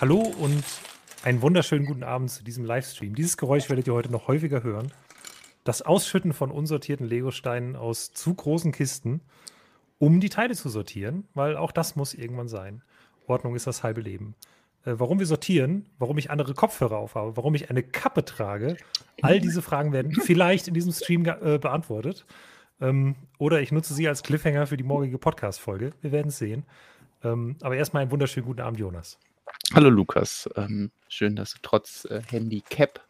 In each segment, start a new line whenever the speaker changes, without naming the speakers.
Hallo und einen wunderschönen guten Abend zu diesem Livestream. Dieses Geräusch werdet ihr heute noch häufiger hören. Das Ausschütten von unsortierten Legosteinen aus zu großen Kisten, um die Teile zu sortieren, weil auch das muss irgendwann sein. Ordnung ist das halbe Leben. Äh, warum wir sortieren, warum ich andere Kopfhörer aufhabe, warum ich eine Kappe trage, all diese Fragen werden vielleicht in diesem Stream äh, beantwortet. Ähm, oder ich nutze sie als Cliffhanger für die morgige Podcast-Folge. Wir werden es sehen. Ähm, aber erstmal einen wunderschönen guten Abend, Jonas.
Hallo Lukas, ähm, schön, dass du trotz äh, Handicap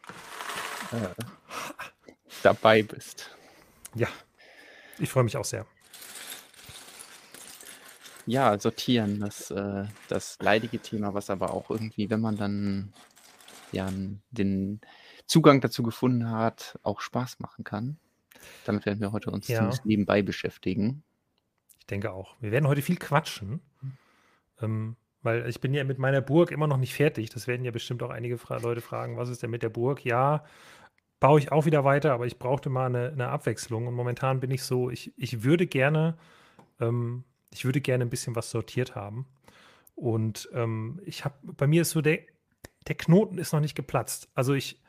äh, dabei bist.
Ja, ich freue mich auch sehr.
Ja, sortieren, das, äh, das leidige Thema, was aber auch irgendwie, wenn man dann ja den Zugang dazu gefunden hat, auch Spaß machen kann. Damit werden wir heute uns ja. nebenbei beschäftigen.
Ich denke auch. Wir werden heute viel quatschen. Ähm, weil ich bin ja mit meiner Burg immer noch nicht fertig. Das werden ja bestimmt auch einige Fra Leute fragen, was ist denn mit der Burg? Ja, baue ich auch wieder weiter, aber ich brauchte mal eine, eine Abwechslung. Und momentan bin ich so, ich, ich würde gerne, ähm, ich würde gerne ein bisschen was sortiert haben. Und ähm, ich habe, bei mir ist so der, der Knoten ist noch nicht geplatzt. Also ich,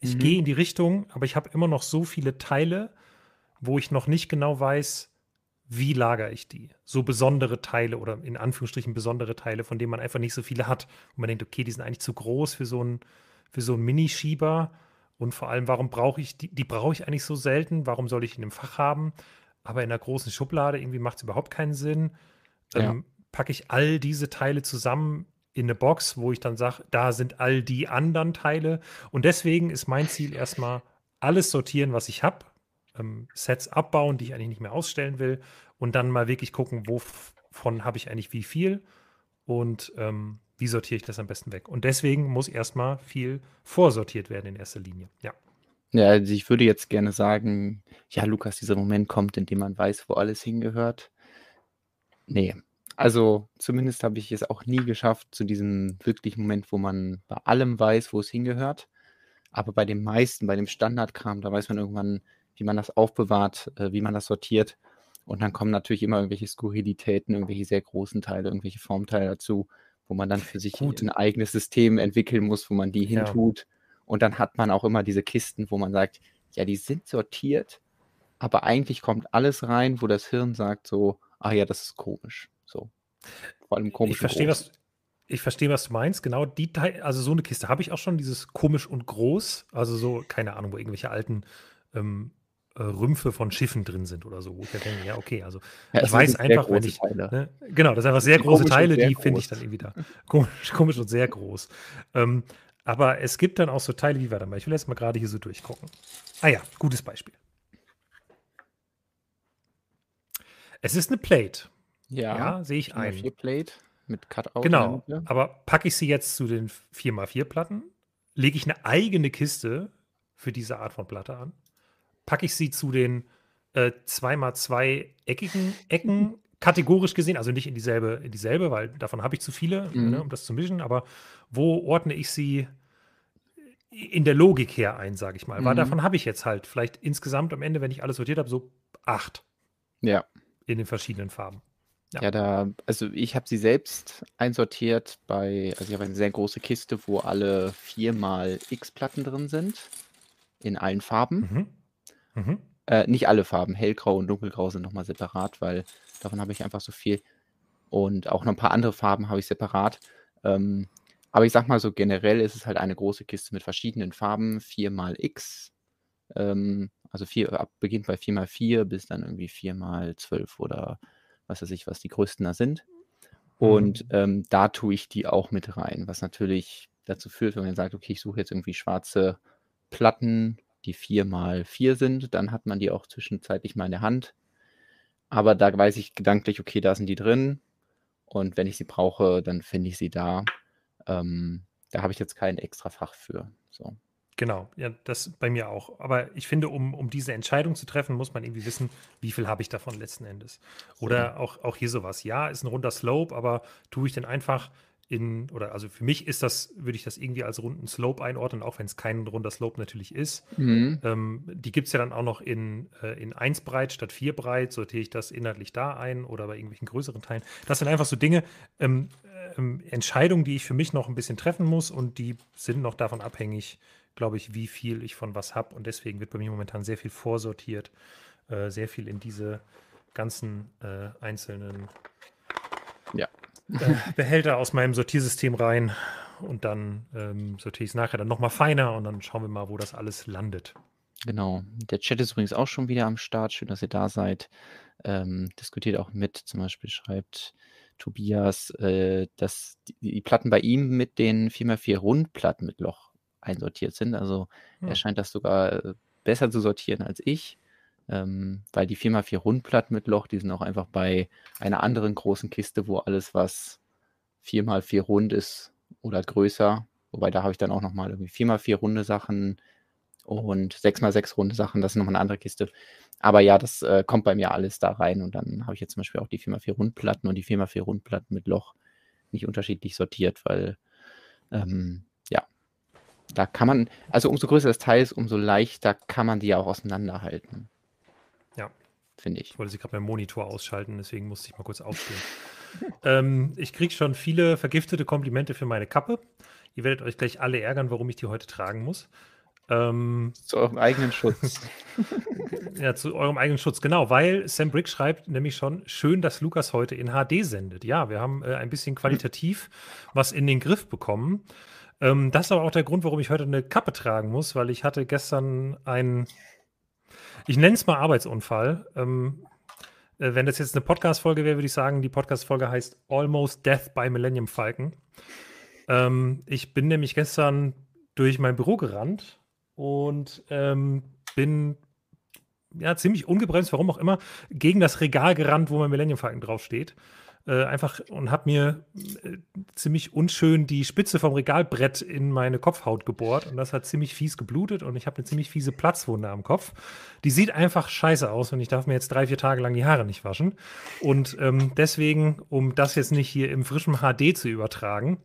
ich mhm. gehe in die Richtung, aber ich habe immer noch so viele Teile, wo ich noch nicht genau weiß, wie lagere ich die? So besondere Teile oder in Anführungsstrichen besondere Teile, von denen man einfach nicht so viele hat. Und man denkt, okay, die sind eigentlich zu groß für so einen, für so einen Minischieber. Und vor allem, warum brauche ich die? Die brauche ich eigentlich so selten. Warum soll ich in einem Fach haben? Aber in einer großen Schublade irgendwie macht es überhaupt keinen Sinn. Ja. Ähm, packe ich all diese Teile zusammen in eine Box, wo ich dann sage, da sind all die anderen Teile. Und deswegen ist mein Ziel erstmal alles sortieren, was ich habe ähm, Sets abbauen, die ich eigentlich nicht mehr ausstellen will und dann mal wirklich gucken, wovon habe ich eigentlich wie viel und ähm, wie sortiere ich das am besten weg. Und deswegen muss erstmal viel vorsortiert werden in erster Linie. Ja.
Ja, also ich würde jetzt gerne sagen, ja, Lukas, dieser Moment kommt, in dem man weiß, wo alles hingehört. Nee, also zumindest habe ich es auch nie geschafft zu diesem wirklichen Moment, wo man bei allem weiß, wo es hingehört. Aber bei den meisten, bei dem Standardkram, da weiß man irgendwann, wie man das aufbewahrt, äh, wie man das sortiert. Und dann kommen natürlich immer irgendwelche Skurrilitäten, irgendwelche sehr großen Teile, irgendwelche Formteile dazu, wo man dann für sich Gut. ein eigenes System entwickeln muss, wo man die ja. hintut. Und dann hat man auch immer diese Kisten, wo man sagt, ja, die sind sortiert, aber eigentlich kommt alles rein, wo das Hirn sagt so, ah ja, das ist komisch. So.
Vor allem komisch. Ich verstehe, was, ich verstehe, was du meinst. Genau, die Teil, also so eine Kiste habe ich auch schon, dieses komisch und groß. Also so, keine Ahnung, wo irgendwelche alten ähm, äh, Rümpfe von Schiffen drin sind oder so. Wo ich denke, ja, okay, also ja, ich weiß einfach, wenn ich. Ne, genau, das sind einfach sehr große Teile, die finde ich dann irgendwie da. Komisch, komisch und sehr groß. Ähm, aber es gibt dann auch so Teile, wie warte mal, ich will jetzt mal gerade hier so durchgucken. Ah ja, gutes Beispiel. Es ist eine Plate.
Ja,
ja sehe ich ein.
Eine Plate mit Cutout.
Genau, aber packe ich sie jetzt zu den 4x4 Platten, lege ich eine eigene Kiste für diese Art von Platte an packe ich sie zu den äh, 2x2 eckigen Ecken kategorisch gesehen, also nicht in dieselbe, in dieselbe, weil davon habe ich zu viele, mhm. ne, um das zu mischen, aber wo ordne ich sie in der Logik her ein, sage ich mal. Mhm. Weil davon habe ich jetzt halt vielleicht insgesamt am Ende, wenn ich alles sortiert habe, so acht.
Ja.
In den verschiedenen Farben.
Ja, ja da, also ich habe sie selbst einsortiert bei, also ich habe eine sehr große Kiste, wo alle viermal X-Platten drin sind. In allen Farben. Mhm. Mhm. Äh, nicht alle Farben, hellgrau und dunkelgrau sind nochmal separat, weil davon habe ich einfach so viel. Und auch noch ein paar andere Farben habe ich separat. Ähm, aber ich sag mal so, generell ist es halt eine große Kiste mit verschiedenen Farben, 4 mal X. Ähm, also vier, ab, beginnt bei 4 mal 4 bis dann irgendwie 4 mal 12 oder was weiß ich, was die größten da sind. Und mhm. ähm, da tue ich die auch mit rein, was natürlich dazu führt, wenn man sagt, okay, ich suche jetzt irgendwie schwarze Platten die 4 mal 4 sind, dann hat man die auch zwischenzeitlich mal in der Hand. Aber da weiß ich gedanklich, okay, da sind die drin. Und wenn ich sie brauche, dann finde ich sie da. Ähm, da habe ich jetzt kein extra Fach für. So.
Genau, ja, das bei mir auch. Aber ich finde, um, um diese Entscheidung zu treffen, muss man irgendwie wissen, wie viel habe ich davon letzten Endes. Oder auch, auch hier sowas. Ja, ist ein runder Slope, aber tue ich denn einfach in, oder also für mich ist das, würde ich das irgendwie als runden Slope einordnen, auch wenn es kein runder Slope natürlich ist. Mhm. Ähm, die gibt es ja dann auch noch in, äh, in 1 breit statt 4 breit, sortiere ich das inhaltlich da ein oder bei irgendwelchen größeren Teilen. Das sind einfach so Dinge, ähm, ähm, Entscheidungen, die ich für mich noch ein bisschen treffen muss und die sind noch davon abhängig, glaube ich, wie viel ich von was habe. Und deswegen wird bei mir momentan sehr viel vorsortiert, äh, sehr viel in diese ganzen äh, einzelnen äh, Behälter aus meinem Sortiersystem rein und dann ähm, sortiere ich es nachher dann nochmal feiner und dann schauen wir mal, wo das alles landet.
Genau. Der Chat ist übrigens auch schon wieder am Start. Schön, dass ihr da seid. Ähm, diskutiert auch mit. Zum Beispiel schreibt Tobias, äh, dass die, die, Platten bei ihm mit den 4x4 Rundplatten mit Loch einsortiert sind. Also hm. er scheint das sogar äh, besser zu sortieren als ich. Ähm, weil die 4x4 Rundplatten mit Loch, die sind auch einfach bei einer anderen großen Kiste, wo alles, was 4x4 rund ist oder größer, wobei da habe ich dann auch nochmal irgendwie 4x4 runde Sachen und 6x6 runde Sachen, das ist nochmal eine andere Kiste. Aber ja, das äh, kommt bei mir alles da rein und dann habe ich jetzt zum Beispiel auch die 4x4 Rundplatten und die 4x4 Rundplatten mit Loch nicht unterschiedlich sortiert, weil ähm, ja, da kann man, also umso größer das Teil ist, umso leichter kann man die ja auch auseinanderhalten finde ich.
Ich wollte sie gerade beim Monitor ausschalten, deswegen musste ich mal kurz aufstehen. ähm, ich kriege schon viele vergiftete Komplimente für meine Kappe. Ihr werdet euch gleich alle ärgern, warum ich die heute tragen muss.
Ähm, zu eurem eigenen Schutz.
ja, zu eurem eigenen Schutz, genau, weil Sam Brick schreibt nämlich schon, schön, dass Lukas heute in HD sendet. Ja, wir haben äh, ein bisschen qualitativ was in den Griff bekommen. Ähm, das ist aber auch der Grund, warum ich heute eine Kappe tragen muss, weil ich hatte gestern einen ich nenne es mal Arbeitsunfall. Ähm, äh, wenn das jetzt eine Podcast-Folge wäre, würde ich sagen, die Podcast-Folge heißt Almost Death by Millennium Falcon. Ähm, ich bin nämlich gestern durch mein Büro gerannt und ähm, bin ja ziemlich ungebremst, warum auch immer, gegen das Regal gerannt, wo mein Millennium Falcon draufsteht äh, einfach und habe mir äh, ziemlich unschön die Spitze vom Regalbrett in meine Kopfhaut gebohrt und das hat ziemlich fies geblutet und ich habe eine ziemlich fiese Platzwunde am Kopf. Die sieht einfach scheiße aus und ich darf mir jetzt drei, vier Tage lang die Haare nicht waschen. Und ähm, deswegen, um das jetzt nicht hier im frischen HD zu übertragen,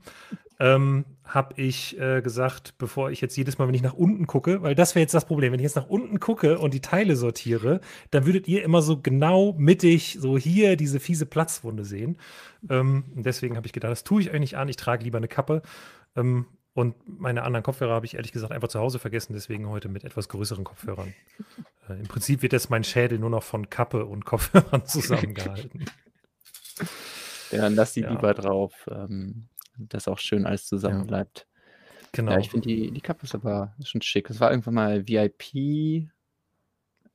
ähm, habe ich äh, gesagt, bevor ich jetzt jedes Mal, wenn ich nach unten gucke, weil das wäre jetzt das Problem, wenn ich jetzt nach unten gucke und die Teile sortiere, dann würdet ihr immer so genau mittig, so hier diese fiese Platzwunde sehen. Ähm, deswegen habe ich gedacht, das tue ich eigentlich an, ich trage lieber eine Kappe. Ähm, und meine anderen Kopfhörer habe ich ehrlich gesagt einfach zu Hause vergessen, deswegen heute mit etwas größeren Kopfhörern. Äh, Im Prinzip wird jetzt mein Schädel nur noch von Kappe und Kopfhörern zusammengehalten.
Ja, dann lass die ja. lieber drauf. Ähm, dass auch schön alles zusammen ja. bleibt. Genau. Ja, ich finde die, die Kappe ist aber schon schick. Das war irgendwann mal VIP.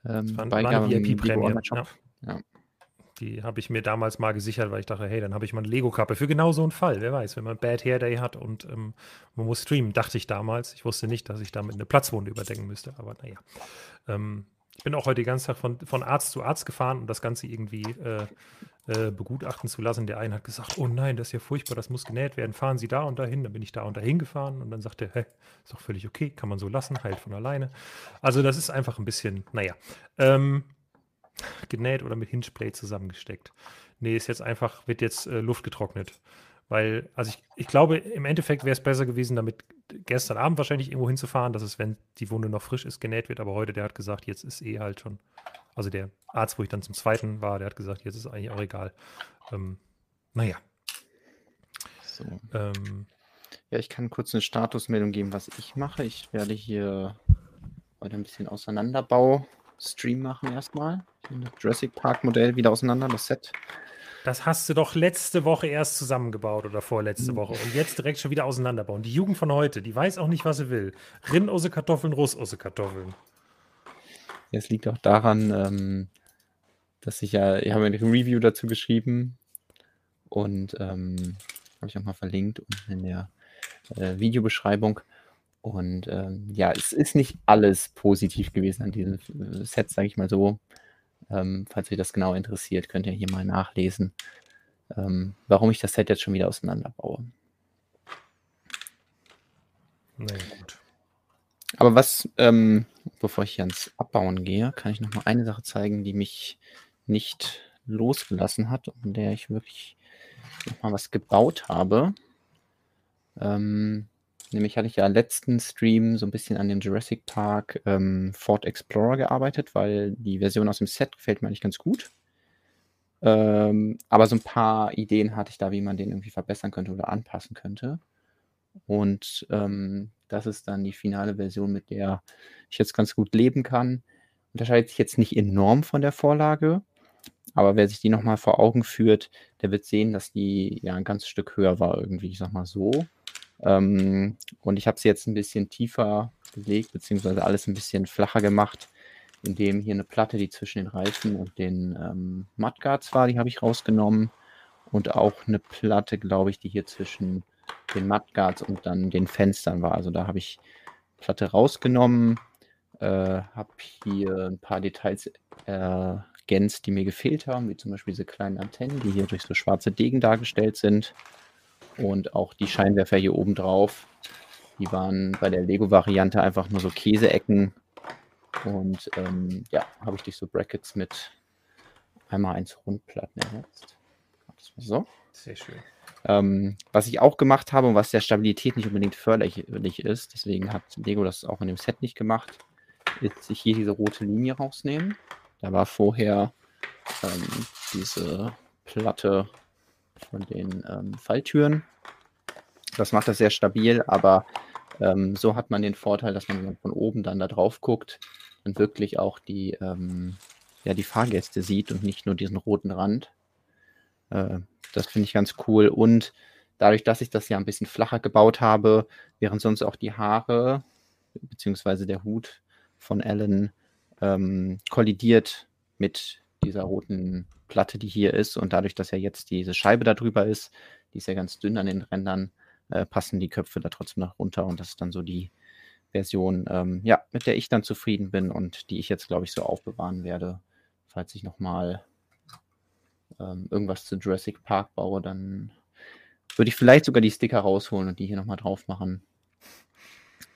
Ähm, war, Beigabe war eine VIP-Prämie. Ja. ja. Die habe ich mir damals mal gesichert, weil ich dachte, hey, dann habe ich mal eine Lego-Kappe für genau so einen Fall. Wer weiß, wenn man Bad Hair Day hat und ähm, man muss streamen, dachte ich damals. Ich wusste nicht, dass ich damit eine Platzwunde überdecken müsste, aber naja. Ähm, ich bin auch heute den ganzen Tag von, von Arzt zu Arzt gefahren, um das Ganze irgendwie äh, äh, begutachten zu lassen. Der eine hat gesagt, oh nein, das ist ja furchtbar, das muss genäht werden. Fahren Sie da und dahin. Dann bin ich da und dahin gefahren und dann sagte er, hey, ist doch völlig okay, kann man so lassen, heilt von alleine. Also das ist einfach ein bisschen, naja, ähm, genäht oder mit Hinspray zusammengesteckt. Nee, ist jetzt einfach, wird jetzt äh, Luft getrocknet. Weil, also ich, ich glaube, im Endeffekt wäre es besser gewesen, damit gestern Abend wahrscheinlich irgendwo hinzufahren, dass es, wenn die Wunde noch frisch ist, genäht wird. Aber heute, der hat gesagt, jetzt ist eh halt schon. Also der Arzt, wo ich dann zum zweiten war, der hat gesagt, jetzt ist eigentlich auch egal. Ähm, naja.
So. Ähm, ja, ich kann kurz eine Statusmeldung geben, was ich mache. Ich werde hier heute ein bisschen Auseinanderbau-Stream machen erstmal. Jurassic Park Modell wieder auseinander, das Set.
Das hast du doch letzte Woche erst zusammengebaut oder vorletzte. Woche und jetzt direkt schon wieder auseinanderbauen. Die Jugend von heute, die weiß auch nicht, was sie will. Rinnosse Kartoffeln, Russosse Kartoffeln.
Es liegt auch daran, ähm, dass ich ja, ich habe eine Review dazu geschrieben und ähm, habe ich auch mal verlinkt in der äh, Videobeschreibung. Und ähm, ja, es ist nicht alles positiv gewesen an diesem Set, sage ich mal so. Ähm, falls euch das genau interessiert, könnt ihr hier mal nachlesen, ähm, warum ich das Set jetzt schon wieder auseinanderbaue.
Na ja, gut.
Aber was, ähm, bevor ich hier ans Abbauen gehe, kann ich noch mal eine Sache zeigen, die mich nicht losgelassen hat und der ich wirklich noch mal was gebaut habe. Ähm, nämlich hatte ich ja letzten Stream so ein bisschen an dem Jurassic Park ähm, Ford Explorer gearbeitet, weil die Version aus dem Set gefällt mir eigentlich ganz gut. Ähm, aber so ein paar Ideen hatte ich da, wie man den irgendwie verbessern könnte oder anpassen könnte. Und ähm, das ist dann die finale Version, mit der ich jetzt ganz gut leben kann. Unterscheidet sich jetzt nicht enorm von der Vorlage, aber wer sich die nochmal vor Augen führt, der wird sehen, dass die ja ein ganzes Stück höher war irgendwie, ich sag mal so. Ähm, und ich habe sie jetzt ein bisschen tiefer gelegt, beziehungsweise alles ein bisschen flacher gemacht, indem hier eine Platte, die zwischen den Reifen und den ähm, Mudguards war, die habe ich rausgenommen. Und auch eine Platte, glaube ich, die hier zwischen den Mudguards und dann den Fenstern war. Also da habe ich Platte rausgenommen, äh, habe hier ein paar Details ergänzt, die mir gefehlt haben, wie zum Beispiel diese kleinen Antennen, die hier durch so schwarze Degen dargestellt sind. Und auch die Scheinwerfer hier oben drauf, die waren bei der Lego-Variante einfach nur so Käseecken. Und ähm, ja, habe ich durch so Brackets mit einmal eins Rundplatten ersetzt. So.
Sehr schön.
Ähm, was ich auch gemacht habe und was der Stabilität nicht unbedingt förderlich ist, deswegen hat Lego das auch in dem Set nicht gemacht, ist sich hier diese rote Linie rausnehmen. Da war vorher ähm, diese Platte von den ähm, Falltüren. Das macht das sehr stabil, aber ähm, so hat man den Vorteil, dass man, wenn man von oben dann da drauf guckt, dann wirklich auch die, ähm, ja, die Fahrgäste sieht und nicht nur diesen roten Rand. Äh, das finde ich ganz cool. Und dadurch, dass ich das ja ein bisschen flacher gebaut habe, während sonst auch die Haare beziehungsweise der Hut von Alan ähm, kollidiert mit dieser roten Platte, die hier ist. Und dadurch, dass ja jetzt diese Scheibe da drüber ist, die ist ja ganz dünn an den Rändern, äh, passen die Köpfe da trotzdem noch runter. Und das ist dann so die Version, ähm, ja, mit der ich dann zufrieden bin und die ich jetzt, glaube ich, so aufbewahren werde, falls ich nochmal ähm, irgendwas zu Jurassic Park baue, dann würde ich vielleicht sogar die Sticker rausholen und die hier nochmal drauf machen.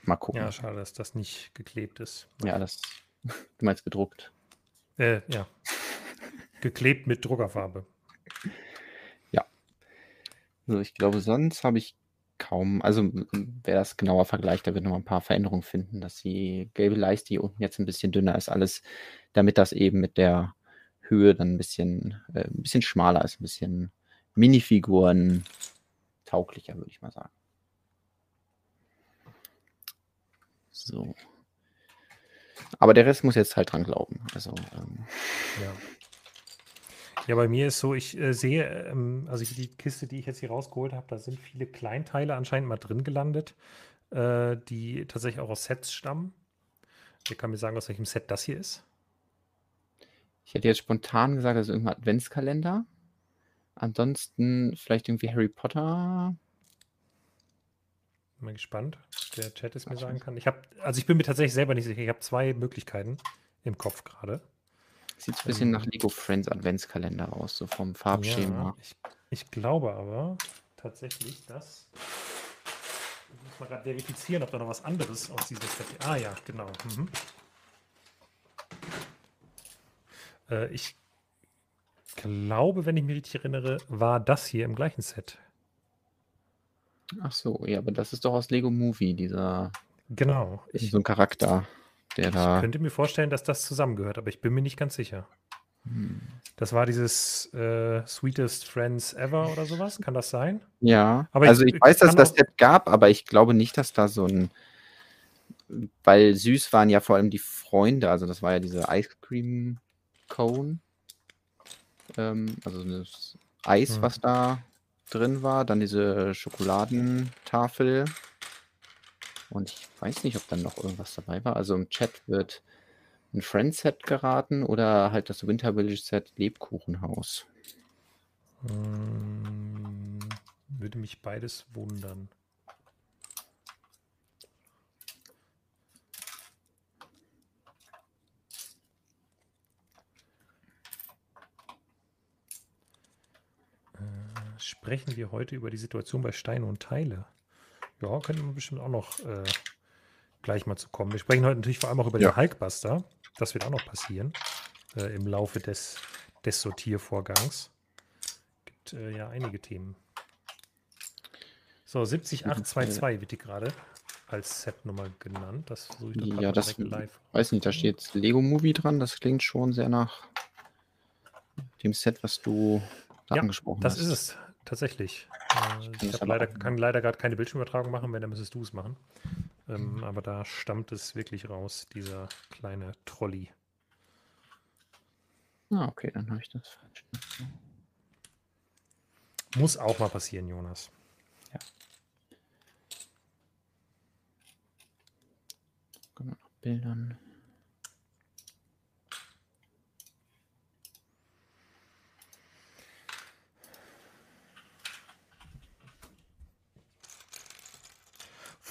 Mal gucken.
Ja, schade, dass das nicht geklebt ist.
Ja, das, du meinst gedruckt.
Äh, ja. Geklebt mit Druckerfarbe.
Ja. Also ich glaube, sonst habe ich kaum, also wer das genauer vergleicht, der wird noch ein paar Veränderungen finden, dass die gelbe Leiste hier unten jetzt ein bisschen dünner ist, alles, damit das eben mit der Höhe dann ein bisschen, äh, ein bisschen schmaler ist, ein bisschen Minifiguren tauglicher, würde ich mal sagen. So. Aber der Rest muss jetzt halt dran glauben. Also, ähm,
ja. Ja, bei mir ist so, ich äh, sehe, ähm, also die Kiste, die ich jetzt hier rausgeholt habe, da sind viele Kleinteile anscheinend mal drin gelandet, äh, die tatsächlich auch aus Sets stammen. Wer kann mir sagen, aus welchem Set das hier ist?
Ich hätte jetzt spontan gesagt, also irgendein Adventskalender. Ansonsten vielleicht irgendwie Harry Potter.
Bin mal gespannt, was der Chat es mir sagen kann. Ich habe, also ich bin mir tatsächlich selber nicht sicher. Ich habe zwei Möglichkeiten im Kopf gerade.
Sieht ein bisschen nach Lego Friends Adventskalender aus, so vom Farbschema.
Ja, ich, ich, glaube aber tatsächlich, dass. Ich muss mal gerade verifizieren, ob da noch was anderes aus dieser Set. Ah ja, genau. Mhm. Äh, ich glaube, wenn ich mich richtig erinnere, war das hier im gleichen Set.
Ach so, ja, aber das ist doch aus Lego Movie, dieser.
Genau.
Ich, so ein Charakter, der
ich
da.
Ich könnte mir vorstellen, dass das zusammengehört, aber ich bin mir nicht ganz sicher. Hm. Das war dieses äh, Sweetest Friends Ever oder sowas. Kann das sein?
Ja. Aber also ich, ich weiß, dass das Set gab, aber ich glaube nicht, dass da so ein. Weil süß waren ja vor allem die Freunde, also das war ja diese Ice Cream Cone. Ähm, also das Eis, hm. was da drin war. Dann diese Schokoladentafel. Und ich weiß nicht, ob dann noch irgendwas dabei war. Also im Chat wird ein Friend-Set geraten oder halt das Winter Village-Set Lebkuchenhaus.
Hm, würde mich beides wundern. sprechen wir heute über die Situation bei Steine und Teile. Ja, könnten wir bestimmt auch noch äh, gleich mal zu kommen. Wir sprechen heute natürlich vor allem auch über ja. den Hulkbuster. Das wird auch noch passieren äh, im Laufe des, des Sortiervorgangs. Gibt äh, ja einige Themen. So, 70822 wird die gerade als Setnummer genannt. Das
versuche ich Ja, das live. weiß nicht, da steht jetzt Lego Movie dran. Das klingt schon sehr nach dem Set, was du
da ja, angesprochen das hast. Das ist es tatsächlich. Äh, ich leider, kann leider gerade keine Bildschirmübertragung machen, wenn, dann müsstest du es machen. Ähm, aber da stammt es wirklich raus, dieser kleine Trolley.
Ah, okay, dann habe ich das falsch.
Muss auch mal passieren, Jonas. Ja.
Können wir noch Bildern.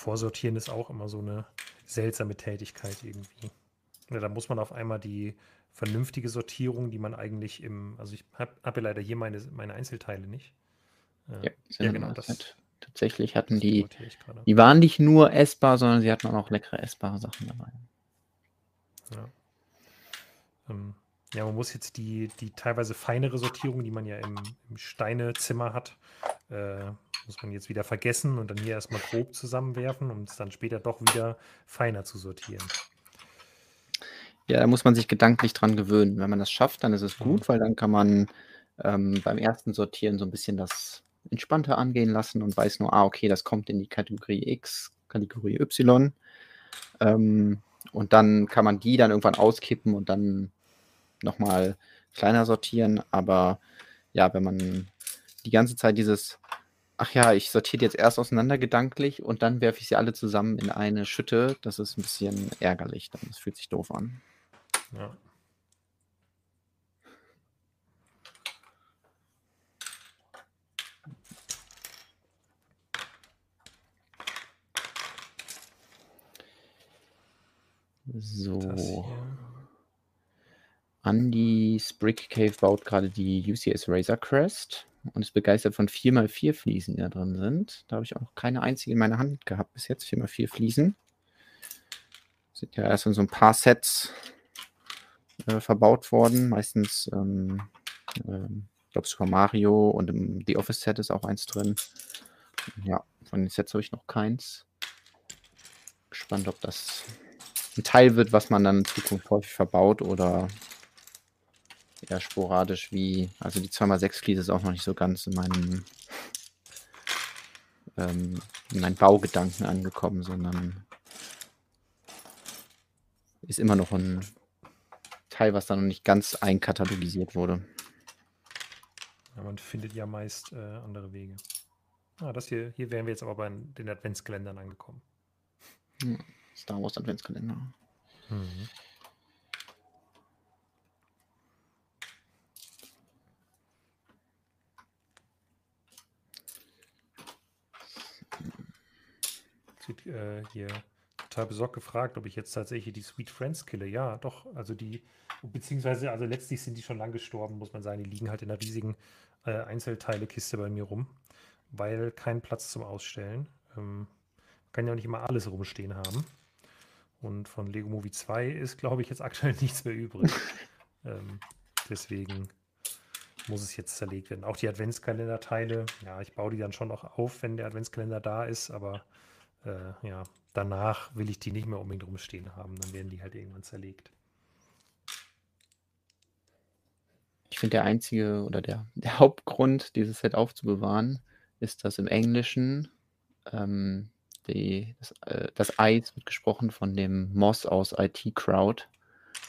Vorsortieren ist auch immer so eine seltsame Tätigkeit irgendwie. Ja, da muss man auf einmal die vernünftige Sortierung, die man eigentlich im, also ich habe hab ja leider hier meine, meine Einzelteile nicht.
Äh, ja, ja genau. Das, hat, tatsächlich hatten die, die waren nicht nur essbar, sondern sie hatten auch noch leckere essbare Sachen dabei.
Ja. Ähm, ja, man muss jetzt die, die teilweise feinere Sortierung, die man ja im, im Steinezimmer hat, äh, muss man jetzt wieder vergessen und dann hier erstmal grob zusammenwerfen, um es dann später doch wieder feiner zu sortieren.
Ja, da muss man sich gedanklich dran gewöhnen. Wenn man das schafft, dann ist es gut, mhm. weil dann kann man ähm, beim ersten Sortieren so ein bisschen das entspannter angehen lassen und weiß nur, ah, okay, das kommt in die Kategorie X, Kategorie Y. Ähm, und dann kann man die dann irgendwann auskippen und dann nochmal kleiner sortieren. Aber ja, wenn man die ganze Zeit dieses Ach ja, ich sortiere jetzt erst auseinander gedanklich und dann werfe ich sie alle zusammen in eine Schütte. Das ist ein bisschen ärgerlich dann. Das fühlt sich doof an. Ja. So. Andy Brick Cave baut gerade die UCS Razor Crest und ist begeistert von 4x4 Fliesen, die da drin sind. Da habe ich auch noch keine einzige in meiner Hand gehabt bis jetzt. 4x4 Fliesen. Sind ja erst in so ein paar Sets äh, verbaut worden. Meistens, ähm, äh, ich glaube, Super Mario und im The Office Set ist auch eins drin. Ja, von den Sets habe ich noch keins. Gespannt, ob das ein Teil wird, was man dann in Zukunft häufig verbaut oder eher sporadisch wie, also die 2x6 Fliese ist auch noch nicht so ganz in meinem ähm, in meinen Baugedanken angekommen, sondern ist immer noch ein Teil, was dann noch nicht ganz einkatalogisiert wurde.
Ja, man findet ja meist äh, andere Wege. Ah, das hier, hier wären wir jetzt aber bei den Adventskalendern angekommen.
Hm, Star Wars Adventskalender. Mhm.
Äh, hier total besorgt gefragt, ob ich jetzt tatsächlich die Sweet Friends kille. Ja, doch. Also die, beziehungsweise, also letztlich sind die schon lang gestorben, muss man sagen. Die liegen halt in einer riesigen äh, Einzelteile-Kiste bei mir rum, weil kein Platz zum Ausstellen. Ähm, kann ja auch nicht immer alles rumstehen haben. Und von Lego Movie 2 ist, glaube ich, jetzt aktuell nichts mehr übrig. ähm, deswegen muss es jetzt zerlegt werden. Auch die Adventskalenderteile, ja, ich baue die dann schon noch auf, wenn der Adventskalender da ist, aber äh, ja, danach will ich die nicht mehr unbedingt rumstehen haben. Dann werden die halt irgendwann zerlegt.
Ich finde, der einzige oder der, der Hauptgrund, dieses Set aufzubewahren, ist, dass im Englischen ähm, die, das, äh, das Eis wird gesprochen von dem Moss aus IT Crowd.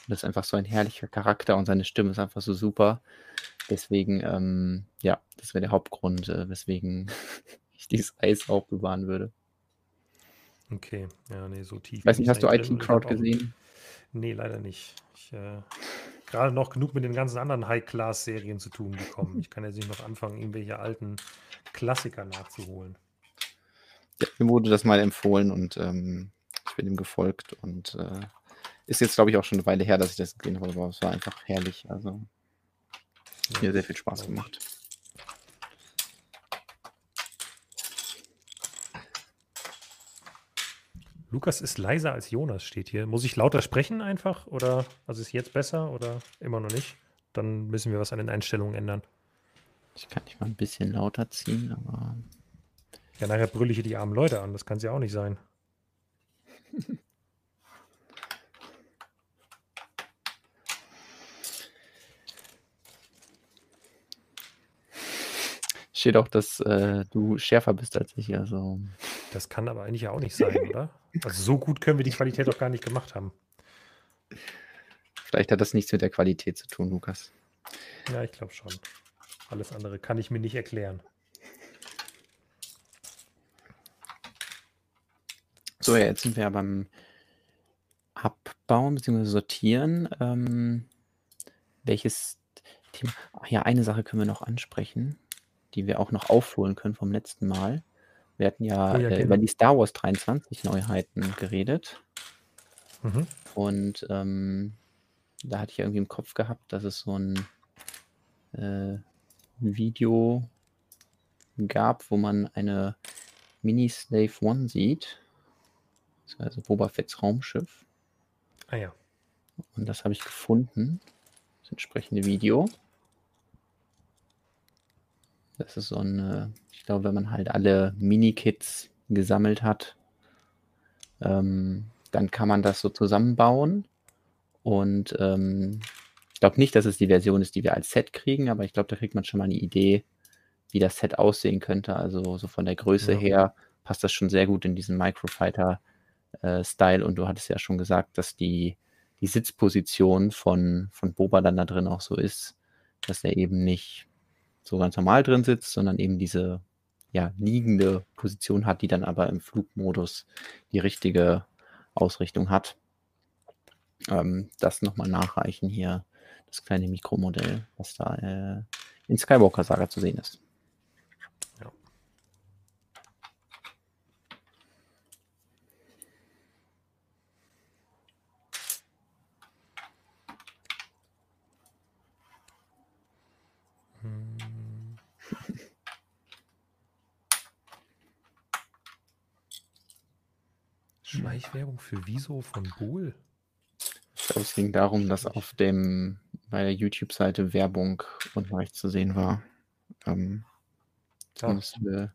Das ist einfach so ein herrlicher Charakter und seine Stimme ist einfach so super. Deswegen, ähm, ja, das wäre der Hauptgrund, äh, weswegen ich dieses Eis aufbewahren würde.
Okay, ja, nee, so tief.
Weiß nicht, hast du IT Crowd gesehen?
Nee, leider nicht. Ich äh, gerade noch genug mit den ganzen anderen High-Class-Serien zu tun bekommen. Ich kann jetzt nicht noch anfangen, irgendwelche alten Klassiker nachzuholen.
Ja, mir wurde das mal empfohlen und ähm, ich bin ihm gefolgt und äh, ist jetzt, glaube ich, auch schon eine Weile her, dass ich das gesehen habe, aber es war einfach herrlich. Also, ja, mir sehr viel Spaß gemacht.
Lukas ist leiser als Jonas, steht hier. Muss ich lauter sprechen einfach? Oder also ist jetzt besser oder immer noch nicht? Dann müssen wir was an den Einstellungen ändern.
Ich kann dich mal ein bisschen lauter ziehen, aber.
Ja, nachher brülle ich die armen Leute an. Das kann es ja auch nicht sein.
Steht auch, dass äh, du schärfer bist als ich. Also.
Das kann aber eigentlich ja auch nicht sein, oder? Also so gut können wir die Qualität doch gar nicht gemacht haben.
Vielleicht hat das nichts mit der Qualität zu tun, Lukas.
Ja, ich glaube schon. Alles andere kann ich mir nicht erklären.
So, ja, jetzt sind wir ja beim Abbauen bzw. Sortieren. Ähm, welches Thema? Ach ja, eine Sache können wir noch ansprechen, die wir auch noch aufholen können vom letzten Mal. Wir hatten ja, oh ja äh, über die Star Wars 23 Neuheiten geredet. Mhm. Und ähm, da hatte ich irgendwie im Kopf gehabt, dass es so ein äh, Video gab, wo man eine Mini-Slave One sieht. Also Boba Fett's Raumschiff.
Ah ja.
Und das habe ich gefunden. Das entsprechende Video. Das ist so ein, ich glaube, wenn man halt alle Mini-Kits gesammelt hat, ähm, dann kann man das so zusammenbauen. Und ähm, ich glaube nicht, dass es die Version ist, die wir als Set kriegen, aber ich glaube, da kriegt man schon mal eine Idee, wie das Set aussehen könnte. Also so von der Größe ja. her passt das schon sehr gut in diesen Microfighter äh, und du hattest ja schon gesagt, dass die, die Sitzposition von, von Boba dann da drin auch so ist, dass er eben nicht so ganz normal drin sitzt, sondern eben diese ja, liegende Position hat, die dann aber im Flugmodus die richtige Ausrichtung hat. Ähm, das nochmal nachreichen hier, das kleine Mikromodell, was da äh, in Skywalker Saga zu sehen ist.
Schleichwerbung für Wieso von Bohl?
Ich glaube, es ging darum, dass auf dem bei der YouTube-Seite Werbung rechts zu sehen war. Ähm, ja. wir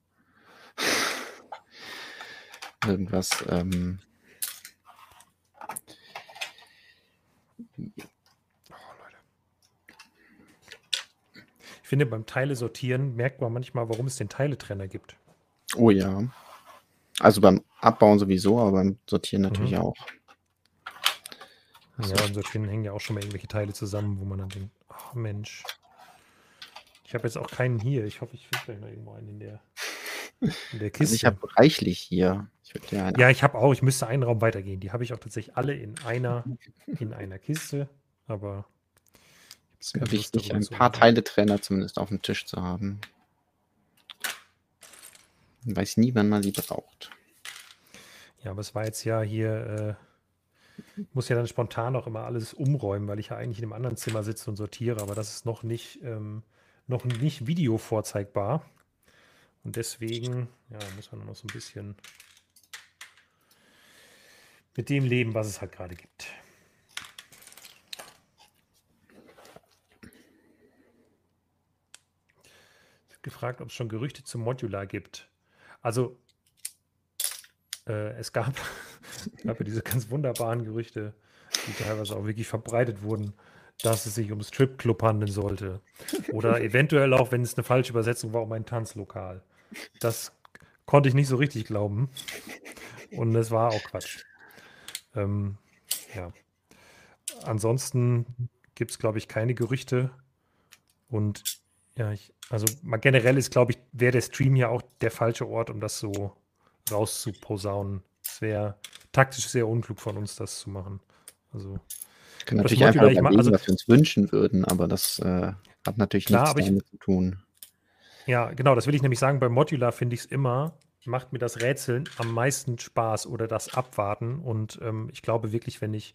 irgendwas. Ähm,
ich finde, beim Teile sortieren merkt man manchmal, warum es den Teiletrenner gibt.
Oh ja. Also beim Abbauen sowieso, aber beim Sortieren natürlich mhm. auch.
Ja, beim Sortieren hängen ja auch schon mal irgendwelche Teile zusammen, wo man dann denkt, ach Mensch. Ich habe jetzt auch keinen hier. Ich hoffe, ich finde gleich noch irgendwo einen in der,
in der Kiste. Also ich habe reichlich hier.
Ich ja, ich habe auch. Ich müsste einen Raum weitergehen. Die habe ich auch tatsächlich alle in einer, in einer Kiste. Aber
es wäre wichtig, ein paar Teile-Trainer zumindest auf dem Tisch zu haben. Man weiß nie, wann man sie braucht.
Ja, aber es war jetzt ja hier, äh, muss ja dann spontan auch immer alles umräumen, weil ich ja eigentlich in einem anderen Zimmer sitze und sortiere, aber das ist noch nicht, ähm, noch nicht Video vorzeigbar. Und deswegen, ja, muss man noch so ein bisschen mit dem leben, was es halt gerade gibt. gefragt, ob es schon Gerüchte zum Modular gibt. Also, äh, es gab, gab ja diese ganz wunderbaren Gerüchte, die teilweise auch wirklich verbreitet wurden, dass es sich um Stripclub handeln sollte. Oder eventuell auch, wenn es eine falsche Übersetzung war, um ein Tanzlokal. Das konnte ich nicht so richtig glauben. Und es war auch Quatsch. Ähm, ja. Ansonsten gibt es, glaube ich, keine Gerüchte. Und ja, ich, also mal generell ist, glaube ich, wäre der Stream ja auch der falsche Ort, um das so rauszuposaunen. Es wäre taktisch sehr unklug von uns, das zu machen. Also
wir können natürlich einfach überlegen, also, was wir uns wünschen würden, aber das äh, hat natürlich klar, nichts damit ich, zu tun.
Ja, genau, das will ich nämlich sagen. Bei Modular finde ich es immer, macht mir das Rätseln am meisten Spaß oder das Abwarten. Und ähm, ich glaube wirklich, wenn ich,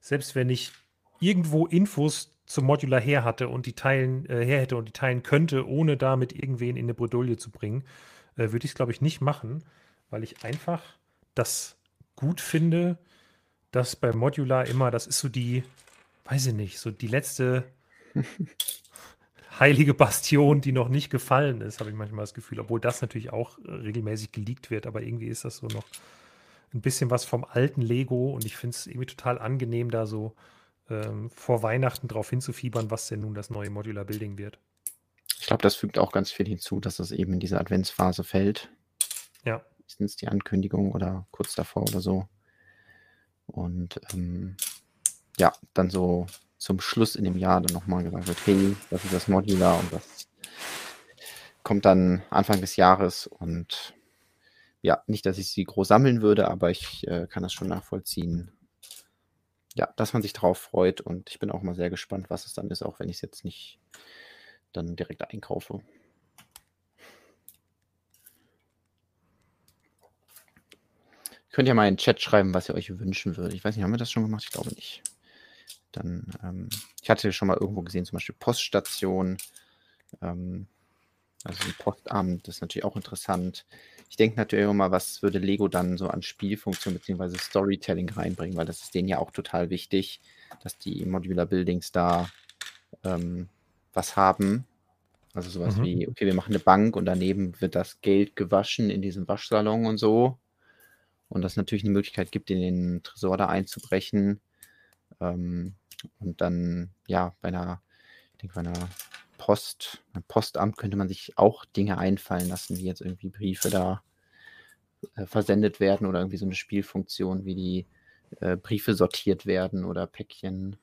selbst wenn ich irgendwo Infos zum Modular her hatte und die teilen, äh, her hätte und die teilen könnte, ohne damit irgendwen in eine Bredouille zu bringen, äh, würde ich es, glaube ich, nicht machen, weil ich einfach das gut finde, dass bei Modular immer, das ist so die, weiß ich nicht, so die letzte heilige Bastion, die noch nicht gefallen ist, habe ich manchmal das Gefühl. Obwohl das natürlich auch äh, regelmäßig geleakt wird, aber irgendwie ist das so noch ein bisschen was vom alten Lego und ich finde es irgendwie total angenehm, da so ähm, vor Weihnachten drauf hinzufiebern, was denn nun das neue Modular Building wird.
Ich glaube, das fügt auch ganz viel hinzu, dass das eben in diese Adventsphase fällt.
Ja.
Meistens die Ankündigung oder kurz davor oder so. Und ähm, ja, dann so zum Schluss in dem Jahr dann nochmal gesagt wird, hey, das ist das Modular und das kommt dann Anfang des Jahres und ja, nicht, dass ich sie groß sammeln würde, aber ich äh, kann das schon nachvollziehen. Ja, dass man sich darauf freut und ich bin auch mal sehr gespannt, was es dann ist, auch wenn ich es jetzt nicht dann direkt einkaufe. Könnt ihr mal in den Chat schreiben, was ihr euch wünschen würdet. Ich weiß nicht, haben wir das schon gemacht? Ich glaube nicht. Dann, ähm, ich hatte schon mal irgendwo gesehen, zum Beispiel Poststation, ähm, also ein Postamt, das ist natürlich auch interessant. Ich denke natürlich auch mal, was würde Lego dann so an Spielfunktion bzw. Storytelling reinbringen, weil das ist denen ja auch total wichtig, dass die Modular Buildings da ähm, was haben. Also sowas mhm. wie, okay, wir machen eine Bank und daneben wird das Geld gewaschen in diesem Waschsalon und so. Und das natürlich eine Möglichkeit gibt, in den Tresor da einzubrechen. Ähm, und dann, ja, bei einer, ich denke, bei einer Post, beim Postamt könnte man sich auch Dinge einfallen lassen, wie jetzt irgendwie Briefe da äh, versendet werden oder irgendwie so eine Spielfunktion, wie die äh, Briefe sortiert werden oder Päckchen.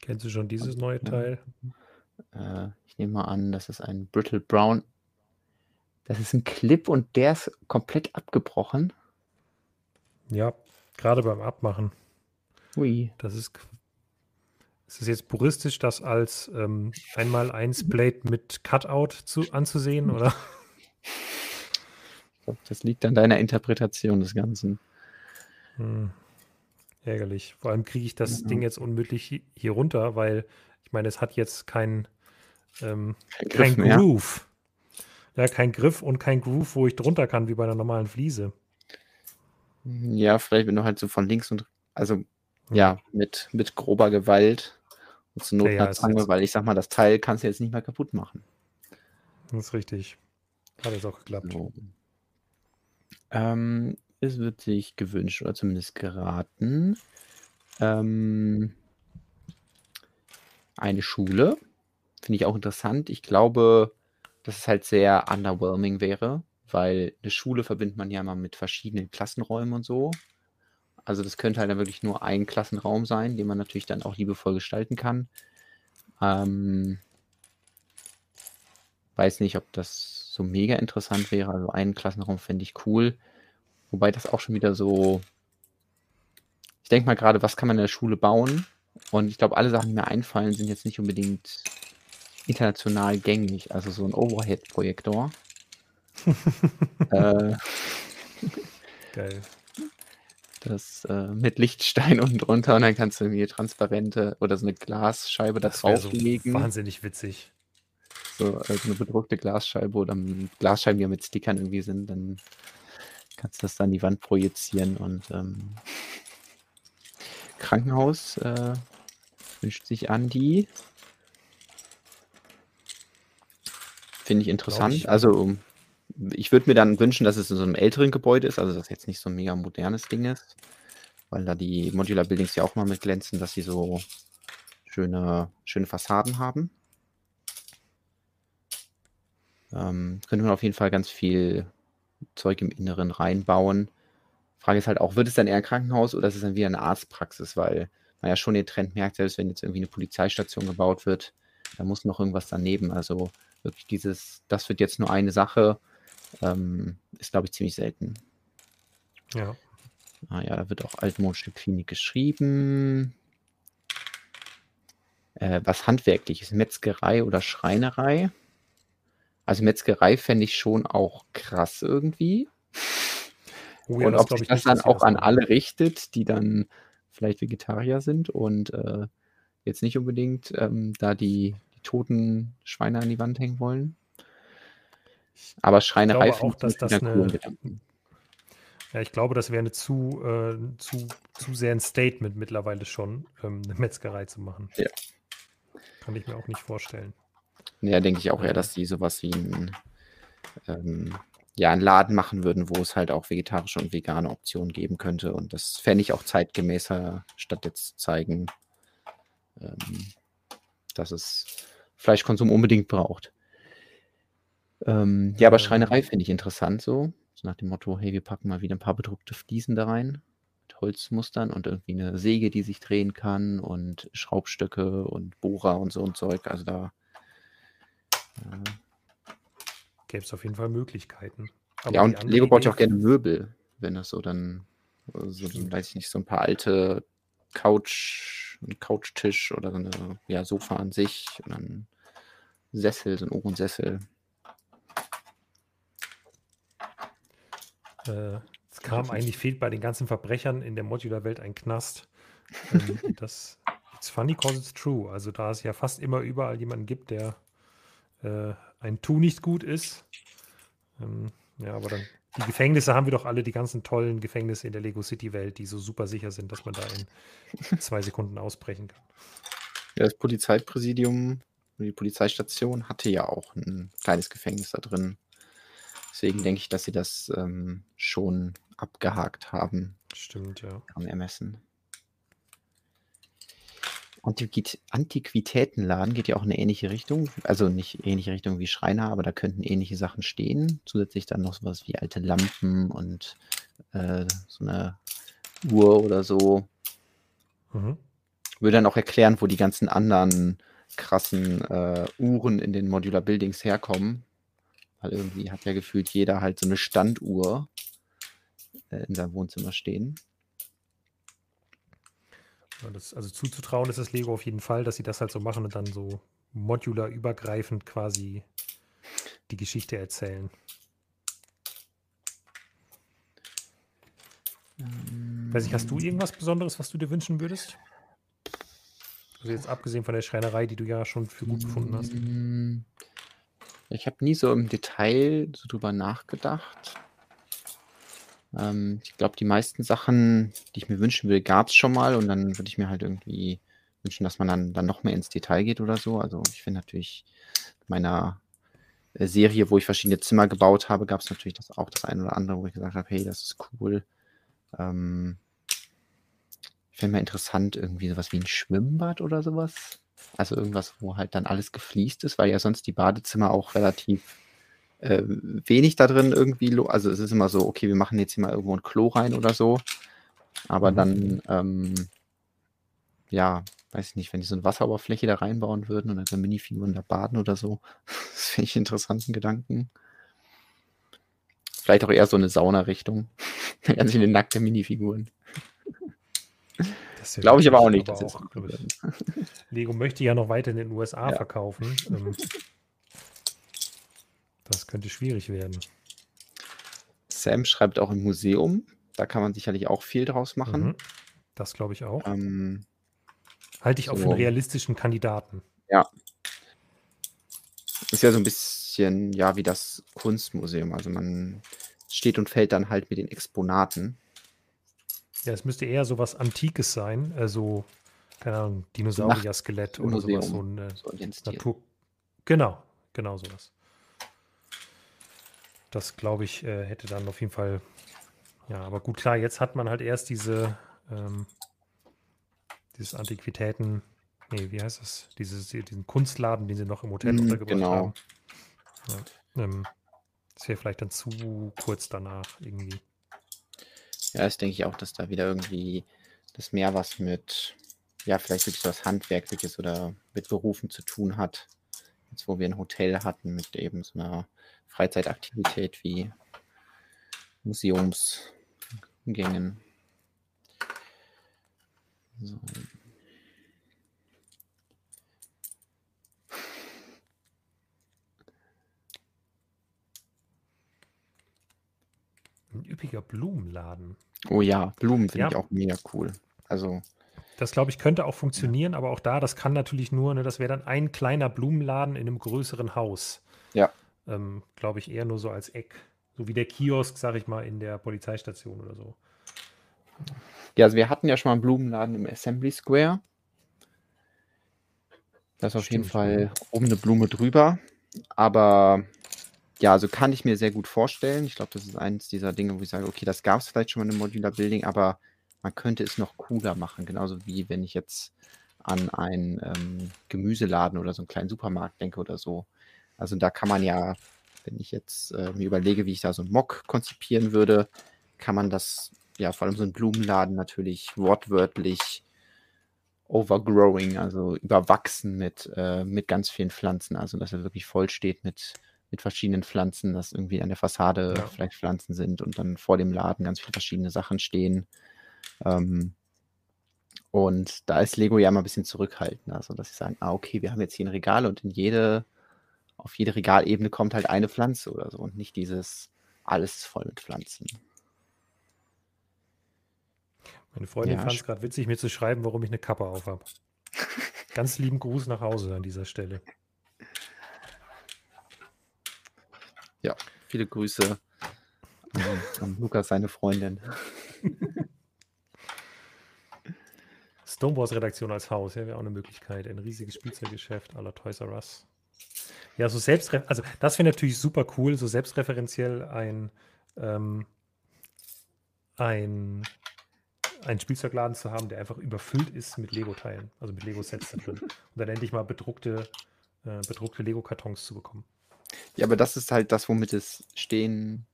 Kennst du schon dieses neue Teil?
Äh, ich nehme mal an, das ist ein Brittle Brown. Das ist ein Clip und der ist komplett abgebrochen.
Ja, gerade beim Abmachen.
Ui.
Das ist. Ist es jetzt puristisch, das als ähm, einmal eins Blade mit Cutout zu, anzusehen, oder?
Das liegt an deiner Interpretation des Ganzen.
Hm. Ärgerlich. Vor allem kriege ich das ja. Ding jetzt unmöglich hier runter, weil ich meine, es hat jetzt kein, ähm, kein, kein Groove. Ja, kein Griff und kein Groove, wo ich drunter kann, wie bei einer normalen Fliese.
Ja, vielleicht wenn du halt so von links und also ja, mit, mit grober Gewalt und zur Not ja, Zange, weil ich sag mal, das Teil kannst du jetzt nicht mehr kaputt machen.
Das ist richtig. Hat es auch geklappt. So.
Ähm, es wird sich gewünscht oder zumindest geraten. Ähm, eine Schule. Finde ich auch interessant. Ich glaube, dass es halt sehr underwhelming wäre, weil eine Schule verbindet man ja mal mit verschiedenen Klassenräumen und so. Also das könnte halt dann wirklich nur ein Klassenraum sein, den man natürlich dann auch liebevoll gestalten kann. Ähm, weiß nicht, ob das so mega interessant wäre. Also einen Klassenraum fände ich cool. Wobei das auch schon wieder so. Ich denke mal gerade, was kann man in der Schule bauen? Und ich glaube, alle Sachen, die mir einfallen, sind jetzt nicht unbedingt international gängig. Also so ein Overhead-Projektor. äh,
Geil
das äh, mit Lichtstein unten drunter und dann kannst du irgendwie transparente oder so eine Glasscheibe da drauflegen.
So wahnsinnig witzig.
So also eine bedruckte Glasscheibe oder Glasscheiben, die ja mit Stickern irgendwie sind, dann kannst du das dann an die Wand projizieren und ähm, Krankenhaus äh, wünscht sich Andi. Finde ich interessant. Ich. Also ich würde mir dann wünschen, dass es in so einem älteren Gebäude ist, also dass jetzt nicht so ein mega modernes Ding ist, weil da die Modular Buildings ja auch mal mit glänzen, dass sie so schöne, schöne Fassaden haben. Ähm, könnte man auf jeden Fall ganz viel Zeug im Inneren reinbauen. Frage ist halt auch, wird es dann eher ein Krankenhaus oder ist es dann wieder eine Arztpraxis, weil man ja schon den Trend merkt, selbst wenn jetzt irgendwie eine Polizeistation gebaut wird, da muss noch irgendwas daneben. Also wirklich dieses, das wird jetzt nur eine Sache ähm, ist, glaube ich, ziemlich selten.
Ja.
Ah ja, da wird auch altmodische Klinik geschrieben. Äh, was handwerklich ist, Metzgerei oder Schreinerei? Also Metzgerei fände ich schon auch krass irgendwie. Oh ja, und ob sich das dann auch an alle richtet, die dann vielleicht Vegetarier sind und äh, jetzt nicht unbedingt ähm, da die, die toten Schweine an die Wand hängen wollen. Aber Schreinerei
ich dass das eine, Gedanken. Ja, ich glaube, das wäre eine zu, äh, zu, zu sehr ein Statement mittlerweile schon, ähm, eine Metzgerei zu machen.
Ja.
kann ich mir auch nicht vorstellen.
Ja, denke ich auch eher, dass die sowas wie ein, ähm, ja, einen Laden machen würden, wo es halt auch vegetarische und vegane Optionen geben könnte. Und das fände ich auch zeitgemäßer, statt jetzt zu zeigen, ähm, dass es Fleischkonsum unbedingt braucht. Ähm, ja, aber Schreinerei finde ich interessant so. so. Nach dem Motto, hey, wir packen mal wieder ein paar bedruckte Fliesen da rein. Mit Holzmustern und irgendwie eine Säge, die sich drehen kann und Schraubstöcke und Bohrer und so ein Zeug. Also da
äh, gäbe es auf jeden Fall Möglichkeiten.
Aber ja, und Lego baut ja auch gerne Möbel, wenn das so dann, so, so, weiß ich nicht, so ein paar alte Couch, ein Couchtisch oder so eine ja, Sofa an sich und dann Sessel, so ein Ohrensessel.
Äh, es kam eigentlich, fehlt bei den ganzen Verbrechern in der Modular-Welt ein Knast. Ähm, das It's funny cause it's true. Also da es ja fast immer überall jemanden gibt, der äh, ein Tu nicht gut ist. Ähm, ja, aber dann die Gefängnisse haben wir doch alle, die ganzen tollen Gefängnisse in der Lego City Welt, die so super sicher sind, dass man da in zwei Sekunden ausbrechen kann.
Ja, das Polizeipräsidium, die Polizeistation hatte ja auch ein kleines Gefängnis da drin. Deswegen denke ich, dass sie das ähm, schon abgehakt haben.
Stimmt, ja.
Am Ermessen. Antiquit Antiquitätenladen geht ja auch in eine ähnliche Richtung. Also nicht ähnliche Richtung wie Schreiner, aber da könnten ähnliche Sachen stehen. Zusätzlich dann noch sowas wie alte Lampen und äh, so eine Uhr oder so. Mhm. Würde dann auch erklären, wo die ganzen anderen krassen äh, Uhren in den Modular Buildings herkommen. Weil irgendwie hat ja gefühlt jeder halt so eine Standuhr äh, in seinem Wohnzimmer stehen.
Ja, das, also zuzutrauen ist das Lego auf jeden Fall, dass sie das halt so machen und dann so modular übergreifend quasi die Geschichte erzählen. Ähm, Weiß ich, hast du irgendwas Besonderes, was du dir wünschen würdest? Also jetzt abgesehen von der Schreinerei, die du ja schon für gut befunden hast. Mm,
ich habe nie so im Detail so drüber nachgedacht. Ähm, ich glaube, die meisten Sachen, die ich mir wünschen will, gab es schon mal und dann würde ich mir halt irgendwie wünschen, dass man dann, dann noch mehr ins Detail geht oder so. Also ich finde natürlich meiner äh, Serie, wo ich verschiedene Zimmer gebaut habe, gab es natürlich das, auch das eine oder andere, wo ich gesagt habe, hey, das ist cool. Ähm, fände mal interessant, irgendwie sowas wie ein Schwimmbad oder sowas. Also irgendwas, wo halt dann alles gefliest ist, weil ja sonst die Badezimmer auch relativ äh, wenig da drin irgendwie. Also es ist immer so, okay, wir machen jetzt hier mal irgendwo ein Klo rein oder so. Aber mhm. dann, ähm, ja, weiß ich nicht, wenn die so eine Wasseroberfläche da reinbauen würden und dann so Minifiguren da baden oder so, das finde ich einen interessanten Gedanken. Vielleicht auch eher so eine Sauna-Richtung. Ganz viele nackte Minifiguren. Glaube ich aber auch nicht. Aber auch,
Lego möchte ja noch weiter in den USA ja. verkaufen. Ähm, das könnte schwierig werden.
Sam schreibt auch im Museum. Da kann man sicherlich auch viel draus machen. Mhm.
Das glaube ich auch. Ähm, Halte ich so. auch für einen realistischen Kandidaten.
Ja. Ist ja so ein bisschen, ja, wie das Kunstmuseum. Also man steht und fällt dann halt mit den Exponaten.
Ja, es müsste eher so was Antikes sein. Also, keine Ahnung, Dinosaurier-Skelett oder Museum, sowas. So ein äh, so Natur. Genau, genau sowas. Das, glaube ich, äh, hätte dann auf jeden Fall. Ja, aber gut, klar, jetzt hat man halt erst diese, ähm, dieses Antiquitäten, nee, wie heißt das? Dieses, diesen Kunstladen, den sie noch im Hotel mm, untergebracht genau. haben. Ja, ähm, das wäre vielleicht dann zu kurz danach irgendwie.
Ja, das denke ich auch, dass da wieder irgendwie das mehr was mit, ja, vielleicht wirklich so was Handwerkliches oder mit Berufen zu tun hat. Jetzt, wo wir ein Hotel hatten mit eben so einer Freizeitaktivität wie Museumsgängen. So.
Ein üppiger Blumenladen.
Oh ja, Blumen finde ja. ich auch mega cool. Also.
Das glaube ich könnte auch funktionieren, aber auch da, das kann natürlich nur, ne, das wäre dann ein kleiner Blumenladen in einem größeren Haus.
Ja.
Ähm, Glaube ich eher nur so als Eck. So wie der Kiosk, sag ich mal, in der Polizeistation oder so.
Ja, also wir hatten ja schon mal einen Blumenladen im Assembly Square. Da ist auf jeden Fall oben eine Blume drüber. Aber ja, also kann ich mir sehr gut vorstellen. Ich glaube, das ist eines dieser Dinge, wo ich sage, okay, das gab es vielleicht schon mal im Modular Building, aber man könnte es noch cooler machen. Genauso wie wenn ich jetzt an einen ähm, Gemüseladen oder so einen kleinen Supermarkt denke oder so. Also da kann man ja, wenn ich jetzt äh, mir überlege, wie ich da so einen Mock konzipieren würde, kann man das, ja, vor allem so einen Blumenladen natürlich wortwörtlich overgrowing, also überwachsen mit, äh, mit ganz vielen Pflanzen. Also dass er wirklich voll steht mit mit verschiedenen Pflanzen, dass irgendwie an der Fassade ja. vielleicht Pflanzen sind und dann vor dem Laden ganz viele verschiedene Sachen stehen. Ähm, und da ist Lego ja immer ein bisschen zurückhaltend, also dass sie sagen, ah, okay, wir haben jetzt hier ein Regal und in jede, auf jede Regalebene kommt halt eine Pflanze oder so und nicht dieses alles voll mit Pflanzen.
Meine Freundin ja, fand es gerade witzig, mir zu schreiben, warum ich eine Kappe auf habe. Ganz lieben Gruß nach Hause an dieser Stelle.
Ja, viele Grüße an, Lukas, seine Freundin.
Stonewalls Redaktion als Haus, ja, wäre auch eine Möglichkeit. Ein riesiges Spielzeuggeschäft aller Toys R Us. Ja, so selbst, also das wäre natürlich super cool, so selbstreferenziell ein, ähm, ein, ein Spielzeugladen zu haben, der einfach überfüllt ist mit Lego-Teilen, also mit Lego-Sets drin. Und dann endlich mal bedruckte, äh, bedruckte Lego-Kartons zu bekommen.
Ja, aber das ist halt das, womit es stehen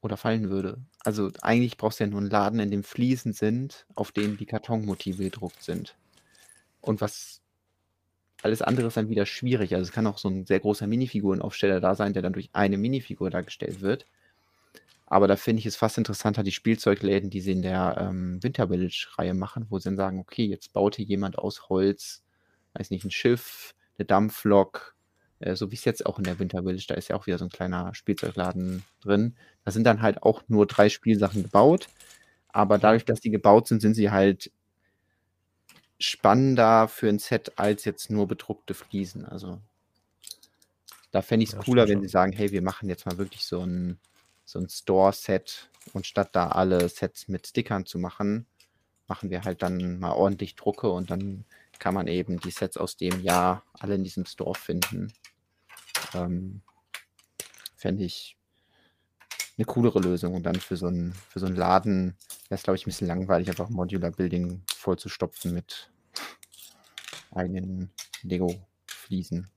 oder fallen würde. Also eigentlich brauchst du ja nur einen Laden, in dem Fliesen sind, auf denen die Kartonmotive gedruckt sind. Und was alles andere ist dann wieder schwierig. Also es kann auch so ein sehr großer Minifigurenaufsteller da sein, der dann durch eine Minifigur dargestellt wird. Aber da finde ich es fast interessanter, die Spielzeugläden, die sie in der ähm, Winter Village-Reihe machen, wo sie dann sagen, okay, jetzt baut hier jemand aus Holz, weiß nicht, ein Schiff, eine Dampflok, äh, so wie es jetzt auch in der Winter Village, da ist ja auch wieder so ein kleiner Spielzeugladen drin. Da sind dann halt auch nur drei Spielsachen gebaut, aber dadurch, dass die gebaut sind, sind sie halt spannender für ein Set als jetzt nur bedruckte Fliesen. Also da fände ich es ja, cooler, wenn sie sagen, hey, wir machen jetzt mal wirklich so ein, so ein Store-Set und statt da alle Sets mit Stickern zu machen, machen wir halt dann mal ordentlich Drucke und dann kann man eben die Sets aus dem Jahr alle in diesem Store finden. Ähm, Fände ich eine coolere Lösung. Und dann für so einen, für so einen Laden wäre es, glaube ich, ein bisschen langweilig, einfach Modular Building vollzustopfen mit eigenen Lego-Fliesen.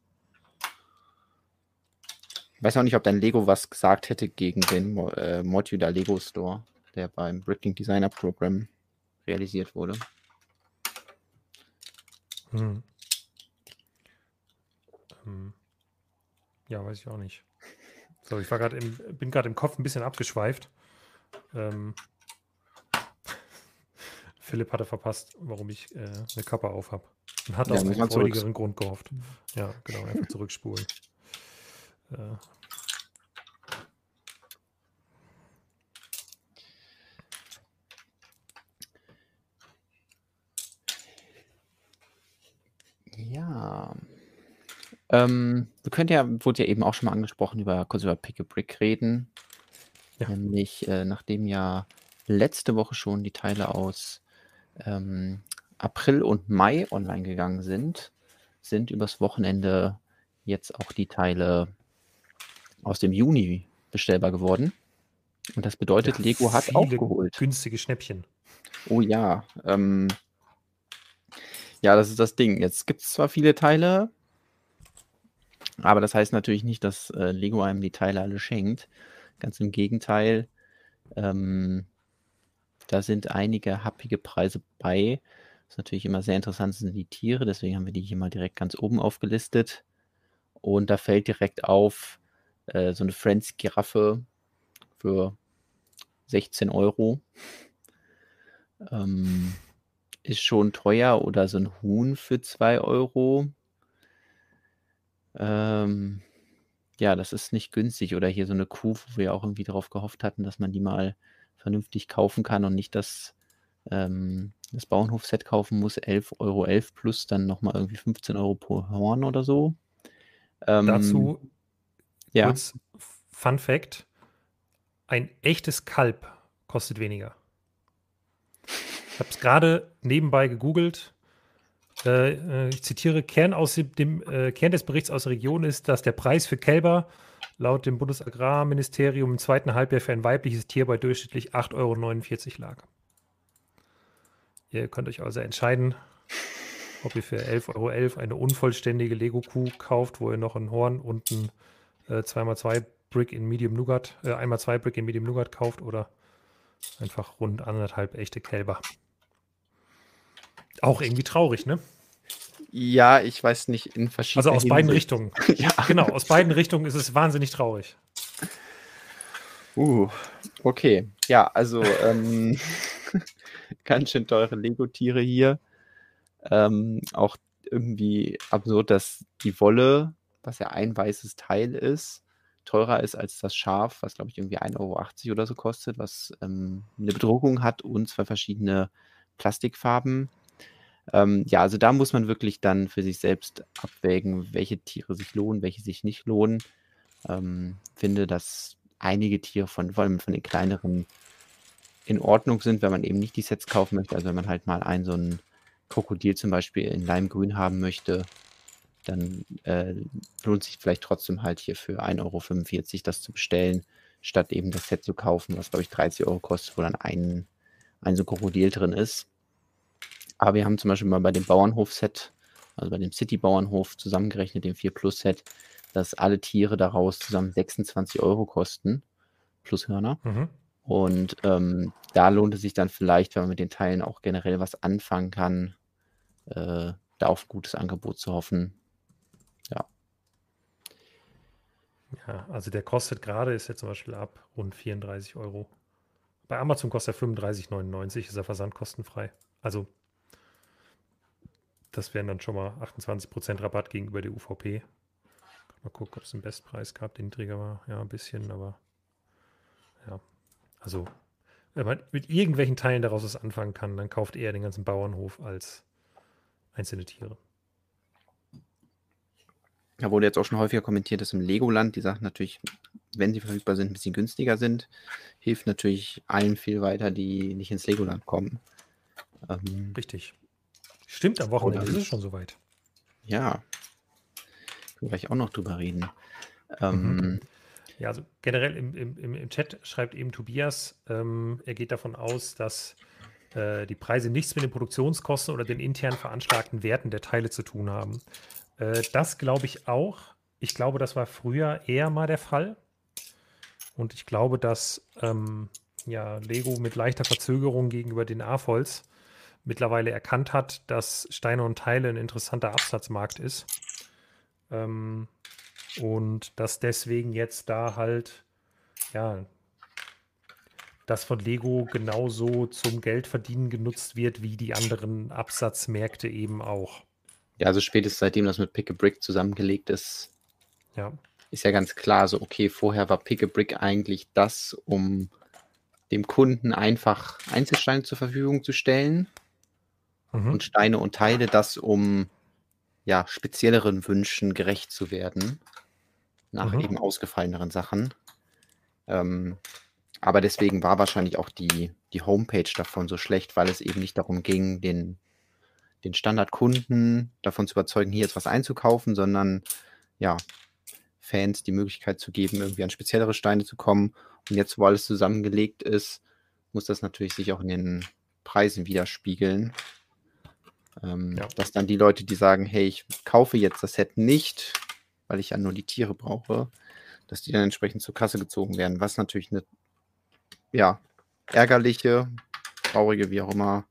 Ich weiß auch nicht, ob dein Lego was gesagt hätte gegen den äh, Modular Lego Store, der beim Bricklink Designer Program realisiert wurde. Hm.
Hm. Ja, weiß ich auch nicht. So, ich war gerade bin gerade im Kopf ein bisschen abgeschweift. Ähm, Philipp hatte verpasst, warum ich äh, eine Kappe auf habe. Und hat ja, aus einem freudigeren Grund gehofft. Ja, genau, einfach zurückspulen. Äh,
Ähm, wir können ja, wurde ja eben auch schon mal angesprochen, über kurz über Pick a Brick reden. Ja. Nämlich, äh, nachdem ja letzte Woche schon die Teile aus ähm, April und Mai online gegangen sind, sind übers Wochenende jetzt auch die Teile aus dem Juni bestellbar geworden. Und das bedeutet, ja, Lego hat aufgeholt.
Günstige Schnäppchen.
Oh ja. Ähm, ja, das ist das Ding. Jetzt gibt es zwar viele Teile, aber das heißt natürlich nicht, dass äh, Lego einem die Teile alle schenkt. Ganz im Gegenteil. Ähm, da sind einige happige Preise bei. Was natürlich immer sehr interessant sind die Tiere, deswegen haben wir die hier mal direkt ganz oben aufgelistet. Und da fällt direkt auf äh, so eine Friends-Giraffe für 16 Euro. Ähm, ist schon teuer oder so ein Huhn für 2 Euro. Ähm, ja, das ist nicht günstig. Oder hier so eine Kuh, wo wir auch irgendwie darauf gehofft hatten, dass man die mal vernünftig kaufen kann und nicht das, ähm, das Bauernhof-Set kaufen muss. 11,11 Euro 11 plus dann nochmal irgendwie 15 Euro pro Horn oder so.
Ähm, Dazu ja. kurz Fun Fact: Ein echtes Kalb kostet weniger. Ich habe es gerade nebenbei gegoogelt. Äh, äh, ich zitiere: Kern, aus dem, äh, Kern des Berichts aus der Region ist, dass der Preis für Kälber laut dem Bundesagrarministerium im zweiten Halbjahr für ein weibliches Tier bei durchschnittlich 8,49 Euro lag. Ihr könnt euch also entscheiden, ob ihr für 11,11 Euro eine unvollständige Lego-Kuh kauft, wo ihr noch ein Horn und ein äh, 2x2 Brick in Medium Nougat, äh, 1x2 Brick in Medium Nougat kauft oder einfach rund anderthalb echte Kälber. Auch irgendwie traurig, ne?
Ja, ich weiß nicht, in verschiedenen.
Also aus beiden Richtungen. ja. Genau, aus beiden Richtungen ist es wahnsinnig traurig.
Uh, okay. Ja, also ähm, ganz schön teure Lego-Tiere hier. Ähm, auch irgendwie absurd, dass die Wolle, was ja ein weißes Teil ist, teurer ist als das Schaf, was glaube ich irgendwie 1,80 Euro oder so kostet, was ähm, eine Bedruckung hat und zwei verschiedene Plastikfarben. Ähm, ja, also da muss man wirklich dann für sich selbst abwägen, welche Tiere sich lohnen, welche sich nicht lohnen. Ähm, finde, dass einige Tiere von, vor allem von den kleineren in Ordnung sind, wenn man eben nicht die Sets kaufen möchte. Also wenn man halt mal ein so ein Krokodil zum Beispiel in Limegrün haben möchte, dann äh, lohnt sich vielleicht trotzdem halt hier für 1,45 Euro das zu bestellen, statt eben das Set zu kaufen, was glaube ich 30 Euro kostet, wo dann ein, ein so Krokodil drin ist. Aber wir haben zum Beispiel mal bei dem Bauernhof-Set, also bei dem City-Bauernhof zusammengerechnet, dem 4 Plus-Set, dass alle Tiere daraus zusammen 26 Euro kosten, plus Hörner. Mhm. Und ähm, da lohnt es sich dann vielleicht, wenn man mit den Teilen auch generell was anfangen kann, äh, da auf ein gutes Angebot zu hoffen. Ja.
Ja, also der kostet gerade, ist jetzt zum Beispiel ab rund 34 Euro. Bei Amazon kostet er 35,99, ist er versandkostenfrei. Also das wären dann schon mal 28% Rabatt gegenüber der UVP. Mal gucken, ob es einen Bestpreis gab, der niedriger war. Ja, ein bisschen, aber ja. Also, wenn man mit irgendwelchen Teilen daraus was anfangen kann, dann kauft eher den ganzen Bauernhof als einzelne Tiere.
Da wurde jetzt auch schon häufiger kommentiert, dass im Legoland die Sachen natürlich, wenn sie verfügbar sind, ein bisschen günstiger sind. Hilft natürlich allen viel weiter, die nicht ins Legoland kommen.
Ähm, Richtig. Stimmt, am Wochenende ist es schon soweit.
Ja. Können wir gleich auch noch drüber reden. Ähm,
mhm. Ja, also generell im, im, im Chat schreibt eben Tobias, ähm, er geht davon aus, dass äh, die Preise nichts mit den Produktionskosten oder den intern veranschlagten Werten der Teile zu tun haben. Äh, das glaube ich auch. Ich glaube, das war früher eher mal der Fall. Und ich glaube, dass ähm, ja, Lego mit leichter Verzögerung gegenüber den AFOLs mittlerweile erkannt hat, dass Steine und Teile ein interessanter Absatzmarkt ist. Ähm, und dass deswegen jetzt da halt, ja, das von Lego genauso zum Geldverdienen genutzt wird, wie die anderen Absatzmärkte eben auch.
Ja, also spätestens seitdem das mit Pick a Brick zusammengelegt ist,
ja.
ist ja ganz klar so, okay, vorher war Pick a Brick eigentlich das, um dem Kunden einfach Einzelsteine zur Verfügung zu stellen mhm. und Steine und Teile das, um ja, spezielleren Wünschen gerecht zu werden nach mhm. eben ausgefalleneren Sachen. Ähm, aber deswegen war wahrscheinlich auch die, die Homepage davon so schlecht, weil es eben nicht darum ging, den, den Standardkunden davon zu überzeugen, hier jetzt was einzukaufen, sondern ja, Fans die Möglichkeit zu geben, irgendwie an speziellere Steine zu kommen. Und jetzt, wo alles zusammengelegt ist, muss das natürlich sich auch in den Preisen widerspiegeln. Ähm, ja. Dass dann die Leute, die sagen, hey, ich kaufe jetzt das Set nicht, weil ich ja nur die Tiere brauche, dass die dann entsprechend zur Kasse gezogen werden, was natürlich eine, ja, ärgerliche, traurige, wie auch immer,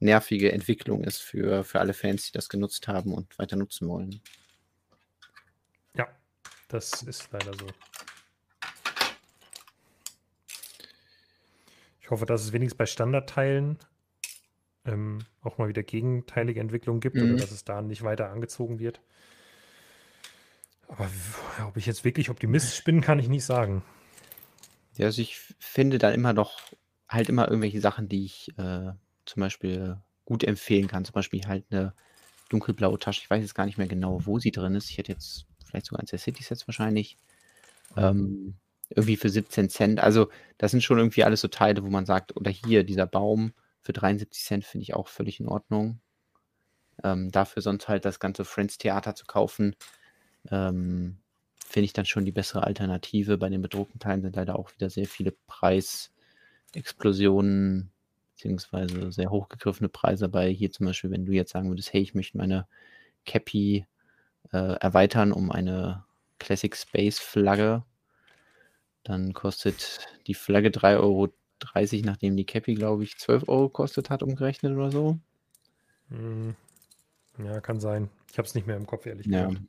nervige Entwicklung ist für, für alle Fans, die das genutzt haben und weiter nutzen wollen.
Ja, das ist leider so. Ich hoffe, dass es wenigstens bei Standardteilen ähm, auch mal wieder gegenteilige Entwicklungen gibt mhm. oder dass es da nicht weiter angezogen wird. Aber ob ich jetzt wirklich optimistisch bin, kann ich nicht sagen.
Ja, also ich finde dann immer noch halt immer irgendwelche Sachen, die ich äh, zum Beispiel gut empfehlen kann. Zum Beispiel halt eine dunkelblaue Tasche. Ich weiß jetzt gar nicht mehr genau, wo sie drin ist. Ich hätte jetzt vielleicht sogar eins der City-Sets wahrscheinlich. Ähm, irgendwie für 17 Cent. Also das sind schon irgendwie alles so Teile, wo man sagt, oder hier dieser Baum für 73 Cent finde ich auch völlig in Ordnung. Ähm, dafür sonst halt das ganze Friends-Theater zu kaufen, ähm, finde ich dann schon die bessere Alternative. Bei den bedruckten Teilen sind leider auch wieder sehr viele Preisexplosionen beziehungsweise sehr hochgegriffene Preise dabei. Hier zum Beispiel, wenn du jetzt sagen würdest, hey, ich möchte meine Cappy äh, erweitern um eine Classic Space Flagge, dann kostet die Flagge 3,30 Euro, nachdem die Cappy, glaube ich, 12 Euro kostet hat, umgerechnet oder so.
Hm. Ja, kann sein. Ich habe es nicht mehr im Kopf, ehrlich
ja. gesagt.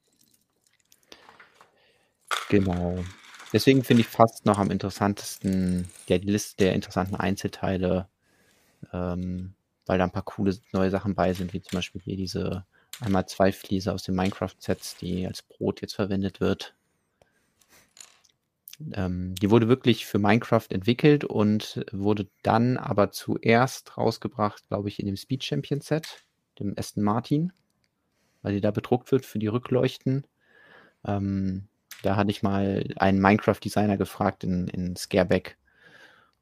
Genau. Deswegen finde ich fast noch am interessantesten ja, die Liste der interessanten Einzelteile, ähm, weil da ein paar coole neue Sachen bei sind, wie zum Beispiel hier diese einmal zwei Fliese aus den Minecraft-Sets, die als Brot jetzt verwendet wird. Ähm, die wurde wirklich für Minecraft entwickelt und wurde dann aber zuerst rausgebracht, glaube ich, in dem Speed Champion Set, dem Aston Martin, weil die da bedruckt wird für die Rückleuchten. Ähm, da hatte ich mal einen Minecraft-Designer gefragt in, in Scareback.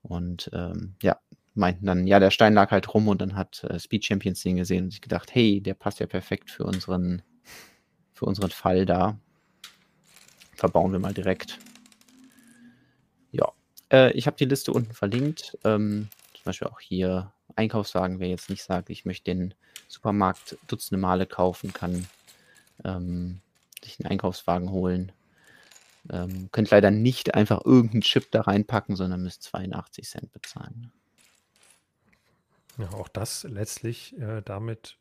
Und ähm, ja, meinten dann, ja, der Stein lag halt rum und dann hat äh, Speed Champions den gesehen und sich gedacht, hey, der passt ja perfekt für unseren, für unseren Fall da. Verbauen wir mal direkt. Äh, ich habe die Liste unten verlinkt. Ähm, zum Beispiel auch hier Einkaufswagen, wer jetzt nicht sagt, ich möchte den Supermarkt dutzende Male kaufen, kann ähm, sich einen Einkaufswagen holen. Ähm, könnt leider nicht einfach irgendeinen Chip da reinpacken, sondern müsst 82 Cent bezahlen.
Ja, auch das letztlich äh, damit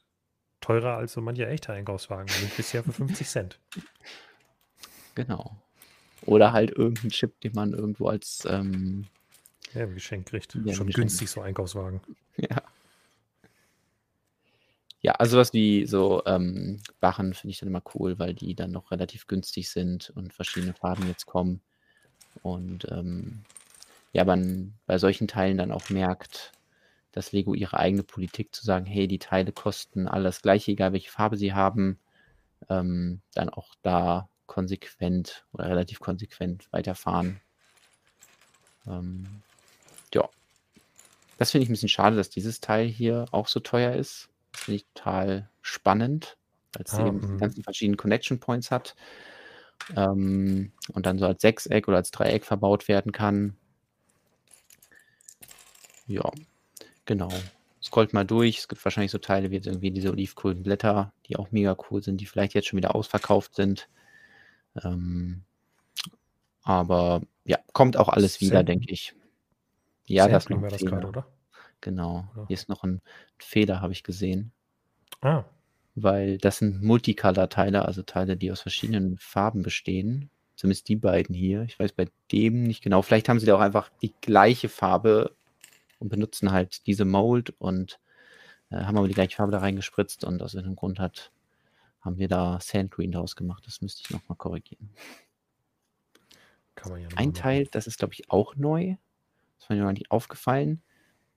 teurer als so mancher echter Einkaufswagen, bisher für 50 Cent.
Genau. Oder halt irgendein Chip, den man irgendwo als ähm,
ja, ein Geschenk kriegt. Ja, Schon Geschenk. günstig, so Einkaufswagen.
Ja. Ja, also was wie so ähm, Barren finde ich dann immer cool, weil die dann noch relativ günstig sind und verschiedene Farben jetzt kommen. Und ähm, ja, man bei solchen Teilen dann auch merkt, dass Lego ihre eigene Politik zu sagen, hey, die Teile kosten alles gleiche, egal welche Farbe sie haben, ähm, dann auch da konsequent oder relativ konsequent weiterfahren. Ähm, ja. Das finde ich ein bisschen schade, dass dieses Teil hier auch so teuer ist. Das finde ich total spannend, weil es ah, eben die mhm. ganzen verschiedenen Connection Points hat. Ähm, und dann so als Sechseck oder als Dreieck verbaut werden kann. Ja, Genau. Scrollt mal durch. Es gibt wahrscheinlich so Teile wie jetzt irgendwie diese olivgrünen Blätter, die auch mega cool sind, die vielleicht jetzt schon wieder ausverkauft sind. Ähm, aber ja, kommt auch alles wieder, denke ich. Ja, das noch das gerade, oder? Genau. Hier ist noch ein Feder, habe ich gesehen. Ah. Weil das sind Multicolor-Teile, also Teile, die aus verschiedenen Farben bestehen. Zumindest die beiden hier. Ich weiß bei dem nicht genau. Vielleicht haben sie da auch einfach die gleiche Farbe und benutzen halt diese Mold und äh, haben aber die gleiche Farbe da reingespritzt und aus irgendeinem Grund hat, haben wir da Sand Green draus gemacht. Das müsste ich nochmal korrigieren. Ja Ein Teil, das ist glaube ich auch neu. Das war mir noch nicht aufgefallen.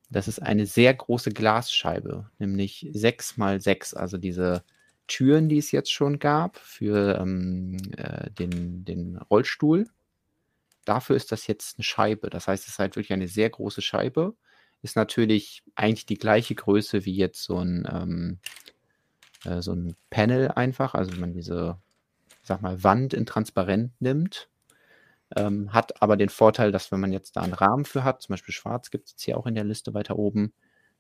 Das ist eine sehr große Glasscheibe, nämlich 6 mal 6, also diese Türen, die es jetzt schon gab für ähm, äh, den, den Rollstuhl. Dafür ist das jetzt eine Scheibe. Das heißt, es ist halt wirklich eine sehr große Scheibe ist natürlich eigentlich die gleiche Größe wie jetzt so ein, ähm, äh, so ein Panel einfach. Also wenn man diese, sag mal, Wand in transparent nimmt, ähm, hat aber den Vorteil, dass wenn man jetzt da einen Rahmen für hat, zum Beispiel schwarz gibt es hier auch in der Liste weiter oben,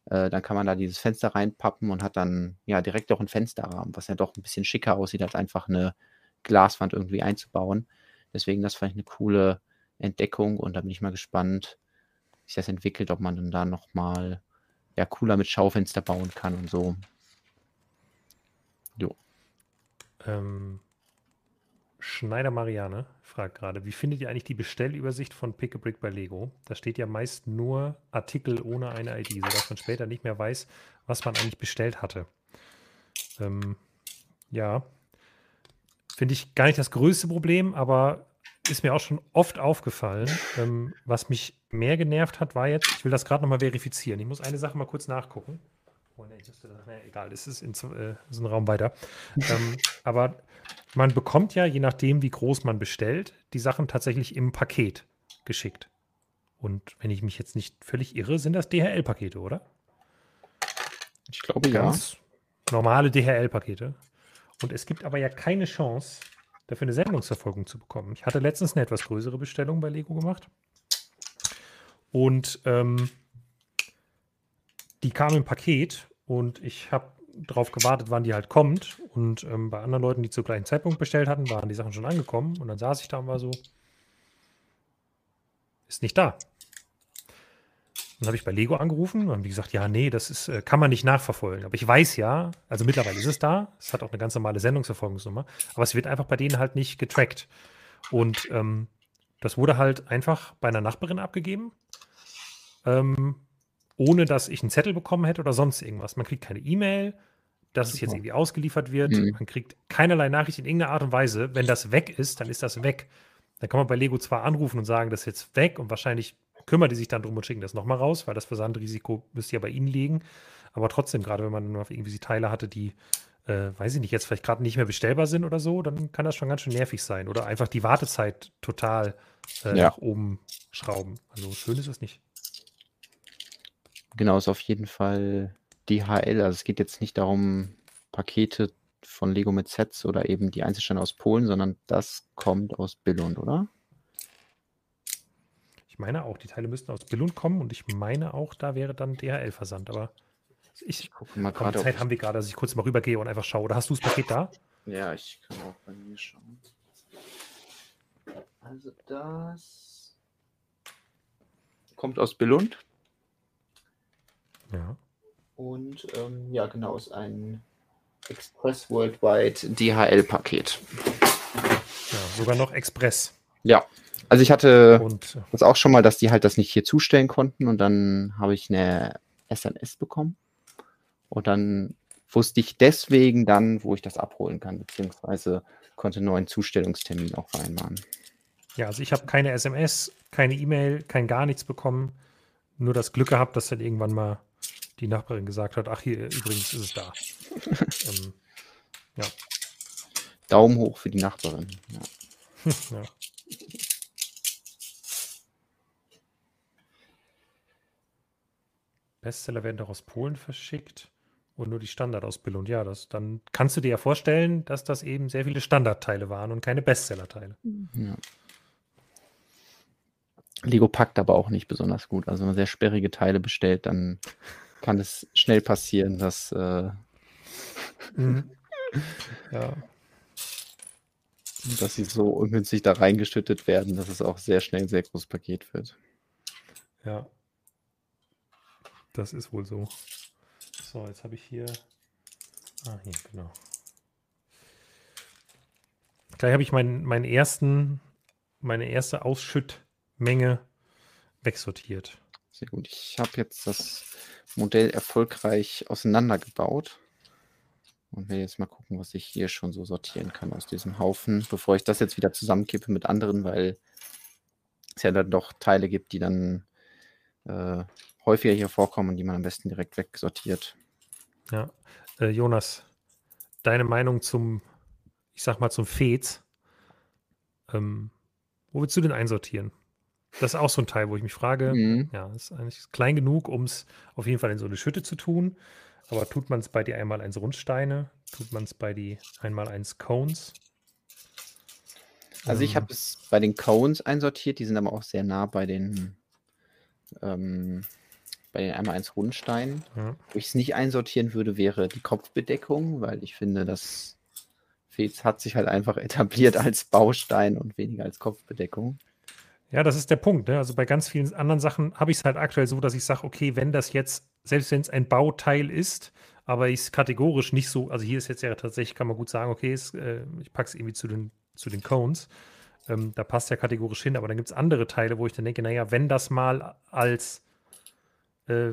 äh, dann kann man da dieses Fenster reinpappen und hat dann ja direkt auch einen Fensterrahmen, was ja doch ein bisschen schicker aussieht, als einfach eine Glaswand irgendwie einzubauen. Deswegen das vielleicht eine coole Entdeckung und da bin ich mal gespannt, sich das entwickelt, ob man dann da nochmal ja, cooler mit Schaufenster bauen kann und so.
Jo. Ähm, Schneider Marianne fragt gerade, wie findet ihr eigentlich die Bestellübersicht von Pick a Brick bei Lego? Da steht ja meist nur Artikel ohne eine ID, sodass man später nicht mehr weiß, was man eigentlich bestellt hatte. Ähm, ja, finde ich gar nicht das größte Problem, aber ist mir auch schon oft aufgefallen. Ähm, was mich mehr genervt hat, war jetzt, ich will das gerade nochmal verifizieren. Ich muss eine Sache mal kurz nachgucken. Oh nee, das, nee egal, das ist, in, äh, ist ein Raum weiter. ähm, aber man bekommt ja, je nachdem, wie groß man bestellt, die Sachen tatsächlich im Paket geschickt. Und wenn ich mich jetzt nicht völlig irre, sind das DHL-Pakete, oder?
Ich glaube Ganz,
normale DHL-Pakete. Und es gibt aber ja keine Chance, dafür eine Sendungsverfolgung zu bekommen. Ich hatte letztens eine etwas größere Bestellung bei Lego gemacht. Und ähm, die kam im Paket und ich habe darauf gewartet, wann die halt kommt. Und ähm, bei anderen Leuten, die zu gleichen Zeitpunkt bestellt hatten, waren die Sachen schon angekommen. Und dann saß ich da und war so, ist nicht da. Dann habe ich bei Lego angerufen und haben die gesagt, ja, nee, das ist, äh, kann man nicht nachverfolgen. Aber ich weiß ja, also mittlerweile ist es da, es hat auch eine ganz normale Sendungsverfolgungsnummer, aber es wird einfach bei denen halt nicht getrackt. Und ähm, das wurde halt einfach bei einer Nachbarin abgegeben, ähm, ohne dass ich einen Zettel bekommen hätte oder sonst irgendwas. Man kriegt keine E-Mail, dass es jetzt irgendwie ausgeliefert wird. Mhm. Man kriegt keinerlei Nachricht in irgendeiner Art und Weise. Wenn das weg ist, dann ist das weg. Dann kann man bei Lego zwar anrufen und sagen, das ist jetzt weg und wahrscheinlich kümmern die sich dann drum und schicken das nochmal raus, weil das Versandrisiko müsste ja bei ihnen liegen. Aber trotzdem, gerade wenn man auf irgendwie Teile hatte, die, äh, weiß ich nicht, jetzt vielleicht gerade nicht mehr bestellbar sind oder so, dann kann das schon ganz schön nervig sein. Oder einfach die Wartezeit total äh, ja. nach oben schrauben. Also schön ist es nicht.
Genau, ist auf jeden Fall DHL. Also es geht jetzt nicht darum, Pakete von Lego mit Sets oder eben die Einzelstände aus Polen, sondern das kommt aus Billund, oder?
Ich meine auch, die Teile müssten aus Billund kommen und ich meine auch, da wäre dann DHL-Versand. Aber ich, ich gucke mal gerade. Zeit haben wir gerade, dass ich kurz mal rübergehe und einfach schaue. Oder hast du das Paket da?
Ja, ich kann auch bei mir schauen. Also das kommt aus Billund.
Ja.
Und ähm, ja, genau, ist ein Express Worldwide DHL-Paket.
Ja, sogar noch Express.
Ja, also ich hatte und, äh, das auch schon mal, dass die halt das nicht hier zustellen konnten und dann habe ich eine SMS bekommen und dann wusste ich deswegen dann, wo ich das abholen kann, beziehungsweise konnte einen neuen Zustellungstermin auch vereinbaren.
Ja, also ich habe keine SMS, keine E-Mail, kein gar nichts bekommen. Nur das Glück gehabt, dass dann irgendwann mal die Nachbarin gesagt hat, ach hier übrigens ist es da. ähm,
ja. Daumen hoch für die Nachbarin. Ja. ja.
Bestseller werden doch aus Polen verschickt und nur die Standardausbildung. Ja, das, dann kannst du dir ja vorstellen, dass das eben sehr viele Standardteile waren und keine Bestsellerteile. Ja.
Lego packt aber auch nicht besonders gut. Also wenn man sehr sperrige Teile bestellt, dann kann es schnell passieren, dass äh, mhm. ja. dass sie so ungünstig da reingeschüttet werden, dass es auch sehr schnell ein sehr großes Paket wird.
Ja, das ist wohl so. So, jetzt habe ich hier. Ah, hier, genau. Gleich habe ich meinen, meinen ersten, meine erste Ausschüttmenge wegsortiert.
Sehr gut. Ich habe jetzt das Modell erfolgreich auseinandergebaut. Und will jetzt mal gucken, was ich hier schon so sortieren kann aus diesem Haufen, bevor ich das jetzt wieder zusammenkippe mit anderen, weil es ja dann doch Teile gibt, die dann äh, häufiger hier vorkommen und die man am besten direkt wegsortiert.
Ja, äh, Jonas, deine Meinung zum, ich sag mal, zum Fez. Ähm, wo willst du denn einsortieren? Das ist auch so ein Teil, wo ich mich frage, mhm. ja, ist eigentlich klein genug, um es auf jeden Fall in so eine Schütte zu tun. Aber tut man es bei die einmal eins Rundsteine? Tut man es bei die einmal eins Cones?
Also ich ähm. habe es bei den Cones einsortiert, die sind aber auch sehr nah bei den ähm, bei den einmal eins Rundstein. Ja. Wo ich es nicht einsortieren würde, wäre die Kopfbedeckung, weil ich finde, das Fez hat sich halt einfach etabliert als Baustein und weniger als Kopfbedeckung.
Ja, das ist der Punkt. Ne? Also bei ganz vielen anderen Sachen habe ich es halt aktuell so, dass ich sage, okay, wenn das jetzt, selbst wenn es ein Bauteil ist, aber ich es kategorisch nicht so, also hier ist jetzt ja tatsächlich, kann man gut sagen, okay, es, äh, ich packe es irgendwie zu den, zu den Cones. Ähm, da passt ja kategorisch hin, aber dann gibt es andere Teile, wo ich dann denke, naja, wenn das mal als äh,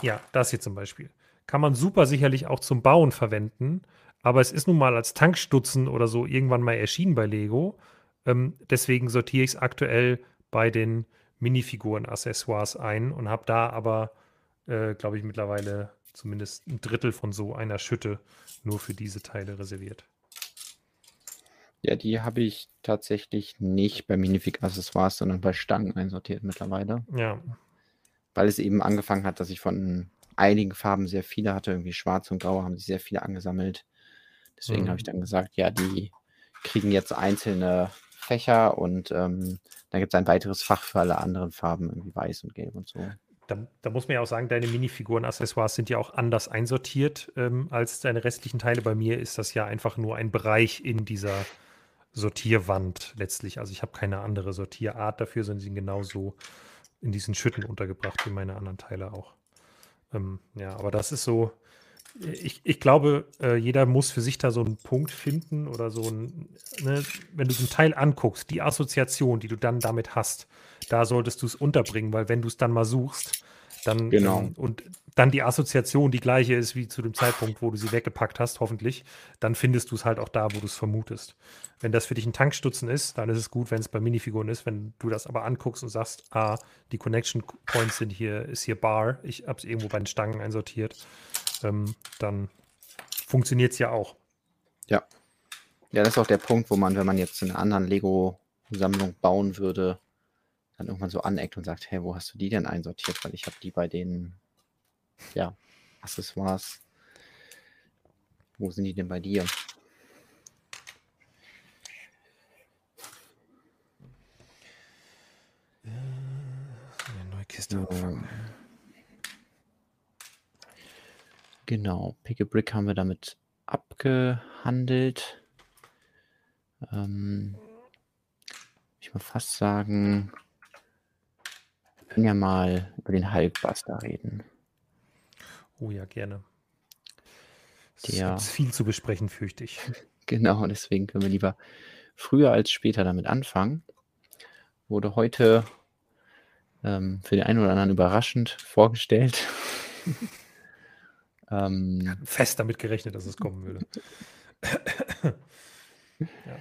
ja, das hier zum Beispiel. Kann man super sicherlich auch zum Bauen verwenden, aber es ist nun mal als Tankstutzen oder so irgendwann mal erschienen bei Lego. Ähm, deswegen sortiere ich es aktuell bei den Minifiguren-Accessoires ein und habe da aber, äh, glaube ich, mittlerweile zumindest ein Drittel von so einer Schütte nur für diese Teile reserviert.
Ja, die habe ich tatsächlich nicht bei Minifig-Accessoires, sondern bei Stangen einsortiert mittlerweile.
Ja,
weil es eben angefangen hat, dass ich von einigen Farben sehr viele hatte, irgendwie schwarz und grau haben sich sehr viele angesammelt. Deswegen mhm. habe ich dann gesagt, ja, die kriegen jetzt einzelne Fächer und ähm, dann gibt es ein weiteres Fach für alle anderen Farben, irgendwie weiß und gelb und so.
Da, da muss man ja auch sagen, deine Minifiguren-Accessoires sind ja auch anders einsortiert ähm, als deine restlichen Teile. Bei mir ist das ja einfach nur ein Bereich in dieser Sortierwand letztlich. Also ich habe keine andere Sortierart dafür, sondern sie sind genauso in diesen Schütten untergebracht wie meine anderen Teile auch. Ähm, ja, aber das ist so, ich, ich glaube, äh, jeder muss für sich da so einen Punkt finden oder so ein, ne, wenn du so ein Teil anguckst, die Assoziation, die du dann damit hast, da solltest du es unterbringen, weil wenn du es dann mal suchst, dann
genau.
ähm, und dann die Assoziation die gleiche ist wie zu dem Zeitpunkt, wo du sie weggepackt hast, hoffentlich, dann findest du es halt auch da, wo du es vermutest. Wenn das für dich ein Tankstutzen ist, dann ist es gut, wenn es bei Minifiguren ist. Wenn du das aber anguckst und sagst, ah, die Connection Points sind hier, ist hier Bar, ich habe es irgendwo bei den Stangen einsortiert, ähm, dann funktioniert es ja auch.
Ja. Ja, das ist auch der Punkt, wo man, wenn man jetzt eine anderen Lego-Sammlung bauen würde, dann irgendwann so aneckt und sagt, hey, wo hast du die denn einsortiert? Weil ich habe die bei den, ja, Accessoires. Wo sind die denn bei dir?
Eine neue Kiste auffangen.
Genau, Pick a Brick haben wir damit abgehandelt. Ähm, ich mal fast sagen, wir können ja mal über den Hulkbuster reden.
Oh ja, gerne.
Es Der,
ist viel zu besprechen, fürchte ich.
genau, deswegen können wir lieber früher als später damit anfangen. Wurde heute ähm, für den einen oder anderen überraschend vorgestellt.
ähm, fest damit gerechnet, dass es kommen würde.
ja.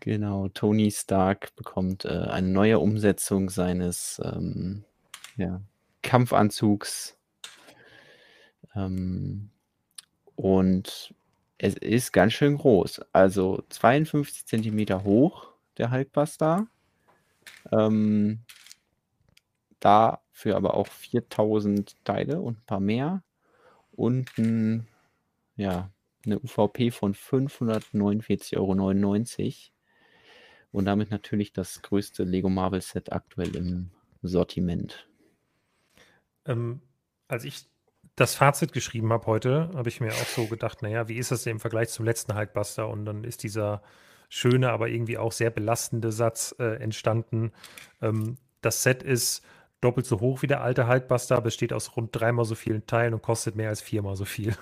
Genau, Tony Stark bekommt äh, eine neue Umsetzung seines ähm, ja, Kampfanzugs. Ähm, und es ist ganz schön groß. Also 52 Zentimeter hoch, der Hulkbuster. Ähm, dafür aber auch 4000 Teile und ein paar mehr. Und ein, ja, eine UVP von 549,99 Euro. Und damit natürlich das größte Lego Marvel Set aktuell im Sortiment.
Ähm, als ich das Fazit geschrieben habe heute, habe ich mir auch so gedacht, naja, wie ist das denn im Vergleich zum letzten Hulkbuster? Und dann ist dieser schöne, aber irgendwie auch sehr belastende Satz äh, entstanden. Ähm, das Set ist doppelt so hoch wie der alte Hulkbuster, besteht aus rund dreimal so vielen Teilen und kostet mehr als viermal so viel.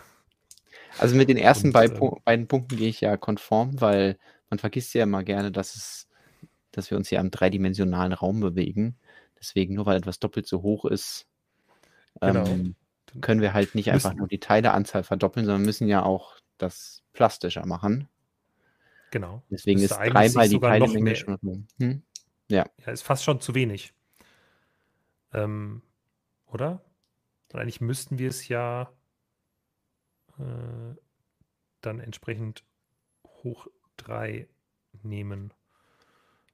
Also mit den ersten und, beiden, äh, beiden Punkten gehe ich ja konform, weil man vergisst ja immer gerne, dass es, dass wir uns hier im dreidimensionalen Raum bewegen. Deswegen, nur weil etwas doppelt so hoch ist, genau. ähm, können wir halt nicht einfach nur die Teileanzahl verdoppeln, sondern müssen ja auch das plastischer machen.
Genau.
Deswegen ist dreimal die Teilemenge schon. Hm?
Ja. ja, ist fast schon zu wenig. Ähm, oder? Und eigentlich müssten wir es ja äh, dann entsprechend hoch 3 nehmen.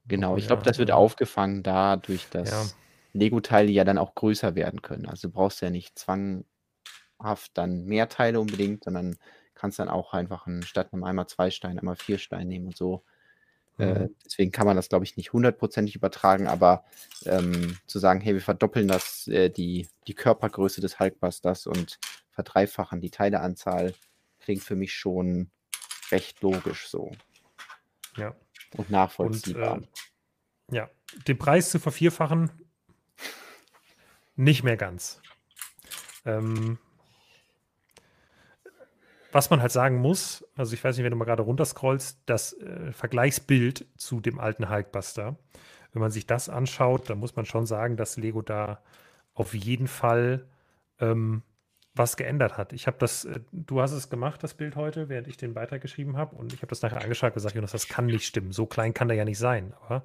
Genau, oh, ich glaube, das wird aufgefangen dadurch, dass ja. Lego-Teile ja dann auch größer werden können. Also du brauchst ja nicht zwanghaft dann mehr Teile unbedingt, sondern kannst dann auch einfach ein, statt einem einmal zwei Steine, einmal vier Steine nehmen und so. Äh, mhm. Deswegen kann man das, glaube ich, nicht hundertprozentig übertragen, aber ähm, zu sagen, hey, wir verdoppeln das, äh, die, die Körpergröße des Hulkbusters und verdreifachen die Teileanzahl, klingt für mich schon recht logisch so.
Ja.
Und nachvollziehbar. Und,
äh, ja, den Preis zu vervierfachen, nicht mehr ganz. Ähm, was man halt sagen muss, also ich weiß nicht, wenn du mal gerade runterscrollst, das äh, Vergleichsbild zu dem alten Hulkbuster, wenn man sich das anschaut, dann muss man schon sagen, dass Lego da auf jeden Fall ähm, was geändert hat. Ich habe das, äh, du hast es gemacht, das Bild heute, während ich den Beitrag geschrieben habe, und ich habe das nachher angeschaut und gesagt, Jonas, das kann nicht stimmen. So klein kann der ja nicht sein. Aber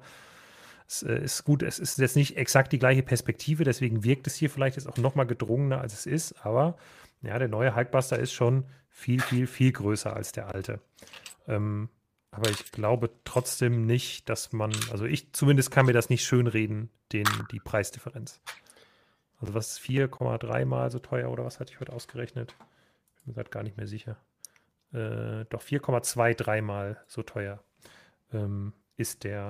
es äh, ist gut, es ist jetzt nicht exakt die gleiche Perspektive, deswegen wirkt es hier vielleicht jetzt auch noch mal gedrungener, als es ist. Aber ja, der neue Hulkbuster ist schon viel, viel, viel größer als der alte. Ähm, aber ich glaube trotzdem nicht, dass man, also ich zumindest kann mir das nicht schönreden, den, die Preisdifferenz. Also was ist 4,3 mal so teuer oder was hatte ich heute ausgerechnet? Ich bin mir gerade gar nicht mehr sicher. Äh, doch 4,23 mal so teuer ähm, ist der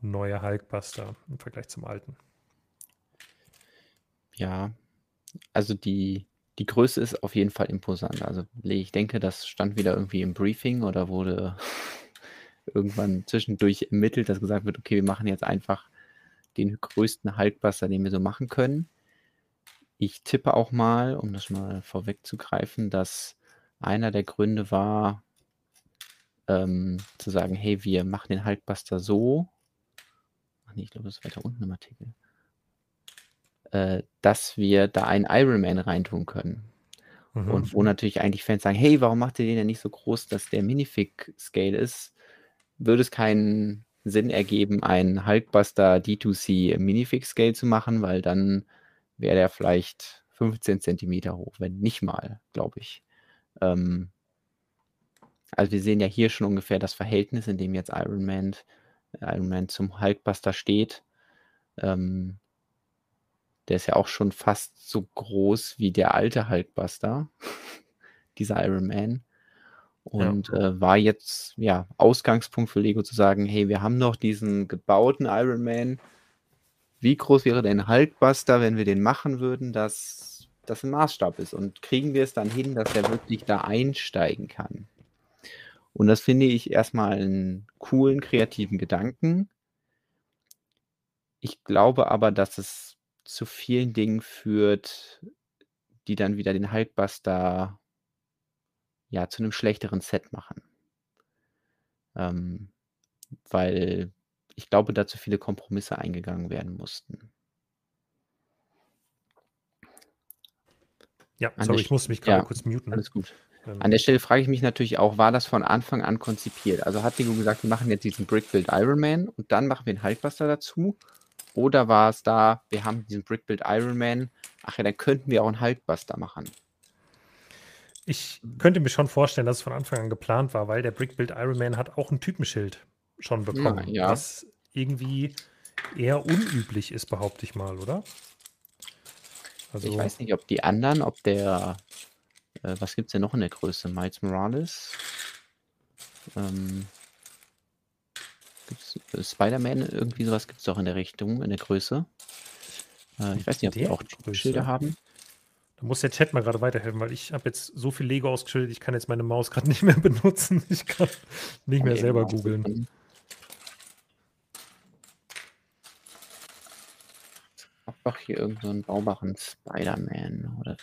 neue Hulkbuster im Vergleich zum alten.
Ja, also die, die Größe ist auf jeden Fall imposant. Also ich denke, das stand wieder irgendwie im Briefing oder wurde irgendwann zwischendurch ermittelt, dass gesagt wird, okay, wir machen jetzt einfach den größten Hulkbuster, den wir so machen können. Ich tippe auch mal, um das mal vorwegzugreifen, dass einer der Gründe war, ähm, zu sagen, hey, wir machen den Hulkbuster so. Ach nee, ich glaube, das ist weiter unten im Artikel. Äh, dass wir da einen Ironman reintun können. Mhm. Und wo natürlich eigentlich Fans sagen, hey, warum macht ihr den denn nicht so groß, dass der Minifig-Scale ist? Würde es keinen Sinn ergeben, einen Hulkbuster D2C Minifig-Scale zu machen, weil dann wäre der vielleicht 15 Zentimeter hoch, wenn nicht mal, glaube ich. Ähm, also wir sehen ja hier schon ungefähr das Verhältnis, in dem jetzt Iron Man, Iron Man zum Hulkbuster steht. Ähm, der ist ja auch schon fast so groß wie der alte Hulkbuster, dieser Iron Man. Und ja. äh, war jetzt ja Ausgangspunkt für Lego zu sagen, hey, wir haben noch diesen gebauten Iron Man. Wie groß wäre denn Hulkbuster, wenn wir den machen würden, dass das ein Maßstab ist? Und kriegen wir es dann hin, dass er wirklich da einsteigen kann? Und das finde ich erstmal einen coolen, kreativen Gedanken. Ich glaube aber, dass es zu vielen Dingen führt, die dann wieder den Hulkbuster ja zu einem schlechteren Set machen. Ähm, weil ich glaube, da zu viele Kompromisse eingegangen werden mussten.
Ja, An sorry, ich musste mich gerade ja, kurz muten.
Alles gut. Ähm. An der Stelle frage ich mich natürlich auch, war das von Anfang an konzipiert? Also hat Lego gesagt, wir machen jetzt diesen Brick Build Iron Man und dann machen wir einen Hulkbuster dazu? Oder war es da, wir haben diesen Brick Build Iron Man, ach ja, dann könnten wir auch einen Hulkbuster machen?
Ich könnte mir schon vorstellen, dass es von Anfang an geplant war, weil der Brick Build Iron Man hat auch ein Typenschild schon bekommen, ja, ja. was irgendwie eher unüblich ist, behaupte ich mal, oder?
Also, ich weiß nicht, ob die anderen, ob der äh, was gibt es denn noch in der Größe? Miles Morales? Ähm, äh, Spider-Man, irgendwie sowas gibt es doch in der Richtung, in der Größe. Äh, ich weiß nicht, ob die auch Schilder haben.
Da muss der Chat mal gerade weiterhelfen, weil ich habe jetzt so viel Lego ausgeschildert, ich kann jetzt meine Maus gerade nicht mehr benutzen. Ich kann nicht mehr selber googeln.
Doch hier irgendeinen so baubaren Spider-Man oder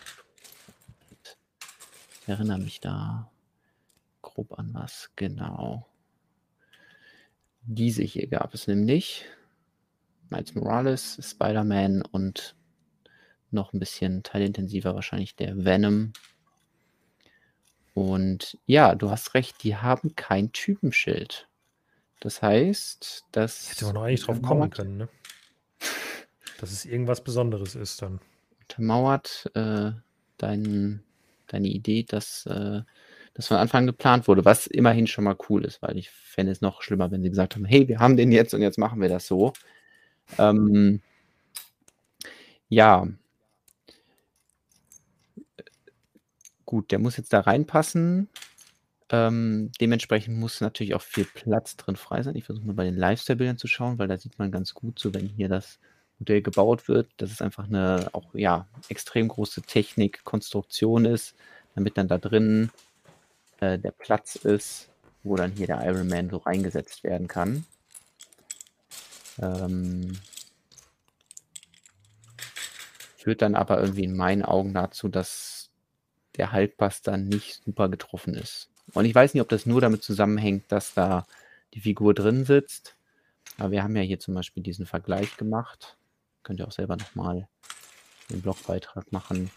ich erinnere mich da grob an was. Genau. Diese hier gab es nämlich. Miles Morales, Spider-Man und noch ein bisschen teilintensiver wahrscheinlich der Venom. Und ja, du hast recht, die haben kein Typenschild. Das heißt, dass.
Hätte man noch eigentlich drauf kommen können, ne? Dass es irgendwas Besonderes ist dann.
Untermauert äh, deinen deine Idee, dass äh, das von Anfang an geplant wurde, was immerhin schon mal cool ist, weil ich fände es noch schlimmer, wenn sie gesagt haben, hey, wir haben den jetzt und jetzt machen wir das so. Ähm, ja. Gut, der muss jetzt da reinpassen. Ähm, dementsprechend muss natürlich auch viel Platz drin frei sein. Ich versuche mal bei den Lifestyle-Bildern zu schauen, weil da sieht man ganz gut, so wenn hier das Modell gebaut wird, dass es einfach eine auch ja extrem große Technik, Konstruktion ist, damit dann da drin äh, der Platz ist, wo dann hier der Iron Man so reingesetzt werden kann. Ähm, führt dann aber irgendwie in meinen Augen dazu, dass der Haltbuster nicht super getroffen ist. Und ich weiß nicht, ob das nur damit zusammenhängt, dass da die Figur drin sitzt. Aber wir haben ja hier zum Beispiel diesen Vergleich gemacht könnt ihr auch selber nochmal den Blogbeitrag machen,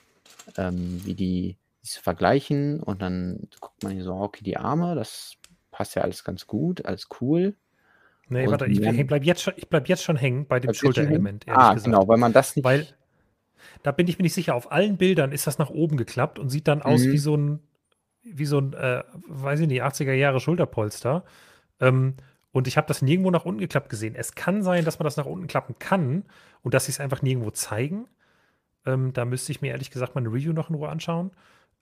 ähm, wie die sich vergleichen und dann guckt man hier so, okay, die Arme, das passt ja alles ganz gut, alles cool.
Nee, und warte, ich, ich bleibe jetzt, schon, bleib jetzt schon hängen bei dem Schulterelement.
Ah, gesagt. genau, weil man das nicht.
Weil da bin ich mir nicht sicher, auf allen Bildern ist das nach oben geklappt und sieht dann aus mhm. wie so ein, wie so ein, äh, weiß ich nicht, 80er Jahre Schulterpolster. Ähm, und ich habe das nirgendwo nach unten geklappt gesehen. Es kann sein, dass man das nach unten klappen kann und dass sie es einfach nirgendwo zeigen. Ähm, da müsste ich mir ehrlich gesagt mal eine Review noch in Ruhe anschauen.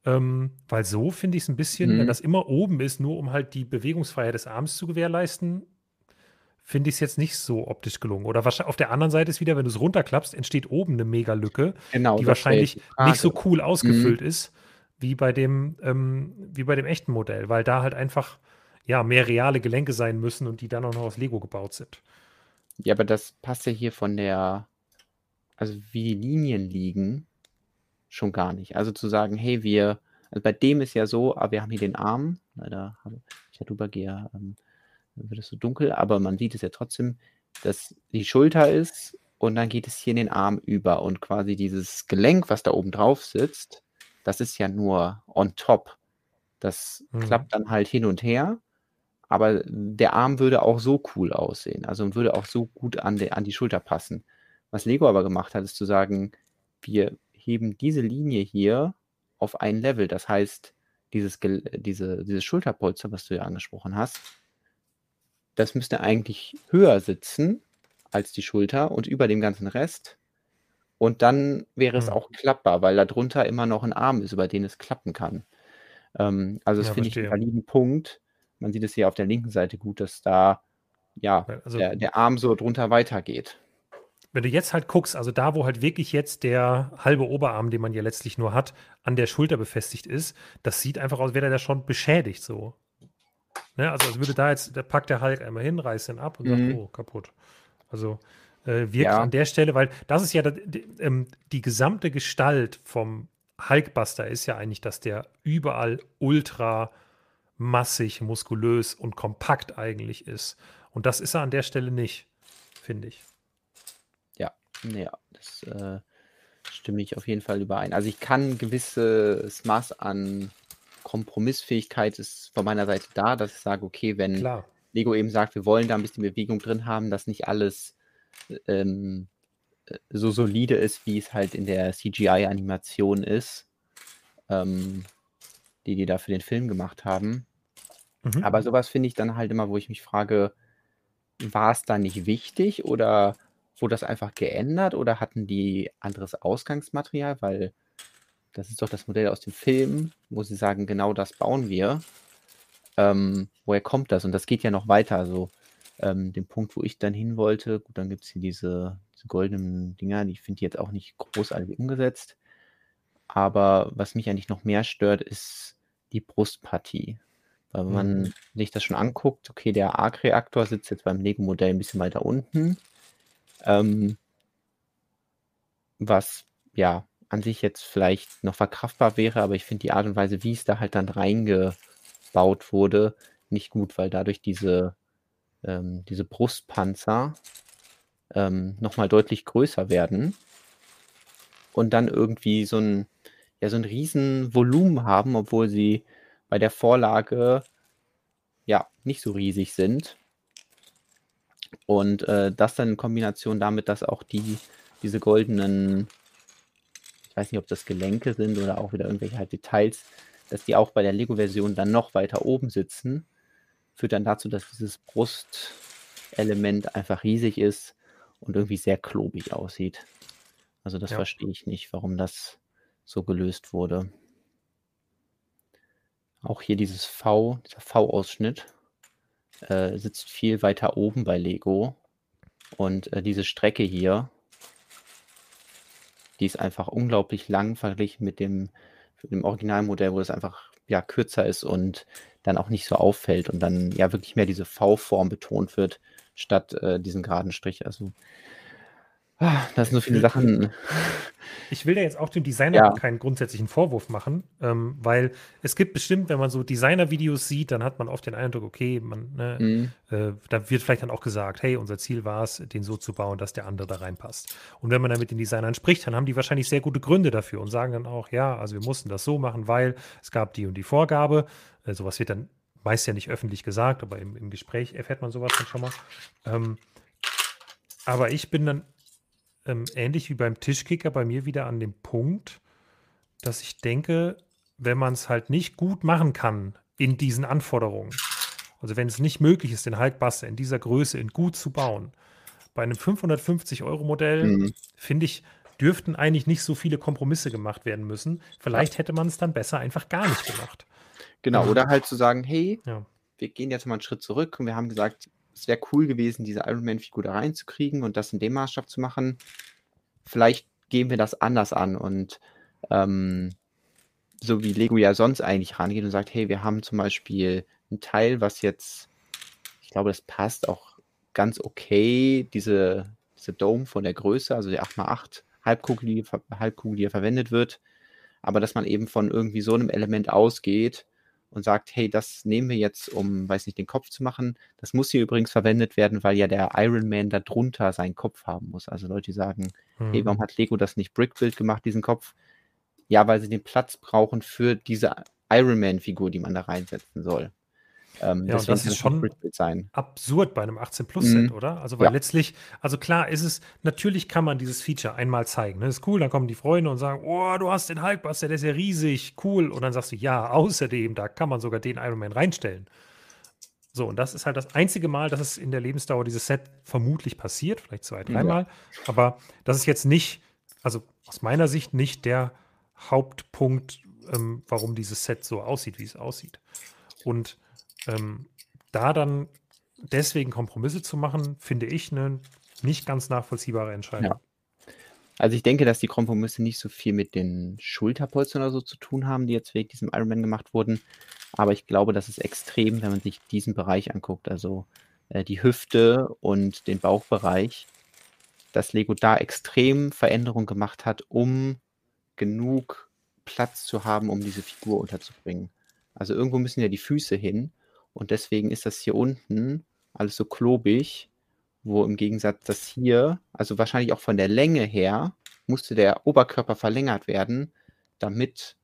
Ähm, weil so finde ich es ein bisschen, mhm. wenn das immer oben ist, nur um halt die Bewegungsfreiheit des Arms zu gewährleisten, finde ich es jetzt nicht so optisch gelungen. Oder auf der anderen Seite ist wieder, wenn du es runterklappst, entsteht oben eine Mega-Lücke, genau, die wahrscheinlich nicht so cool ausgefüllt mhm. ist wie bei dem, ähm, wie bei dem echten Modell, weil da halt einfach ja mehr reale Gelenke sein müssen und die dann auch noch aus Lego gebaut sind.
Ja, aber das passt ja hier von der, also wie die Linien liegen, schon gar nicht. Also zu sagen, hey, wir, also bei dem ist ja so, aber ah, wir haben hier den Arm, leider habe ich ja drüber gehe, ähm, wird es so dunkel, aber man sieht es ja trotzdem, dass die Schulter ist und dann geht es hier in den Arm über und quasi dieses Gelenk, was da oben drauf sitzt, das ist ja nur on top. Das mhm. klappt dann halt hin und her, aber der Arm würde auch so cool aussehen, also würde auch so gut an, de, an die Schulter passen. Was Lego aber gemacht hat, ist zu sagen, wir heben diese Linie hier auf ein Level. Das heißt, dieses, diese, dieses Schulterpolster, was du ja angesprochen hast, das müsste eigentlich höher sitzen als die Schulter und über dem ganzen Rest. Und dann wäre es hm. auch klappbar, weil da drunter immer noch ein Arm ist, über den es klappen kann. Ähm, also das ja, finde ich einen validen Punkt. Man sieht es hier auf der linken Seite gut, dass da ja also, der, der Arm so drunter weitergeht.
Wenn du jetzt halt guckst, also da, wo halt wirklich jetzt der halbe Oberarm, den man ja letztlich nur hat, an der Schulter befestigt ist, das sieht einfach aus, wäre der schon beschädigt so. Ne? Also als würde da jetzt, da packt der Hulk einmal hin, reißt ihn ab und mhm. sagt, oh, kaputt. Also äh, wirkt ja. an der Stelle, weil das ist ja die, ähm, die gesamte Gestalt vom Hulkbuster ist ja eigentlich, dass der überall ultra massig, muskulös und kompakt eigentlich ist. Und das ist er an der Stelle nicht, finde ich.
Ja, das äh, stimme ich auf jeden Fall überein. Also ich kann ein gewisses Maß an Kompromissfähigkeit ist von meiner Seite da, dass ich sage, okay, wenn Klar. Lego eben sagt, wir wollen da ein bisschen Bewegung drin haben, dass nicht alles ähm, so solide ist, wie es halt in der CGI-Animation ist, ähm, die die da für den Film gemacht haben. Mhm. Aber sowas finde ich dann halt immer, wo ich mich frage, war es da nicht wichtig oder Wurde das einfach geändert oder hatten die anderes Ausgangsmaterial? Weil das ist doch das Modell aus dem Film, wo sie sagen, genau das bauen wir. Ähm, woher kommt das? Und das geht ja noch weiter. Also ähm, den Punkt, wo ich dann hin wollte, gut, dann gibt es hier diese, diese, goldenen Dinger, die finde ich jetzt auch nicht großartig umgesetzt. Aber was mich eigentlich noch mehr stört, ist die Brustpartie. Weil wenn man mhm. sich das schon anguckt, okay, der Arc-Reaktor sitzt jetzt beim Lego-Modell ein bisschen weiter unten. Ähm, was ja an sich jetzt vielleicht noch verkraftbar wäre, aber ich finde die Art und Weise, wie es da halt dann reingebaut wurde, nicht gut, weil dadurch diese, ähm, diese Brustpanzer ähm, nochmal deutlich größer werden und dann irgendwie so ein, ja, so ein riesen Volumen haben, obwohl sie bei der Vorlage ja nicht so riesig sind. Und äh, das dann in Kombination damit, dass auch die, diese goldenen, ich weiß nicht, ob das Gelenke sind oder auch wieder irgendwelche halt Details, dass die auch bei der Lego-Version dann noch weiter oben sitzen, führt dann dazu, dass dieses Brustelement einfach riesig ist und irgendwie sehr klobig aussieht. Also das ja. verstehe ich nicht, warum das so gelöst wurde. Auch hier dieses V, dieser V-Ausschnitt äh, sitzt viel weiter oben bei Lego. Und äh, diese Strecke hier, die ist einfach unglaublich lang verglichen mit dem, dem Originalmodell, wo es einfach ja, kürzer ist und dann auch nicht so auffällt und dann ja wirklich mehr diese V-Form betont wird, statt äh, diesen geraden Strich. Also Ah, das sind so viele Sachen.
Ich will da jetzt auch dem Designer ja. keinen grundsätzlichen Vorwurf machen, ähm, weil es gibt bestimmt, wenn man so Designer-Videos sieht, dann hat man oft den Eindruck, okay, man, ne, mhm. äh, da wird vielleicht dann auch gesagt, hey, unser Ziel war es, den so zu bauen, dass der andere da reinpasst. Und wenn man dann mit den Designern spricht, dann haben die wahrscheinlich sehr gute Gründe dafür und sagen dann auch, ja, also wir mussten das so machen, weil es gab die und die Vorgabe. Äh, sowas wird dann meist ja nicht öffentlich gesagt, aber im, im Gespräch erfährt man sowas dann schon mal. Ähm, aber ich bin dann ähm, ähnlich wie beim Tischkicker bei mir wieder an dem Punkt, dass ich denke, wenn man es halt nicht gut machen kann in diesen Anforderungen, also wenn es nicht möglich ist, den Hulkbuster in dieser Größe in gut zu bauen, bei einem 550-Euro-Modell mhm. finde ich, dürften eigentlich nicht so viele Kompromisse gemacht werden müssen. Vielleicht hätte man es dann besser einfach gar nicht gemacht.
Genau, oder halt zu sagen, hey, ja. wir gehen jetzt mal einen Schritt zurück und wir haben gesagt, es wäre cool gewesen, diese Iron Man-Figur da reinzukriegen und das in dem Maßstab zu machen. Vielleicht gehen wir das anders an und ähm, so wie Lego ja sonst eigentlich rangeht und sagt, hey, wir haben zum Beispiel ein Teil, was jetzt, ich glaube, das passt auch ganz okay, diese, diese Dome von der Größe, also die 8x8 Halbkugel, die, Halbkugel, die hier verwendet wird, aber dass man eben von irgendwie so einem Element ausgeht und sagt, hey, das nehmen wir jetzt, um, weiß nicht, den Kopf zu machen. Das muss hier übrigens verwendet werden, weil ja der Iron Man da drunter seinen Kopf haben muss. Also Leute, die sagen, mhm. hey, warum hat Lego das nicht Brickbuild gemacht, diesen Kopf? Ja, weil sie den Platz brauchen für diese Iron Man-Figur, die man da reinsetzen soll.
Ähm, ja, und das ist schon absurd bei einem 18 Plus Set, mhm. oder? Also weil ja. letztlich, also klar ist es, natürlich kann man dieses Feature einmal zeigen. Ne? Das ist cool, dann kommen die Freunde und sagen, oh, du hast den Hulkbuster, der ist ja riesig, cool. Und dann sagst du, ja, außerdem, da kann man sogar den Iron Man reinstellen. So, und das ist halt das einzige Mal, dass es in der Lebensdauer dieses Set vermutlich passiert, vielleicht zwei, dreimal. Ja. Aber das ist jetzt nicht, also aus meiner Sicht nicht der Hauptpunkt, ähm, warum dieses Set so aussieht, wie es aussieht. Und ähm, da dann deswegen Kompromisse zu machen, finde ich eine nicht ganz nachvollziehbare Entscheidung. Ja.
Also ich denke, dass die Kompromisse nicht so viel mit den Schulterpolstern oder so zu tun haben, die jetzt wegen diesem Ironman gemacht wurden. Aber ich glaube, das ist extrem, wenn man sich diesen Bereich anguckt, also äh, die Hüfte und den Bauchbereich, dass Lego da extrem Veränderungen gemacht hat, um genug Platz zu haben, um diese Figur unterzubringen. Also irgendwo müssen ja die Füße hin. Und deswegen ist das hier unten alles so klobig, wo im Gegensatz das hier, also wahrscheinlich auch von der Länge her, musste der Oberkörper verlängert werden, damit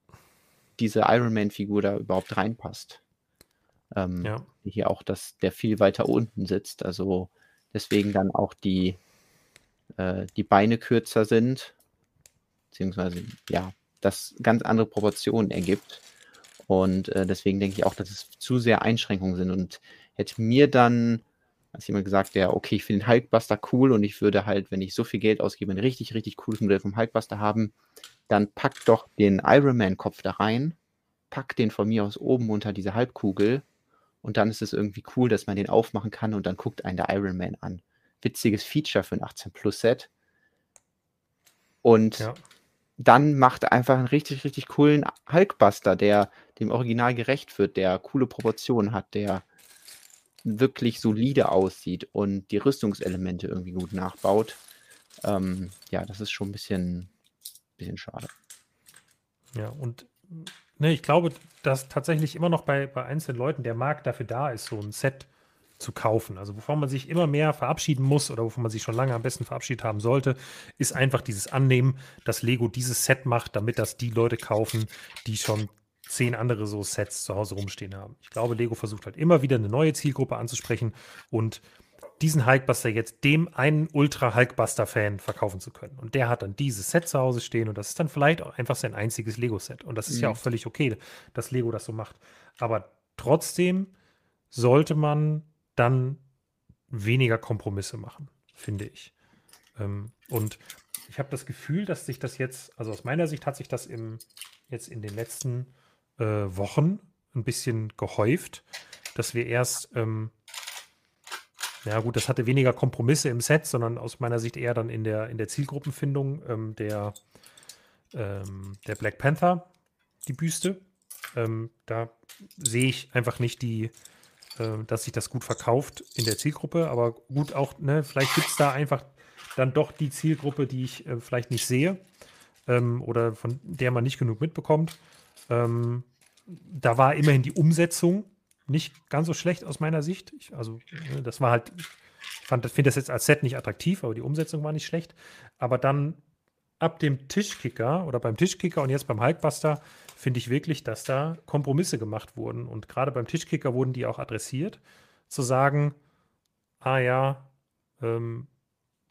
diese Ironman-Figur da überhaupt reinpasst. Ähm, ja. Hier auch, dass der viel weiter unten sitzt. Also deswegen dann auch die, äh, die Beine kürzer sind, beziehungsweise ja, das ganz andere Proportionen ergibt. Und äh, deswegen denke ich auch, dass es zu sehr Einschränkungen sind. Und hätte mir dann als jemand gesagt, der, okay, ich finde den Hulkbuster cool und ich würde halt, wenn ich so viel Geld ausgebe, ein richtig, richtig cooles Modell vom Hulkbuster haben, dann pack doch den Ironman-Kopf da rein, pack den von mir aus oben unter diese Halbkugel und dann ist es irgendwie cool, dass man den aufmachen kann und dann guckt einen der Ironman an. Witziges Feature für ein 18-Plus-Set. Und ja dann macht er einfach einen richtig, richtig coolen Hulkbuster, der dem Original gerecht wird, der coole Proportionen hat, der wirklich solide aussieht und die Rüstungselemente irgendwie gut nachbaut. Ähm, ja, das ist schon ein bisschen, bisschen schade.
Ja, und ne, ich glaube, dass tatsächlich immer noch bei, bei einzelnen Leuten der Markt dafür da ist, so ein Set zu kaufen. Also wovon man sich immer mehr verabschieden muss oder wovon man sich schon lange am besten verabschiedet haben sollte, ist einfach dieses Annehmen, dass Lego dieses Set macht, damit das die Leute kaufen, die schon zehn andere so Sets zu Hause rumstehen haben. Ich glaube, Lego versucht halt immer wieder eine neue Zielgruppe anzusprechen und diesen Hulkbuster jetzt dem einen Ultra-Hulkbuster-Fan verkaufen zu können. Und der hat dann dieses Set zu Hause stehen und das ist dann vielleicht auch einfach sein einziges Lego-Set. Und das ist mhm. ja auch völlig okay, dass Lego das so macht. Aber trotzdem sollte man dann weniger Kompromisse machen, finde ich. Ähm, und ich habe das Gefühl, dass sich das jetzt, also aus meiner Sicht hat sich das im, jetzt in den letzten äh, Wochen ein bisschen gehäuft, dass wir erst, ähm, ja gut, das hatte weniger Kompromisse im Set, sondern aus meiner Sicht eher dann in der, in der Zielgruppenfindung ähm, der, ähm, der Black Panther, die Büste. Ähm, da sehe ich einfach nicht die, äh, dass sich das gut verkauft in der Zielgruppe. Aber gut, auch, ne, vielleicht gibt es da einfach dann doch die Zielgruppe, die ich äh, vielleicht nicht sehe ähm, oder von der man nicht genug mitbekommt. Ähm, da war immerhin die Umsetzung nicht ganz so schlecht aus meiner Sicht. Ich, also, ne, das war halt, ich finde das jetzt als Set nicht attraktiv, aber die Umsetzung war nicht schlecht. Aber dann ab dem Tischkicker oder beim Tischkicker und jetzt beim Hulkbuster finde ich wirklich, dass da Kompromisse gemacht wurden. Und gerade beim Tischkicker wurden die auch adressiert, zu sagen, ah ja, ähm,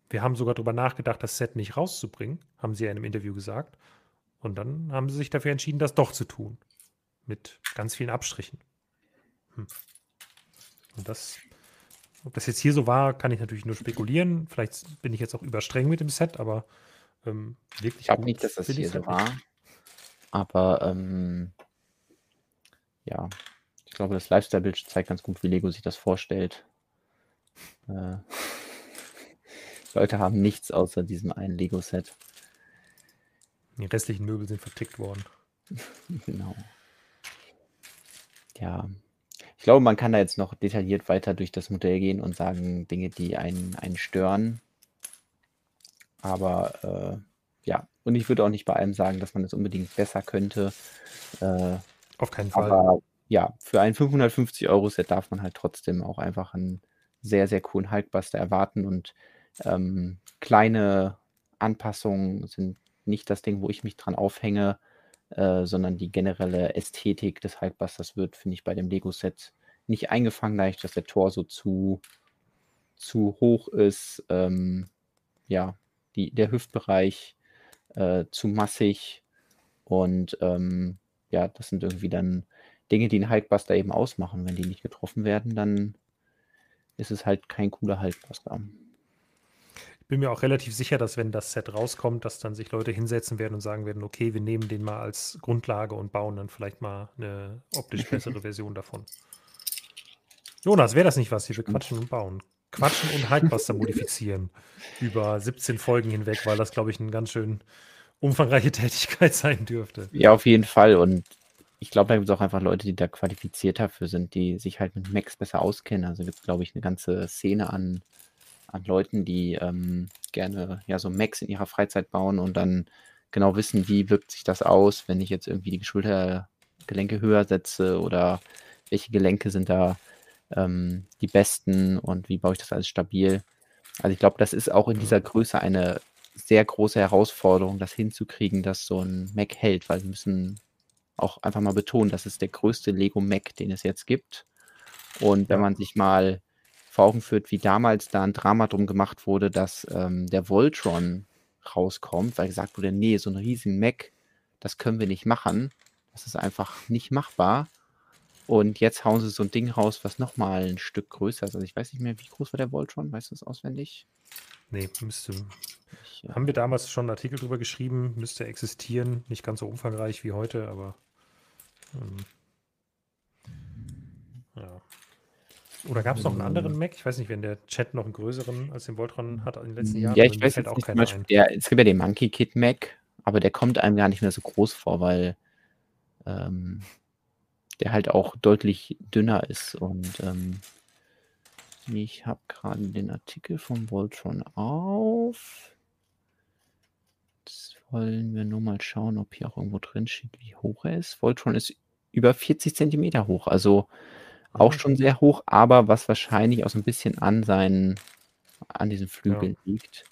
wir haben sogar darüber nachgedacht, das Set nicht rauszubringen, haben sie ja in einem Interview gesagt. Und dann haben sie sich dafür entschieden, das doch zu tun. Mit ganz vielen Abstrichen. Hm. Und das, ob das jetzt hier so war, kann ich natürlich nur spekulieren. Vielleicht bin ich jetzt auch überstreng mit dem Set, aber ähm, wirklich
Ich glaube nicht, dass das hier so
nicht.
war, aber ähm, ja, ich glaube, das Lifestyle-Bild zeigt ganz gut, wie Lego sich das vorstellt. Äh, Leute haben nichts außer diesem einen Lego-Set.
Die restlichen Möbel sind vertickt worden.
Genau. Ja. Ich glaube, man kann da jetzt noch detailliert weiter durch das Modell gehen und sagen Dinge, die einen, einen stören. Aber äh, ja, und ich würde auch nicht bei allem sagen, dass man es unbedingt besser könnte. Äh,
Auf keinen Fall.
aber ja, für ein 550-Euro-Set darf man halt trotzdem auch einfach einen sehr, sehr coolen Hulkbuster erwarten. Und ähm, kleine Anpassungen sind nicht das Ding, wo ich mich dran aufhänge, äh, sondern die generelle Ästhetik des Hulkbusters wird, finde ich, bei dem Lego-Set nicht eingefangen, dadurch, dass der Tor so zu, zu hoch ist. Ähm, ja, die, der Hüftbereich äh, zu massig. Und ähm, ja, das sind irgendwie dann Dinge, die einen Hulkbuster eben ausmachen. Wenn die nicht getroffen werden, dann ist es halt kein cooler Hulkbuster.
Ich bin mir auch relativ sicher, dass wenn das Set rauskommt, dass dann sich Leute hinsetzen werden und sagen werden, okay, wir nehmen den mal als Grundlage und bauen dann vielleicht mal eine optisch bessere Version davon. Jonas, wäre das nicht was hier? Wir quatschen und bauen. Quatschen und Hulkbuster modifizieren über 17 Folgen hinweg, weil das, glaube ich, eine ganz schön umfangreiche Tätigkeit sein dürfte.
Ja, auf jeden Fall. Und ich glaube, da gibt es auch einfach Leute, die da qualifiziert dafür sind, die sich halt mit Macs besser auskennen. Also gibt es, glaube ich, eine ganze Szene an, an Leuten, die ähm, gerne ja so Macs in ihrer Freizeit bauen und dann genau wissen, wie wirkt sich das aus, wenn ich jetzt irgendwie die Schultergelenke höher setze oder welche Gelenke sind da ähm, die besten und wie baue ich das alles stabil. Also ich glaube, das ist auch in dieser Größe eine sehr große Herausforderung, das hinzukriegen, dass so ein Mac hält, weil wir müssen auch einfach mal betonen, das ist der größte Lego Mac, den es jetzt gibt. Und wenn man sich mal vor Augen führt, wie damals da ein Drama drum gemacht wurde, dass ähm, der Voltron rauskommt, weil gesagt wurde, nee, so ein riesen Mac, das können wir nicht machen. Das ist einfach nicht machbar. Und jetzt hauen sie so ein Ding raus, was nochmal ein Stück größer ist. Also ich weiß nicht mehr, wie groß war der Voltron? Weißt du das auswendig?
Nee, müsste.
Ich, äh,
Haben wir damals schon einen Artikel drüber geschrieben, müsste existieren. Nicht ganz so umfangreich wie heute, aber. Ähm, ja. Oder gab es noch einen anderen Mac? Ich weiß nicht, wenn der Chat noch einen größeren als den Voltron hat in den letzten Jahren.
ja, ich weiß jetzt
auch
der, es gibt ja den Monkey Kid Mac, aber der kommt einem gar nicht mehr so groß vor, weil ähm, der halt auch deutlich dünner ist. Und ähm, ich habe gerade den Artikel vom Voltron auf. Jetzt wollen wir nur mal schauen, ob hier auch irgendwo drin steht, wie hoch er ist. Voltron ist über 40 Zentimeter hoch, also auch
Mhm.
schon sehr hoch, aber was wahrscheinlich auch so ein bisschen an seinen, an diesen Flügeln liegt.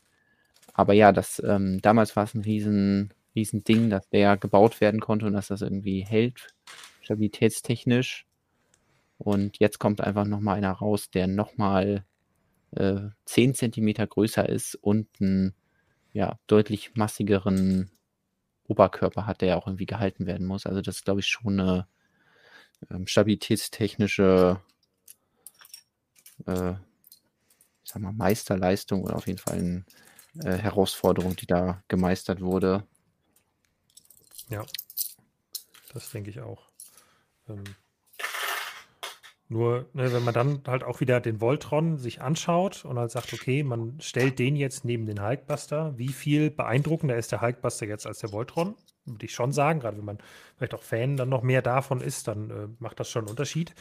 Aber ja, das, ähm, damals war es ein riesen, riesen Ding, dass der gebaut werden konnte und dass das irgendwie hält, stabilitätstechnisch. Und jetzt kommt einfach nochmal einer raus, der nochmal äh, 10 Zentimeter größer ist und einen ja, deutlich massigeren Oberkörper hat, der ja auch irgendwie gehalten werden muss. Also das ist, glaube ich, schon eine ähm, stabilitätstechnische äh, ich sag mal, Meisterleistung oder auf jeden Fall eine äh, Herausforderung, die da gemeistert wurde.
Ja, das denke ich auch. Ähm, nur, ne, wenn man dann halt auch wieder den Voltron sich anschaut und halt sagt, okay, man stellt den jetzt neben den Hulkbuster, wie viel beeindruckender ist der Hulkbuster jetzt als der Voltron? Würde ich schon sagen, gerade wenn man vielleicht auch Fan dann noch mehr davon ist, dann äh, macht das schon einen Unterschied.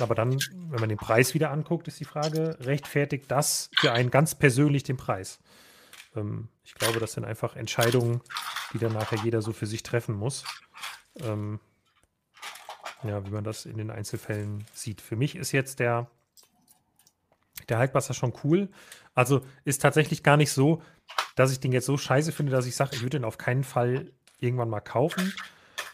Aber dann, wenn man den Preis wieder anguckt, ist die Frage, rechtfertigt das für einen ganz persönlich den Preis? Ähm, ich glaube, das sind einfach Entscheidungen, die dann nachher jeder so für sich treffen muss. Ähm, ja, wie man das in den Einzelfällen sieht. Für mich ist jetzt der, der Hulkbuster schon cool. Also ist tatsächlich gar nicht so, dass ich den jetzt so scheiße finde, dass ich sage, ich würde den auf keinen Fall irgendwann mal kaufen.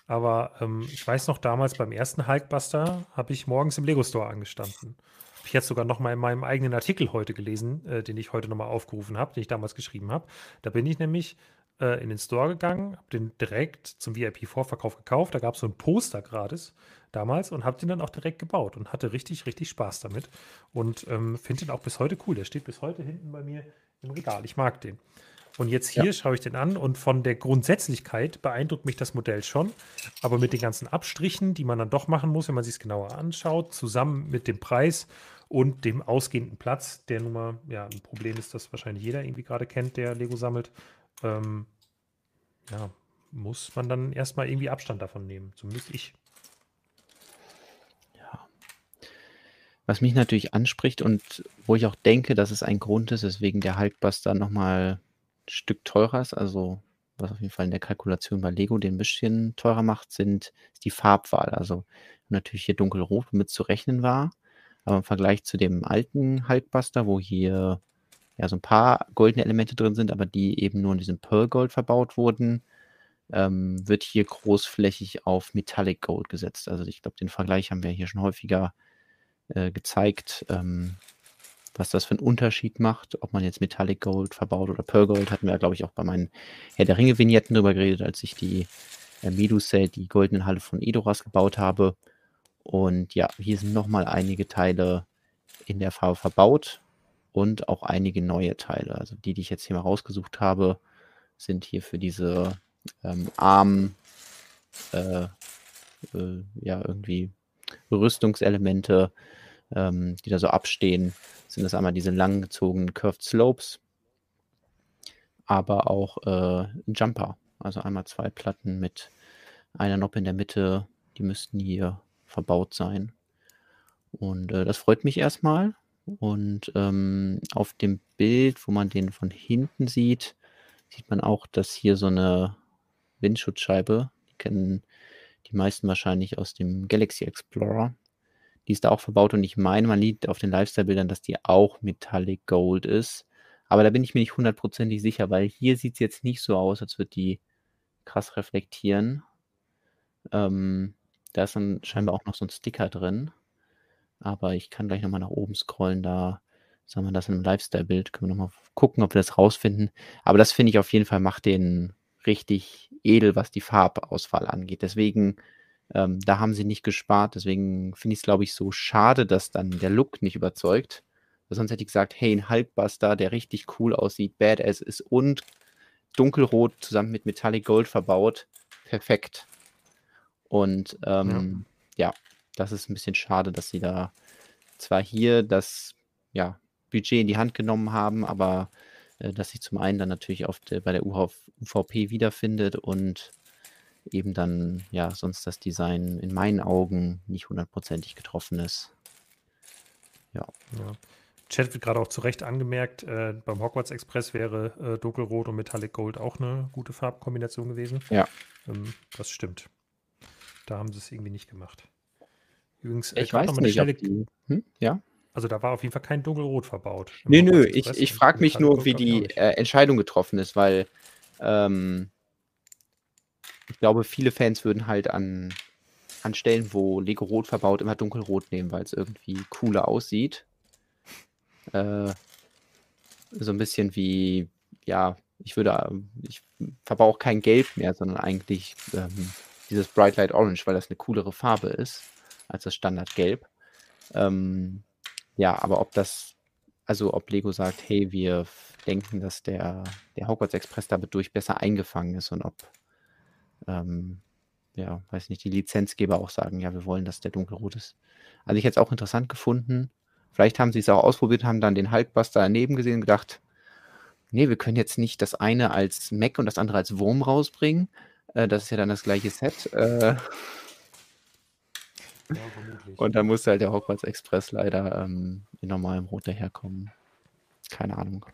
Aber ähm, ich weiß noch, damals beim ersten Hulkbuster habe ich morgens im Lego Store angestanden. Ich jetzt sogar noch mal in meinem eigenen Artikel heute gelesen, äh, den ich heute noch mal aufgerufen habe, den ich damals geschrieben habe. Da bin ich nämlich äh, in den Store gegangen, habe den direkt zum VIP-Vorverkauf gekauft. Da gab es so ein Poster gratis damals und habe den dann auch direkt gebaut und hatte richtig, richtig Spaß damit. Und ähm, finde den auch bis heute cool. Der steht bis heute hinten bei mir im Regal. Ich mag den. Und jetzt hier ja. schaue ich den an und von der Grundsätzlichkeit beeindruckt mich das Modell schon. Aber mit den ganzen Abstrichen, die man dann doch machen muss, wenn man sich es genauer anschaut, zusammen mit dem Preis und dem ausgehenden Platz, der nun mal ja, ein Problem ist, das wahrscheinlich jeder irgendwie gerade kennt, der Lego sammelt, ähm, ja, muss man dann erstmal irgendwie Abstand davon nehmen. Zumindest ich.
Ja. Was mich natürlich anspricht und wo ich auch denke, dass es ein Grund ist, weswegen der Hulkbuster nochmal ein Stück teurer ist, also was auf jeden Fall in der Kalkulation bei Lego den ein bisschen teurer macht, sind die Farbwahl. Also natürlich hier dunkelrot, womit zu rechnen war. Aber im Vergleich zu dem alten Hulkbuster, wo hier ja so ein paar goldene Elemente drin sind, aber die eben nur in diesem Pearl Gold verbaut wurden, ähm, wird hier großflächig auf Metallic Gold gesetzt. Also ich glaube, den Vergleich haben wir hier schon häufiger äh, gezeigt, ähm, was das für einen Unterschied macht, ob man jetzt Metallic Gold verbaut oder Pearl Gold, hatten wir, glaube ich, auch bei meinen Herr der Ringe-Vignetten drüber geredet, als ich die äh, Medusa, die goldenen Halle von Edoras gebaut habe. Und ja, hier sind nochmal einige Teile in der Farbe verbaut und auch einige neue Teile. Also die, die ich jetzt hier mal rausgesucht habe, sind hier für diese ähm, Arm, äh, äh, ja, irgendwie Rüstungselemente, ähm, die da so abstehen, sind das einmal diese langgezogenen Curved Slopes, aber auch äh, Jumper. Also einmal zwei Platten mit einer Noppe in der Mitte, die müssten hier verbaut sein. Und äh, das freut mich erstmal. Und ähm, auf dem Bild, wo man den von hinten sieht, sieht man auch, dass hier so eine Windschutzscheibe, die kennen die meisten wahrscheinlich aus dem Galaxy Explorer, die ist da auch verbaut und ich meine, man sieht auf den Lifestyle-Bildern, dass die auch Metallic Gold ist. Aber da bin ich mir nicht hundertprozentig sicher, weil hier sieht es jetzt nicht so aus, als würde die krass reflektieren. Ähm, da ist dann scheinbar auch noch so ein Sticker drin. Aber ich kann gleich nochmal nach oben scrollen, da sagen wir das in einem Lifestyle-Bild. Können wir nochmal gucken, ob wir das rausfinden. Aber das finde ich auf jeden Fall macht den richtig edel, was die Farbauswahl angeht. Deswegen, ähm, da haben sie nicht gespart. Deswegen finde ich es, glaube ich, so schade, dass dann der Look nicht überzeugt. sonst hätte ich gesagt, hey, ein Hulkbuster, der richtig cool aussieht, badass ist und dunkelrot zusammen mit Metallic Gold verbaut. Perfekt. Und ähm, ja. ja. Das ist ein bisschen schade, dass sie da zwar hier das ja, Budget in die Hand genommen haben, aber äh, dass sich zum einen dann natürlich auf der, bei der UVP wiederfindet und eben dann ja sonst das Design in meinen Augen nicht hundertprozentig getroffen ist.
Ja. ja. Chat wird gerade auch zu Recht angemerkt, äh, beim Hogwarts Express wäre äh, Dunkelrot und Metallic Gold auch eine gute Farbkombination gewesen.
Ja.
Ähm, das stimmt. Da haben sie es irgendwie nicht gemacht.
Übrigens, äh, ich weiß nicht, Stelle, die, hm? ja.
Also da war auf jeden Fall kein Dunkelrot verbaut.
Nö, nö, ich, ich frage mich nur, wie die äh, Entscheidung getroffen ist, weil ähm, ich glaube, viele Fans würden halt an, an Stellen, wo Lego Rot verbaut, immer Dunkelrot nehmen, weil es irgendwie cooler aussieht. Äh, so ein bisschen wie, ja, ich würde, ich verbaue kein Gelb mehr, sondern eigentlich ähm, dieses Bright Light Orange, weil das eine coolere Farbe ist als das Standard Gelb. Ähm, ja, aber ob das, also ob Lego sagt, hey, wir denken, dass der, der Hogwarts Express dadurch besser eingefangen ist und ob, ähm, ja, weiß nicht, die Lizenzgeber auch sagen, ja, wir wollen, dass der dunkelrot ist. Also ich hätte es auch interessant gefunden. Vielleicht haben sie es auch ausprobiert, haben dann den Hulkbuster daneben gesehen und gedacht, nee, wir können jetzt nicht das eine als Mac und das andere als Wurm rausbringen. Äh, das ist ja dann das gleiche Set. Äh, ja, und dann musste halt der Hogwarts Express leider ähm, in normalem Rot daherkommen. Keine Ahnung.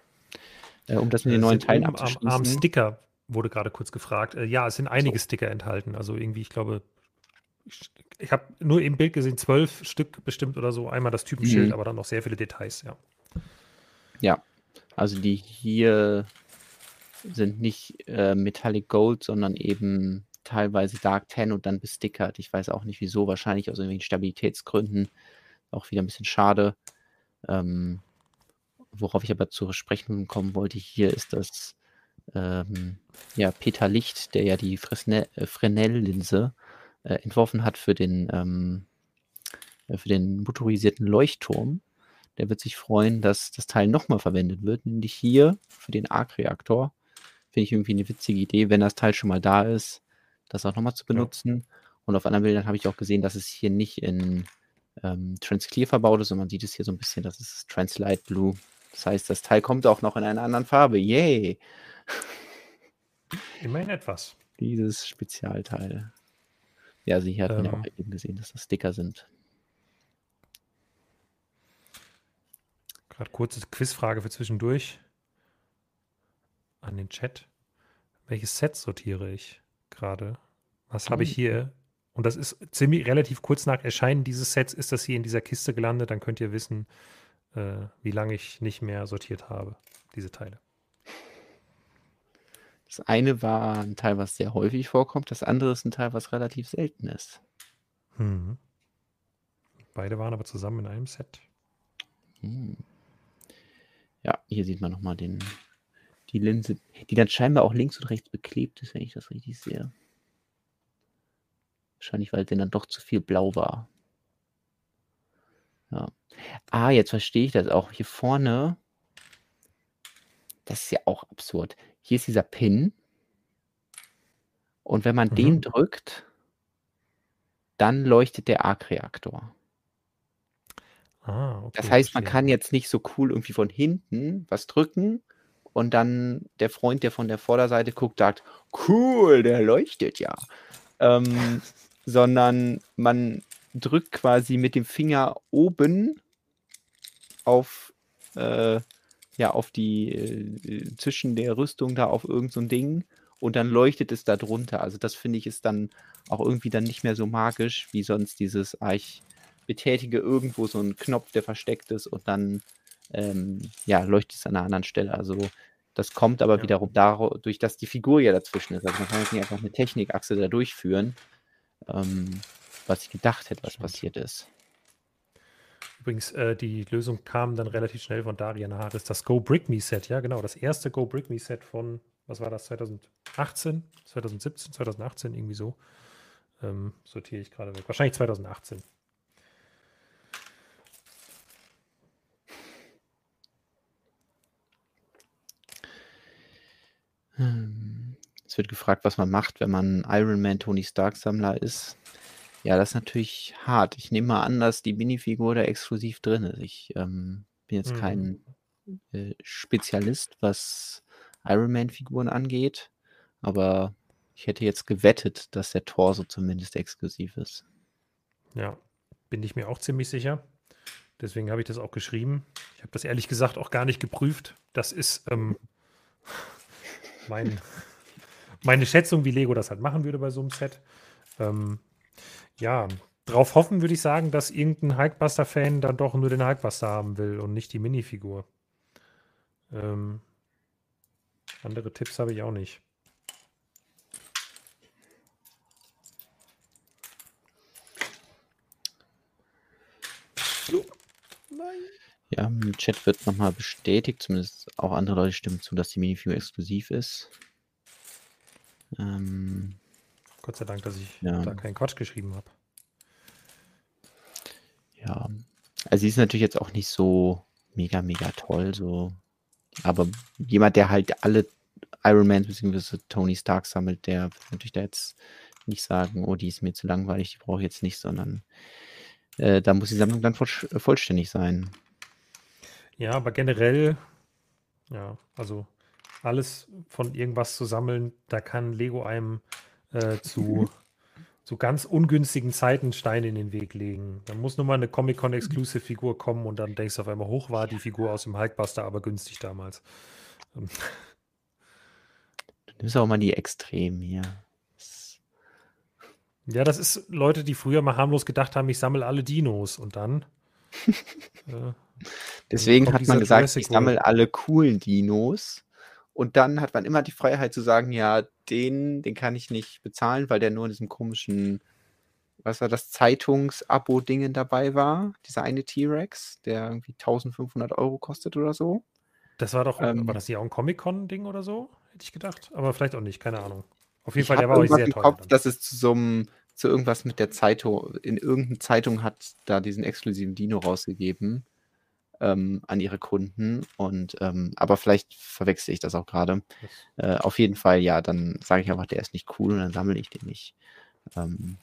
Äh, um das mit den neuen Teilen abzuschließen. Am, am Sticker wurde gerade kurz gefragt. Äh, ja, es sind einige so. Sticker enthalten. Also irgendwie, ich glaube, ich, ich habe nur im Bild gesehen, zwölf Stück bestimmt oder so. Einmal das Typenschild, mhm. aber dann noch sehr viele Details, ja.
Ja, also die hier sind nicht äh, Metallic Gold, sondern eben teilweise Dark Ten und dann bestickert. Ich weiß auch nicht wieso, wahrscheinlich aus irgendwelchen Stabilitätsgründen. Auch wieder ein bisschen schade. Ähm, worauf ich aber zu sprechen kommen wollte hier, ist dass ähm, ja, Peter Licht, der ja die äh, Fresnel-Linse äh, entworfen hat für den, ähm, äh, für den motorisierten Leuchtturm. Der wird sich freuen, dass das Teil nochmal verwendet wird, nämlich hier für den Arc-Reaktor Finde ich irgendwie eine witzige Idee, wenn das Teil schon mal da ist, das auch nochmal zu benutzen. Ja. Und auf anderen Bildern habe ich auch gesehen, dass es hier nicht in ähm, Transclear verbaut ist, sondern man sieht es hier so ein bisschen, das ist Translight Blue. Das heißt, das Teil kommt auch noch in einer anderen Farbe. Yay!
Immerhin etwas.
Dieses Spezialteil. Ja, also hier hat ähm, man ja auch eben gesehen, dass das Sticker sind.
Gerade kurze Quizfrage für zwischendurch an den Chat. Welches Set sortiere ich gerade? Was habe ich hm. hier? Und das ist ziemlich relativ kurz nach Erscheinen dieses Sets ist das hier in dieser Kiste gelandet. Dann könnt ihr wissen, äh, wie lange ich nicht mehr sortiert habe, diese Teile.
Das eine war ein Teil, was sehr häufig vorkommt. Das andere ist ein Teil, was relativ selten ist.
Hm. Beide waren aber zusammen in einem Set. Hm.
Ja, hier sieht man nochmal den, die Linse, die dann scheinbar auch links und rechts beklebt ist, wenn ich das richtig sehe. Wahrscheinlich, weil denn dann doch zu viel blau war. Ja. Ah, jetzt verstehe ich das auch. Hier vorne, das ist ja auch absurd. Hier ist dieser Pin. Und wenn man mhm. den drückt, dann leuchtet der Arc-Reaktor. Ah, okay, das heißt, man kann jetzt nicht so cool irgendwie von hinten was drücken und dann der Freund, der von der Vorderseite guckt, sagt, cool, der leuchtet ja. Ähm, sondern man drückt quasi mit dem Finger oben auf, äh, ja, auf die, äh, zwischen der Rüstung da auf irgend so ein Ding und dann leuchtet es da drunter. Also das finde ich ist dann auch irgendwie dann nicht mehr so magisch, wie sonst dieses, ah, ich betätige irgendwo so einen Knopf, der versteckt ist und dann, ähm, ja, leuchtet es an einer anderen Stelle. Also das kommt aber ja. wiederum dadurch, dass die Figur ja dazwischen ist. Also man kann jetzt nicht einfach eine Technikachse da durchführen, ähm, was ich gedacht hätte, was passiert ist.
Übrigens, äh, die Lösung kam dann relativ schnell von Darian Harris. Das Go Brick Me Set, ja, genau. Das erste Go Brick Me Set von, was war das, 2018, 2017, 2018, irgendwie so. Ähm, sortiere ich gerade weg. Wahrscheinlich 2018.
Es wird gefragt, was man macht, wenn man Iron Man Tony Stark Sammler ist. Ja, das ist natürlich hart. Ich nehme mal an, dass die Minifigur da exklusiv drin ist. Ich ähm, bin jetzt mhm. kein äh, Spezialist, was Iron Man-Figuren angeht, aber ich hätte jetzt gewettet, dass der Torso zumindest exklusiv ist.
Ja, bin ich mir auch ziemlich sicher. Deswegen habe ich das auch geschrieben. Ich habe das ehrlich gesagt auch gar nicht geprüft. Das ist ähm, mein, meine Schätzung, wie Lego das halt machen würde bei so einem Set. Ähm, ja, drauf hoffen würde ich sagen, dass irgendein Hulkbuster-Fan dann doch nur den Hulkbuster haben will und nicht die Minifigur. Ähm, andere Tipps habe ich auch nicht.
Ja, im Chat wird nochmal bestätigt, zumindest auch andere Leute stimmen zu, dass die Minifigur exklusiv ist.
Ähm, Gott sei Dank, dass ich ja. da keinen Quatsch geschrieben habe.
Ja, also sie ist natürlich jetzt auch nicht so mega, mega toll, so. Aber jemand, der halt alle Iron Man bzw. Tony Stark sammelt, der wird natürlich da jetzt nicht sagen, oh, die ist mir zu langweilig, die brauche ich jetzt nicht, sondern äh, da muss die Sammlung dann voll, vollständig sein.
Ja, aber generell, ja, also alles von irgendwas zu sammeln, da kann Lego einem äh, zu, zu ganz ungünstigen Zeiten Steine in den Weg legen. Da muss nur mal eine Comic-Con-Exclusive-Figur kommen und dann denkst du auf einmal, hoch war die Figur aus dem Hulkbuster, aber günstig damals. Ähm.
Du nimmst auch mal die Extremen hier.
Ja, das ist Leute, die früher mal harmlos gedacht haben, ich sammle alle Dinos und dann.
äh, Deswegen hat man gesagt, ich sammle alle coolen Dinos und dann hat man immer die Freiheit zu sagen, ja, den, den kann ich nicht bezahlen, weil der nur in diesem komischen, was war das, Zeitungs-Abo-Dingen dabei war. Dieser eine T-Rex, der irgendwie 1500 Euro kostet oder so.
Das war doch, ähm, war das ja auch ein Comic-Con-Ding oder so? Hätte ich gedacht. Aber vielleicht auch nicht, keine Ahnung. Auf jeden Fall, der war auch sehr toll. Kopf,
dass es zu so einem, zu irgendwas mit der Zeitung, in irgendeiner Zeitung hat da diesen exklusiven Dino rausgegeben. Ähm, an ihre Kunden. Und ähm, aber vielleicht verwechsel ich das auch gerade. Äh, auf jeden Fall, ja, dann sage ich einfach, der ist nicht cool und dann sammle ich den nicht. Ähm,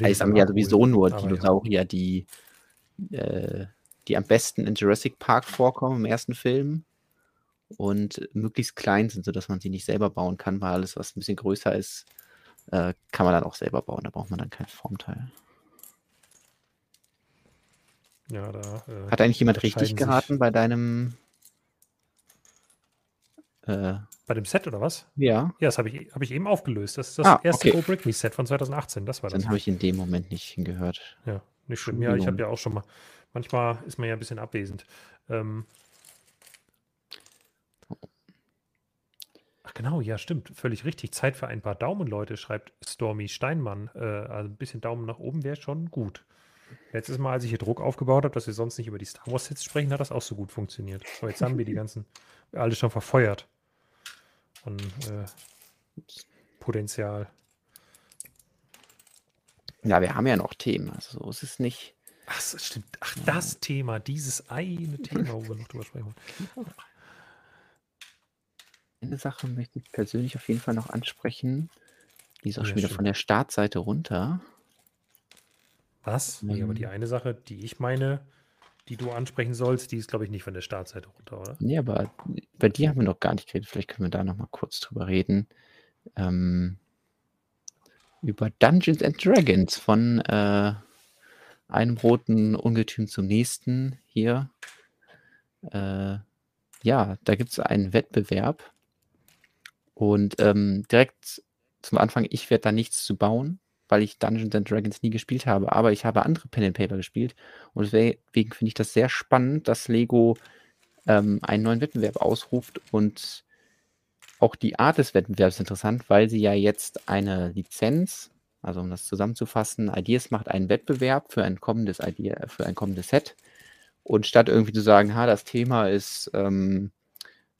ich sammle ja sowieso nur Dinosaurier, ja. die, äh, die am besten in Jurassic Park vorkommen im ersten Film und möglichst klein sind, sodass man sie nicht selber bauen kann, weil alles, was ein bisschen größer ist, äh, kann man dann auch selber bauen. Da braucht man dann kein Formteil.
Ja, da,
äh, Hat eigentlich jemand richtig geraten bei deinem
äh, bei dem Set oder was?
Ja.
Ja, das habe ich, hab ich eben aufgelöst. Das ist das ah, erste okay. Go Brick Me Set von 2018. Das war
das.
Dann
habe ich in dem Moment nicht hingehört.
Ja, nicht schlimm. Ja, ich habe ja auch schon mal. Manchmal ist man ja ein bisschen abwesend. Ähm, Ach genau, ja, stimmt. Völlig richtig. Zeit für ein paar Daumen, Leute, schreibt Stormy Steinmann. Äh, also ein bisschen Daumen nach oben wäre schon gut. Letztes Mal, als ich hier Druck aufgebaut habe, dass wir sonst nicht über die Star Wars Sets sprechen, hat das auch so gut funktioniert. So, jetzt haben wir die ganzen alle schon verfeuert. An äh, Potenzial.
Ja, wir haben ja noch Themen. Also so ist es nicht.
Ach, stimmt. Ach, das Thema, dieses eine Thema, wo wir noch drüber sprechen wollen.
Eine Sache möchte ich persönlich auf jeden Fall noch ansprechen. Die ist auch ja, schon wieder stimmt. von der Startseite runter.
Was? Nee, aber die eine Sache, die ich meine, die du ansprechen sollst, die ist, glaube ich, nicht von der Startseite runter, oder?
Nee, aber bei dir haben wir noch gar nicht geredet. Vielleicht können wir da noch mal kurz drüber reden. Ähm, über Dungeons and Dragons von äh, einem roten Ungetüm zum nächsten hier. Äh, ja, da gibt es einen Wettbewerb. Und ähm, direkt zum Anfang, ich werde da nichts zu bauen weil ich Dungeons and Dragons nie gespielt habe, aber ich habe andere Pen and Paper gespielt und deswegen finde ich das sehr spannend, dass Lego ähm, einen neuen Wettbewerb ausruft und auch die Art des Wettbewerbs interessant, weil sie ja jetzt eine Lizenz, also um das zusammenzufassen, Ideas macht einen Wettbewerb für ein kommendes Idea, für ein kommendes Set. Und statt irgendwie zu sagen, ha, das Thema ist ähm,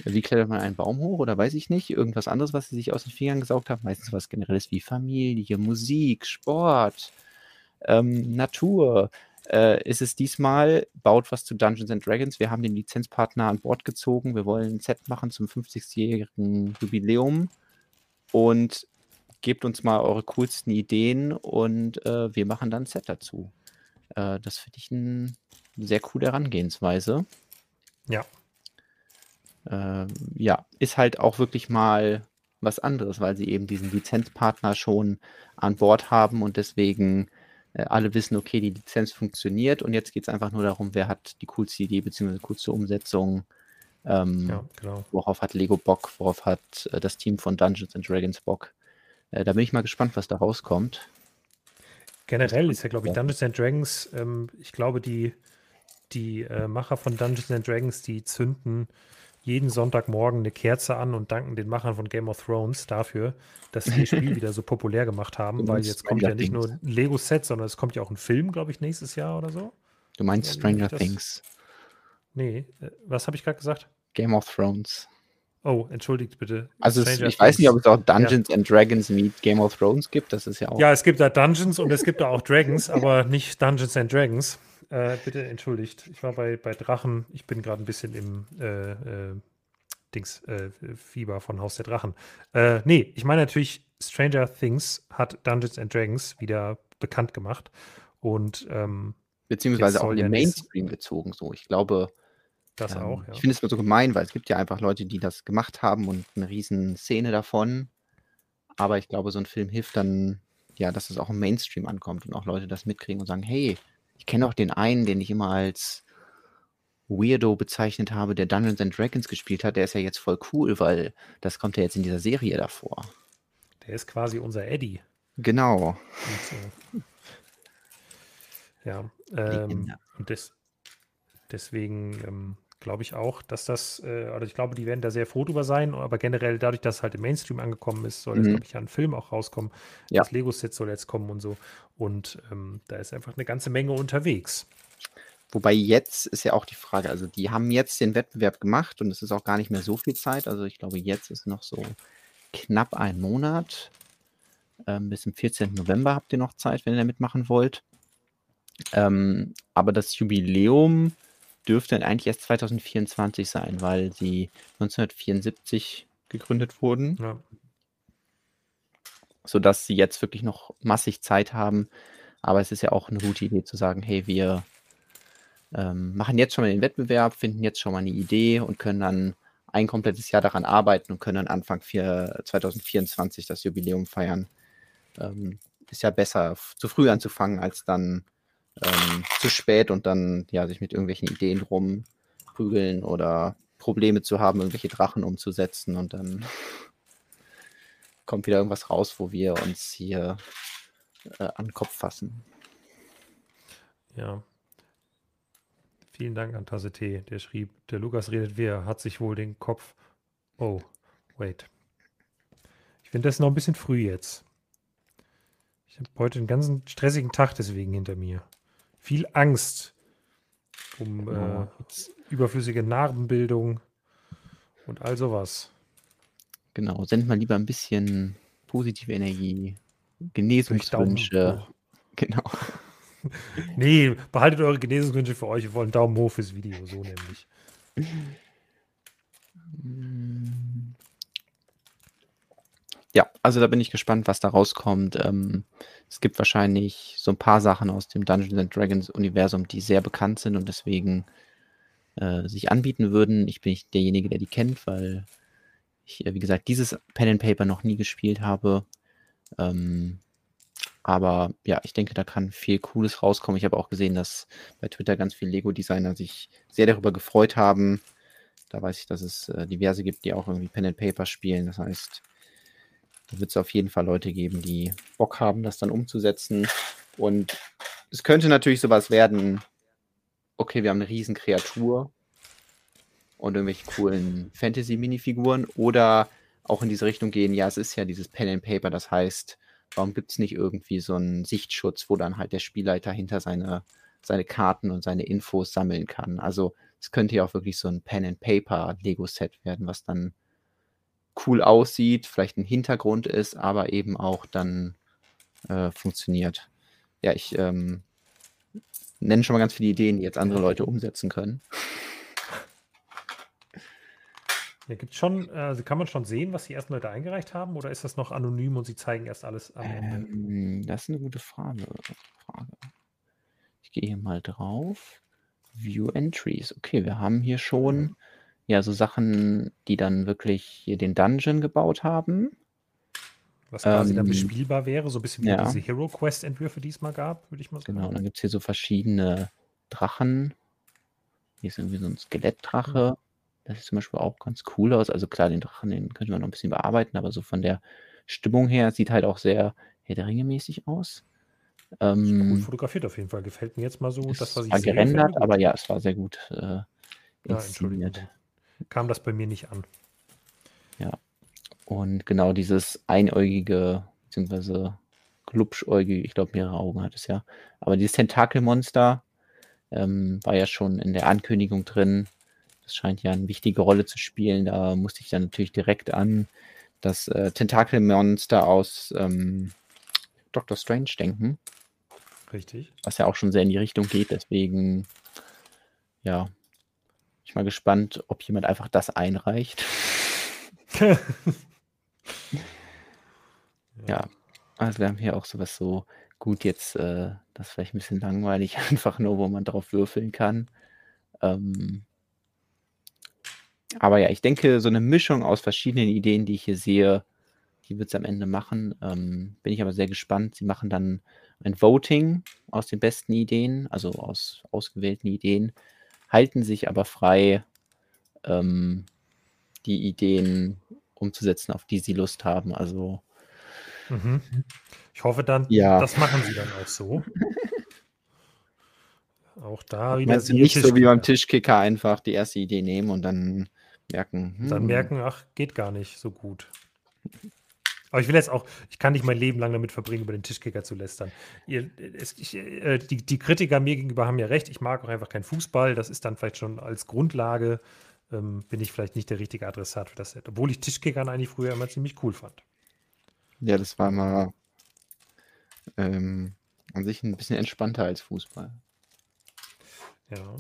wie klettert man einen Baum hoch oder weiß ich nicht? Irgendwas anderes, was sie sich aus den Fingern gesaugt haben. Meistens was Generelles wie Familie, Musik, Sport, ähm, Natur. Äh, ist es diesmal, baut was zu Dungeons and Dragons. Wir haben den Lizenzpartner an Bord gezogen. Wir wollen ein Set machen zum 50-jährigen Jubiläum. Und gebt uns mal eure coolsten Ideen und äh, wir machen dann ein Set dazu. Äh, das finde ich eine sehr coole Herangehensweise.
Ja,
äh, ja, ist halt auch wirklich mal was anderes, weil sie eben diesen Lizenzpartner schon an Bord haben und deswegen äh, alle wissen, okay, die Lizenz funktioniert und jetzt geht es einfach nur darum, wer hat die coolste Idee bzw. coolste Umsetzung. Ähm, ja, genau. Worauf hat Lego Bock, worauf hat äh, das Team von Dungeons and Dragons Bock. Äh, da bin ich mal gespannt, was da rauskommt.
Generell ist ja, glaube ich, Dungeons and Dragons, ähm, ich glaube, die, die äh, Macher von Dungeons and Dragons, die zünden jeden Sonntagmorgen eine Kerze an und danken den Machern von Game of Thrones dafür, dass sie das Spiel wieder so populär gemacht haben, weil jetzt kommt ja nicht nur ein Lego-Set, sondern es kommt ja auch ein Film, glaube ich, nächstes Jahr oder so.
Du meinst Stranger Things?
Nee, äh, was habe ich gerade gesagt?
Game of Thrones.
Oh, entschuldigt bitte.
Also es, ich weiß nicht, ob es auch Dungeons ja. and Dragons meet Game of Thrones gibt. Das ist ja auch.
Ja, es gibt da Dungeons und es gibt da auch Dragons, aber nicht Dungeons and Dragons. Äh, bitte entschuldigt. Ich war bei, bei Drachen. Ich bin gerade ein bisschen im äh, äh, Dings äh, Fieber von Haus der Drachen. Äh, nee, ich meine natürlich, Stranger Things hat Dungeons and Dragons wieder bekannt gemacht. Und ähm,
beziehungsweise auch in den Mainstream gezogen. So, ich glaube.
Das ähm, auch,
ja. Ich finde es nur so gemein, weil es gibt ja einfach Leute, die das gemacht haben und eine riesen Szene davon. Aber ich glaube, so ein Film hilft dann, ja, dass es auch im Mainstream ankommt und auch Leute das mitkriegen und sagen, hey, ich kenne auch den einen, den ich immer als Weirdo bezeichnet habe, der Dungeons and Dragons gespielt hat. Der ist ja jetzt voll cool, weil das kommt ja jetzt in dieser Serie davor.
Der ist quasi unser Eddie.
Genau.
Und, äh, ja, ähm, und des, deswegen ähm, glaube ich auch, dass das, äh, also ich glaube, die werden da sehr froh drüber sein, aber generell dadurch, dass es halt im Mainstream angekommen ist, soll mhm. jetzt, glaube ich, ja ein Film auch rauskommen. Ja. Das Lego-Set soll jetzt kommen und so. Und ähm, da ist einfach eine ganze Menge unterwegs.
Wobei jetzt ist ja auch die Frage, also die haben jetzt den Wettbewerb gemacht und es ist auch gar nicht mehr so viel Zeit. Also ich glaube, jetzt ist noch so knapp ein Monat. Ähm, bis zum 14. November habt ihr noch Zeit, wenn ihr da mitmachen wollt. Ähm, aber das Jubiläum dürfte eigentlich erst 2024 sein, weil sie 1974 gegründet wurden. Ja. Sodass sie jetzt wirklich noch massig Zeit haben. Aber es ist ja auch eine gute Idee zu sagen, hey, wir ähm, machen jetzt schon mal den Wettbewerb, finden jetzt schon mal eine Idee und können dann ein komplettes Jahr daran arbeiten und können dann Anfang vier, 2024 das Jubiläum feiern. Ähm, ist ja besser, zu früh anzufangen, als dann ähm, zu spät und dann ja sich mit irgendwelchen Ideen rumprügeln oder Probleme zu haben, irgendwelche Drachen umzusetzen und dann kommt wieder irgendwas raus, wo wir uns hier äh, an den Kopf fassen.
Ja. Vielen Dank an Tasse T, der schrieb, der Lukas redet wer, hat sich wohl den Kopf. Oh, wait. Ich finde das noch ein bisschen früh jetzt. Ich habe heute einen ganzen stressigen Tag deswegen hinter mir. Viel Angst um äh, überflüssige Narbenbildung und all sowas.
Genau, sendet mal lieber ein bisschen positive Energie, Genesungswünsche. Genau.
nee, behaltet eure Genesungswünsche für euch. Wir wollen Daumen hoch fürs Video, so nämlich.
Ja, also da bin ich gespannt, was da rauskommt. Ähm, es gibt wahrscheinlich so ein paar Sachen aus dem Dungeons and Dragons Universum, die sehr bekannt sind und deswegen äh, sich anbieten würden. Ich bin nicht derjenige, der die kennt, weil ich, äh, wie gesagt, dieses Pen and Paper noch nie gespielt habe. Ähm, aber ja, ich denke, da kann viel Cooles rauskommen. Ich habe auch gesehen, dass bei Twitter ganz viele Lego-Designer sich sehr darüber gefreut haben. Da weiß ich, dass es äh, diverse gibt, die auch irgendwie Pen and Paper spielen. Das heißt, wird es auf jeden Fall Leute geben, die Bock haben, das dann umzusetzen. Und es könnte natürlich sowas werden, okay, wir haben eine riesen Kreatur und irgendwelche coolen Fantasy-Minifiguren oder auch in diese Richtung gehen, ja, es ist ja dieses Pen and Paper, das heißt, warum gibt es nicht irgendwie so einen Sichtschutz, wo dann halt der Spielleiter hinter seine, seine Karten und seine Infos sammeln kann? Also es könnte ja auch wirklich so ein Pen and Paper Lego-Set werden, was dann cool aussieht, vielleicht ein Hintergrund ist, aber eben auch dann äh, funktioniert. Ja, ich ähm, nenne schon mal ganz viele Ideen, die jetzt andere Leute umsetzen können.
Ja, gibt schon, also kann man schon sehen, was die ersten Leute eingereicht haben, oder ist das noch anonym und sie zeigen erst alles am Ende?
Ähm, das ist eine gute Frage. Frage. Ich gehe hier mal drauf. View Entries. Okay, wir haben hier schon ja so Sachen, die dann wirklich hier den Dungeon gebaut haben.
Was quasi ähm, dann bespielbar wäre, so ein bisschen wie ja. diese Hero Quest-Entwürfe, die es mal gab, würde ich mal
sagen. Genau, dann gibt es hier so verschiedene Drachen. Hier ist irgendwie so ein Skelettdrache. Das sieht zum Beispiel auch ganz cool aus. Also klar, den Drachen, den könnte man noch ein bisschen bearbeiten, aber so von der Stimmung her sieht halt auch sehr Herr der Ringe mäßig aus.
Ähm, gut fotografiert auf jeden Fall. Gefällt mir jetzt mal so.
Das, was ich war sehe, gerendert, aber ja, es war sehr gut äh, inszeniert. Ja,
Kam das bei mir nicht an.
Ja. Und genau dieses einäugige, beziehungsweise glubschäugige, ich glaube, mehrere Augen hat es ja. Aber dieses Tentakelmonster ähm, war ja schon in der Ankündigung drin. Das scheint ja eine wichtige Rolle zu spielen. Da musste ich dann natürlich direkt an das äh, Tentakelmonster aus ähm, Doctor Strange denken.
Richtig.
Was ja auch schon sehr in die Richtung geht. Deswegen, ja, ich mal gespannt, ob jemand einfach das einreicht. ja, also wir haben hier auch sowas so gut jetzt, äh, das ist vielleicht ein bisschen langweilig, einfach nur, wo man drauf würfeln kann. Ähm, aber ja, ich denke, so eine Mischung aus verschiedenen Ideen, die ich hier sehe, die wird es am Ende machen. Ähm, bin ich aber sehr gespannt. Sie machen dann ein Voting aus den besten Ideen, also aus ausgewählten Ideen, halten sich aber frei, ähm, die Ideen umzusetzen, auf die sie Lust haben. Also
mhm. ich hoffe dann, ja. das machen sie dann auch so. auch da
wieder. Also nicht so wie beim Tischkicker einfach die erste Idee nehmen und dann merken.
Hm. Dann merken, ach, geht gar nicht so gut. Aber ich will jetzt auch, ich kann nicht mein Leben lang damit verbringen, über den Tischkicker zu lästern. Ihr, es, ich, äh, die, die, Kritiker mir gegenüber haben ja recht, ich mag auch einfach keinen Fußball. Das ist dann vielleicht schon als Grundlage, ähm, bin ich vielleicht nicht der richtige Adressat für das Set. Obwohl ich Tischkickern eigentlich früher immer ziemlich cool fand.
Ja, das war mal ähm, an sich ein bisschen entspannter als Fußball.
Ja.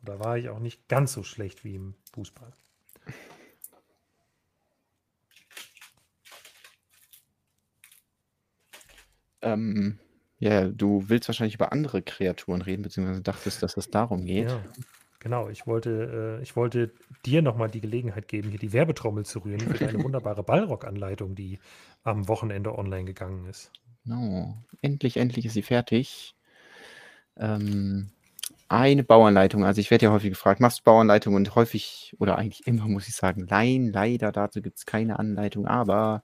Da war ich auch nicht ganz so schlecht wie im Fußball.
Ähm, ja, du willst wahrscheinlich über andere Kreaturen reden, beziehungsweise dachtest, dass es darum geht.
Ja, genau. Ich wollte, äh, ich wollte dir nochmal die Gelegenheit geben, hier die Werbetrommel zu rühren für deine wunderbare Ballrock-Anleitung, die am Wochenende online gegangen ist.
Genau. Endlich, endlich ist sie fertig. Ähm, eine Bauanleitung. Also ich werde ja häufig gefragt, machst du Bauanleitung? Und häufig, oder eigentlich immer muss ich sagen, nein, leider dazu gibt es keine Anleitung. Aber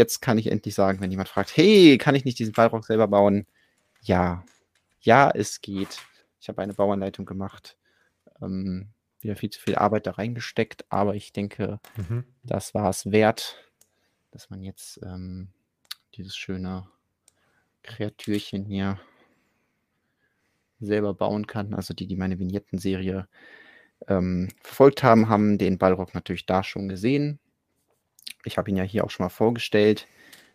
jetzt kann ich endlich sagen, wenn jemand fragt, hey, kann ich nicht diesen Ballrock selber bauen? Ja, ja, es geht. Ich habe eine Bauanleitung gemacht. Ähm, wieder viel zu viel Arbeit da reingesteckt, aber ich denke, mhm. das war es wert, dass man jetzt ähm, dieses schöne Kreatürchen hier selber bauen kann. Also die, die meine Vignetten-Serie ähm, verfolgt haben, haben den Ballrock natürlich da schon gesehen. Ich habe ihn ja hier auch schon mal vorgestellt,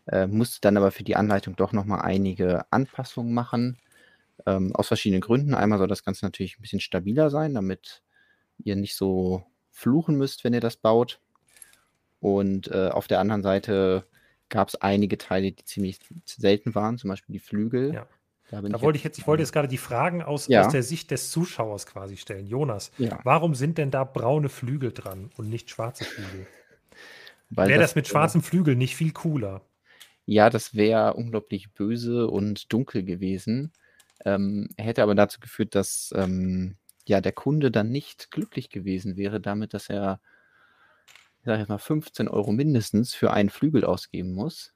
äh, musste dann aber für die Anleitung doch nochmal einige Anpassungen machen. Ähm, aus verschiedenen Gründen. Einmal soll das Ganze natürlich ein bisschen stabiler sein, damit ihr nicht so fluchen müsst, wenn ihr das baut. Und äh, auf der anderen Seite gab es einige Teile, die ziemlich selten waren, zum Beispiel die Flügel.
Ja. Da, da ich wollte ich jetzt, ich wollte jetzt gerade die Fragen aus, ja. aus der Sicht des Zuschauers quasi stellen. Jonas, ja. warum sind denn da braune Flügel dran und nicht schwarze Flügel? Wäre das, das, mit schwarzem Flügel nicht viel cooler?
Ja, das wäre unglaublich böse und dunkel gewesen. Ähm, hätte aber dazu geführt, dass ähm, ja der Kunde dann nicht glücklich gewesen wäre, damit, dass er, ich sage jetzt mal, 15 Euro mindestens für einen Flügel ausgeben muss.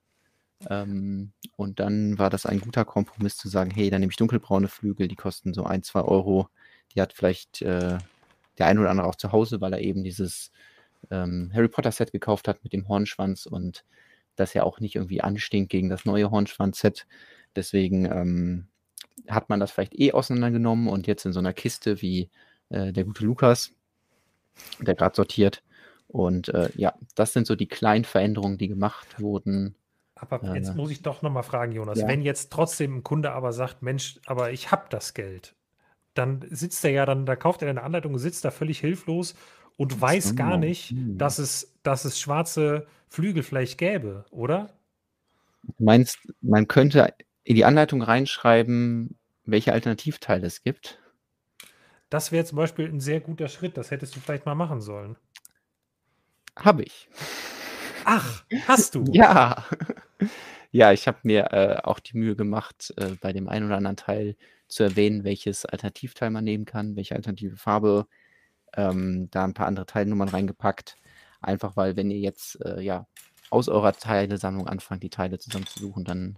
Ähm, und dann war das ein guter Kompromiss zu sagen, hey, dann nehme ich dunkelbraune Flügel, die kosten so ein, zwei Euro. Die hat vielleicht äh, der ein oder andere auch zu Hause, weil er eben dieses ähm, Harry Potter Set gekauft hat mit dem Hornschwanz und das ja auch nicht irgendwie anstinkt gegen das neue Hornschwanz-Set. Deswegen ähm, hat man das vielleicht eh auseinandergenommen und jetzt in so einer Kiste wie äh, der gute Lukas, der gerade sortiert. Und äh, ja, das sind so die kleinen Veränderungen, die gemacht wurden.
Aber äh, jetzt muss ich doch nochmal fragen, Jonas, ja. wenn jetzt trotzdem ein Kunde aber sagt, Mensch, aber ich habe das Geld, dann sitzt er ja dann, da kauft er eine Anleitung, sitzt da völlig hilflos und weiß gar nicht, dass es, dass es schwarze Flügel vielleicht gäbe, oder?
Du meinst, man könnte in die Anleitung reinschreiben, welche Alternativteile es gibt?
Das wäre zum Beispiel ein sehr guter Schritt. Das hättest du vielleicht mal machen sollen.
Habe ich.
Ach, hast du?
ja. Ja, ich habe mir äh, auch die Mühe gemacht, äh, bei dem einen oder anderen Teil zu erwähnen, welches Alternativteil man nehmen kann, welche alternative Farbe. Ähm, da ein paar andere Teilnummern reingepackt. Einfach weil, wenn ihr jetzt äh, ja aus eurer Teilesammlung anfangt, die Teile zusammenzusuchen, dann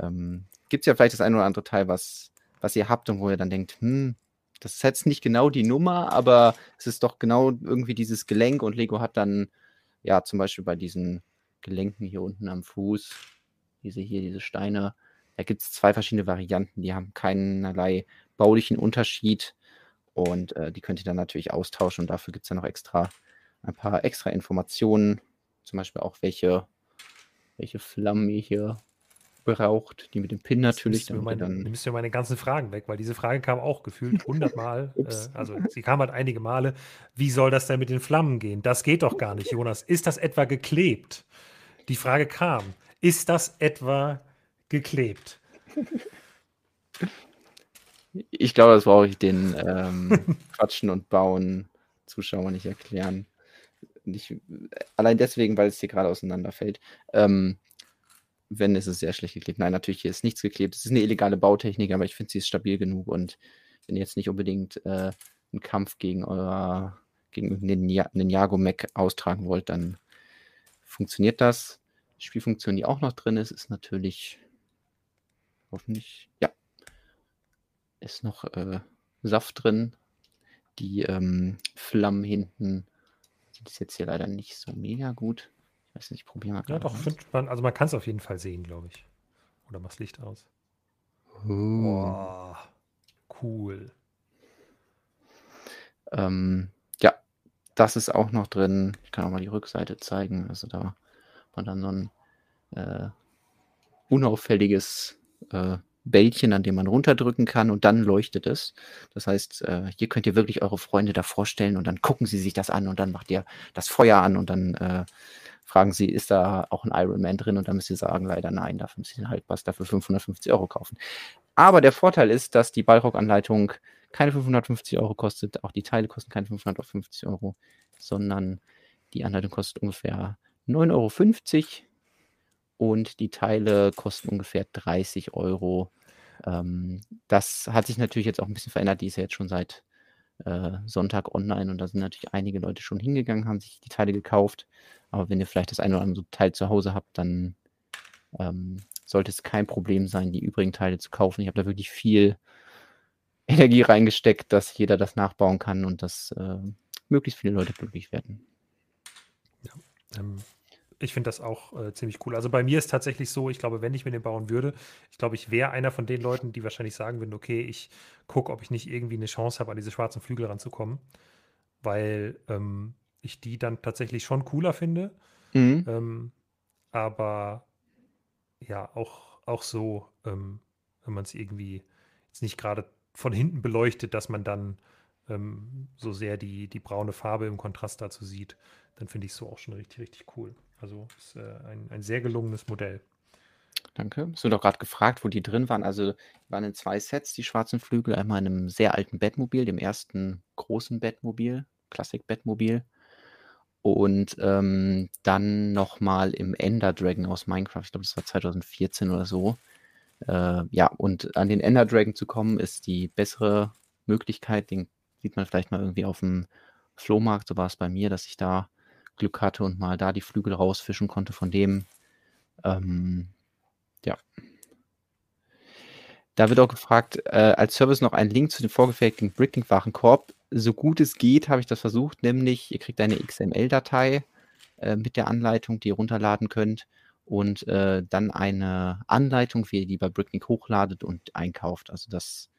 ähm, gibt es ja vielleicht das ein oder andere Teil, was, was ihr habt und wo ihr dann denkt, hm, das ist jetzt nicht genau die Nummer, aber es ist doch genau irgendwie dieses Gelenk und Lego hat dann ja, zum Beispiel bei diesen Gelenken hier unten am Fuß, diese hier, diese Steine, da gibt es zwei verschiedene Varianten, die haben keinerlei baulichen Unterschied und äh, die könnt ihr dann natürlich austauschen und dafür gibt es dann noch extra ein paar extra Informationen, zum Beispiel auch welche, welche Flammen ihr hier braucht, die mit dem Pin natürlich.
Dann meine, dann nimmst du meine ganzen Fragen weg, weil diese Frage kam auch gefühlt hundertmal. äh, also sie kam halt einige Male. Wie soll das denn mit den Flammen gehen? Das geht doch gar nicht, Jonas. Ist das etwa geklebt? Die Frage kam. Ist das etwa geklebt?
Ich glaube, das brauche ich den ähm, Quatschen und Bauen Zuschauern nicht erklären. Nicht, allein deswegen, weil es hier gerade auseinanderfällt. Ähm, wenn, ist es sehr schlecht geklebt. Nein, natürlich hier ist nichts geklebt. Es ist eine illegale Bautechnik, aber ich finde, sie ist stabil genug und wenn ihr jetzt nicht unbedingt äh, einen Kampf gegen euer, gegen den Ninjago-Mech austragen wollt, dann funktioniert das. Die Spielfunktion, die auch noch drin ist, ist natürlich hoffentlich, ja, ist noch äh, Saft drin. Die ähm, Flammen hinten es jetzt hier leider nicht so mega gut. Ich weiß nicht, probieren wir
Ja, doch, man, also man kann es auf jeden Fall sehen, glaube ich. Oder mach's Licht aus.
Uh. Boah,
cool.
Ähm, ja, das ist auch noch drin. Ich kann auch mal die Rückseite zeigen. Also da man dann so ein äh, unauffälliges äh, Bällchen, an dem man runterdrücken kann und dann leuchtet es. Das heißt, äh, hier könnt ihr wirklich eure Freunde da vorstellen und dann gucken sie sich das an und dann macht ihr das Feuer an und dann äh, fragen sie, ist da auch ein Iron Man drin? Und dann müsst ihr sagen, leider nein, dafür müsst ihr halt was dafür 550 Euro kaufen. Aber der Vorteil ist, dass die Ballrock-Anleitung keine 550 Euro kostet, auch die Teile kosten keine 550 Euro, sondern die Anleitung kostet ungefähr 9,50 Euro und die Teile kosten ungefähr 30 Euro. Ähm, das hat sich natürlich jetzt auch ein bisschen verändert. Die ist ja jetzt schon seit äh, Sonntag online und da sind natürlich einige Leute schon hingegangen, haben sich die Teile gekauft. Aber wenn ihr vielleicht das eine oder andere Teil zu Hause habt, dann ähm, sollte es kein Problem sein, die übrigen Teile zu kaufen. Ich habe da wirklich viel Energie reingesteckt, dass jeder das nachbauen kann und dass äh, möglichst viele Leute glücklich werden.
Ja, ähm, ich finde das auch äh, ziemlich cool. Also bei mir ist tatsächlich so, ich glaube, wenn ich mir den bauen würde, ich glaube, ich wäre einer von den Leuten, die wahrscheinlich sagen würden, okay, ich gucke, ob ich nicht irgendwie eine Chance habe, an diese schwarzen Flügel ranzukommen, weil ähm, ich die dann tatsächlich schon cooler finde. Mhm. Ähm, aber ja, auch, auch so, ähm, wenn man es irgendwie jetzt nicht gerade von hinten beleuchtet, dass man dann ähm, so sehr die, die braune Farbe im Kontrast dazu sieht, dann finde ich es so auch schon richtig, richtig cool. Also ist äh, ein, ein sehr gelungenes Modell.
Danke. Es wird auch gerade gefragt, wo die drin waren. Also waren in zwei Sets, die schwarzen Flügel. Einmal in einem sehr alten Bettmobil, dem ersten großen Bettmobil, Klassik-Bettmobil. Und ähm, dann nochmal im Ender Dragon aus Minecraft. Ich glaube, das war 2014 oder so. Äh, ja, und an den Ender Dragon zu kommen, ist die bessere Möglichkeit. Den sieht man vielleicht mal irgendwie auf dem Flohmarkt. So war es bei mir, dass ich da Glück hatte und mal da die Flügel rausfischen konnte von dem. Ähm, ja. Da wird auch gefragt, äh, als Service noch einen Link zu dem vorgefertigten Bricklink-Warenkorb. So gut es geht, habe ich das versucht, nämlich ihr kriegt eine XML-Datei äh, mit der Anleitung, die ihr runterladen könnt und äh, dann eine Anleitung, wie ihr die bei Bricklink hochladet und einkauft. Also das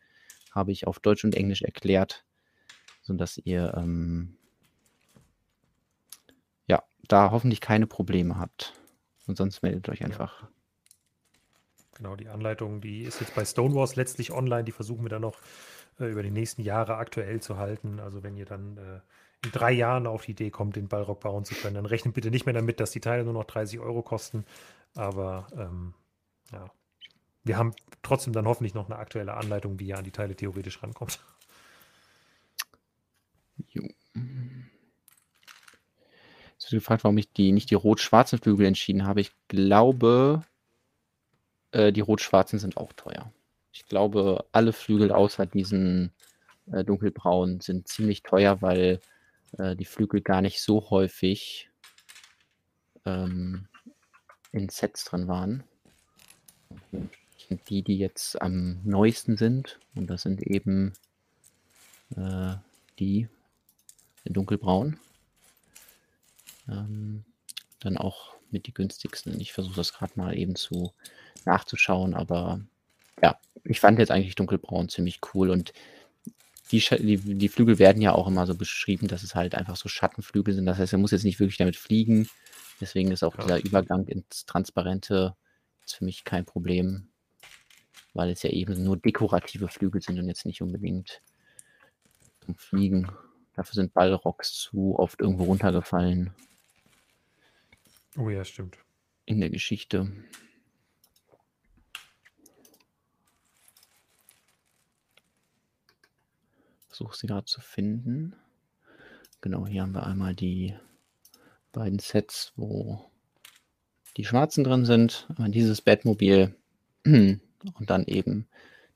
habe ich auf Deutsch und Englisch erklärt, sodass ihr ähm, da hoffentlich keine Probleme habt. Und sonst meldet euch einfach.
Genau, die Anleitung, die ist jetzt bei Stonewalls letztlich online. Die versuchen wir dann noch äh, über die nächsten Jahre aktuell zu halten. Also wenn ihr dann äh, in drei Jahren auf die Idee kommt, den Ballrock bauen zu können, dann rechnet bitte nicht mehr damit, dass die Teile nur noch 30 Euro kosten. Aber ähm, ja, wir haben trotzdem dann hoffentlich noch eine aktuelle Anleitung, wie ihr an die Teile theoretisch rankommt.
Jo. Gefragt, warum ich die, nicht die rot-schwarzen Flügel entschieden habe. Ich glaube, äh, die rot-schwarzen sind auch teuer. Ich glaube, alle Flügel außer diesen äh, dunkelbraunen sind ziemlich teuer, weil äh, die Flügel gar nicht so häufig ähm, in Sets drin waren. Die, die jetzt am neuesten sind, und das sind eben äh, die in dunkelbraun. Ähm, dann auch mit die günstigsten. Ich versuche das gerade mal eben zu nachzuschauen, aber ja, ich fand jetzt eigentlich dunkelbraun ziemlich cool und die, die, die, Flügel werden ja auch immer so beschrieben, dass es halt einfach so Schattenflügel sind. Das heißt, er muss jetzt nicht wirklich damit fliegen. Deswegen ist auch ja. dieser Übergang ins Transparente jetzt für mich kein Problem, weil es ja eben nur dekorative Flügel sind und jetzt nicht unbedingt zum Fliegen. Dafür sind Ballrocks zu oft irgendwo runtergefallen.
Oh ja, stimmt.
In der Geschichte. Versuche sie gerade zu finden. Genau, hier haben wir einmal die beiden Sets, wo die schwarzen drin sind. Dieses Batmobil und dann eben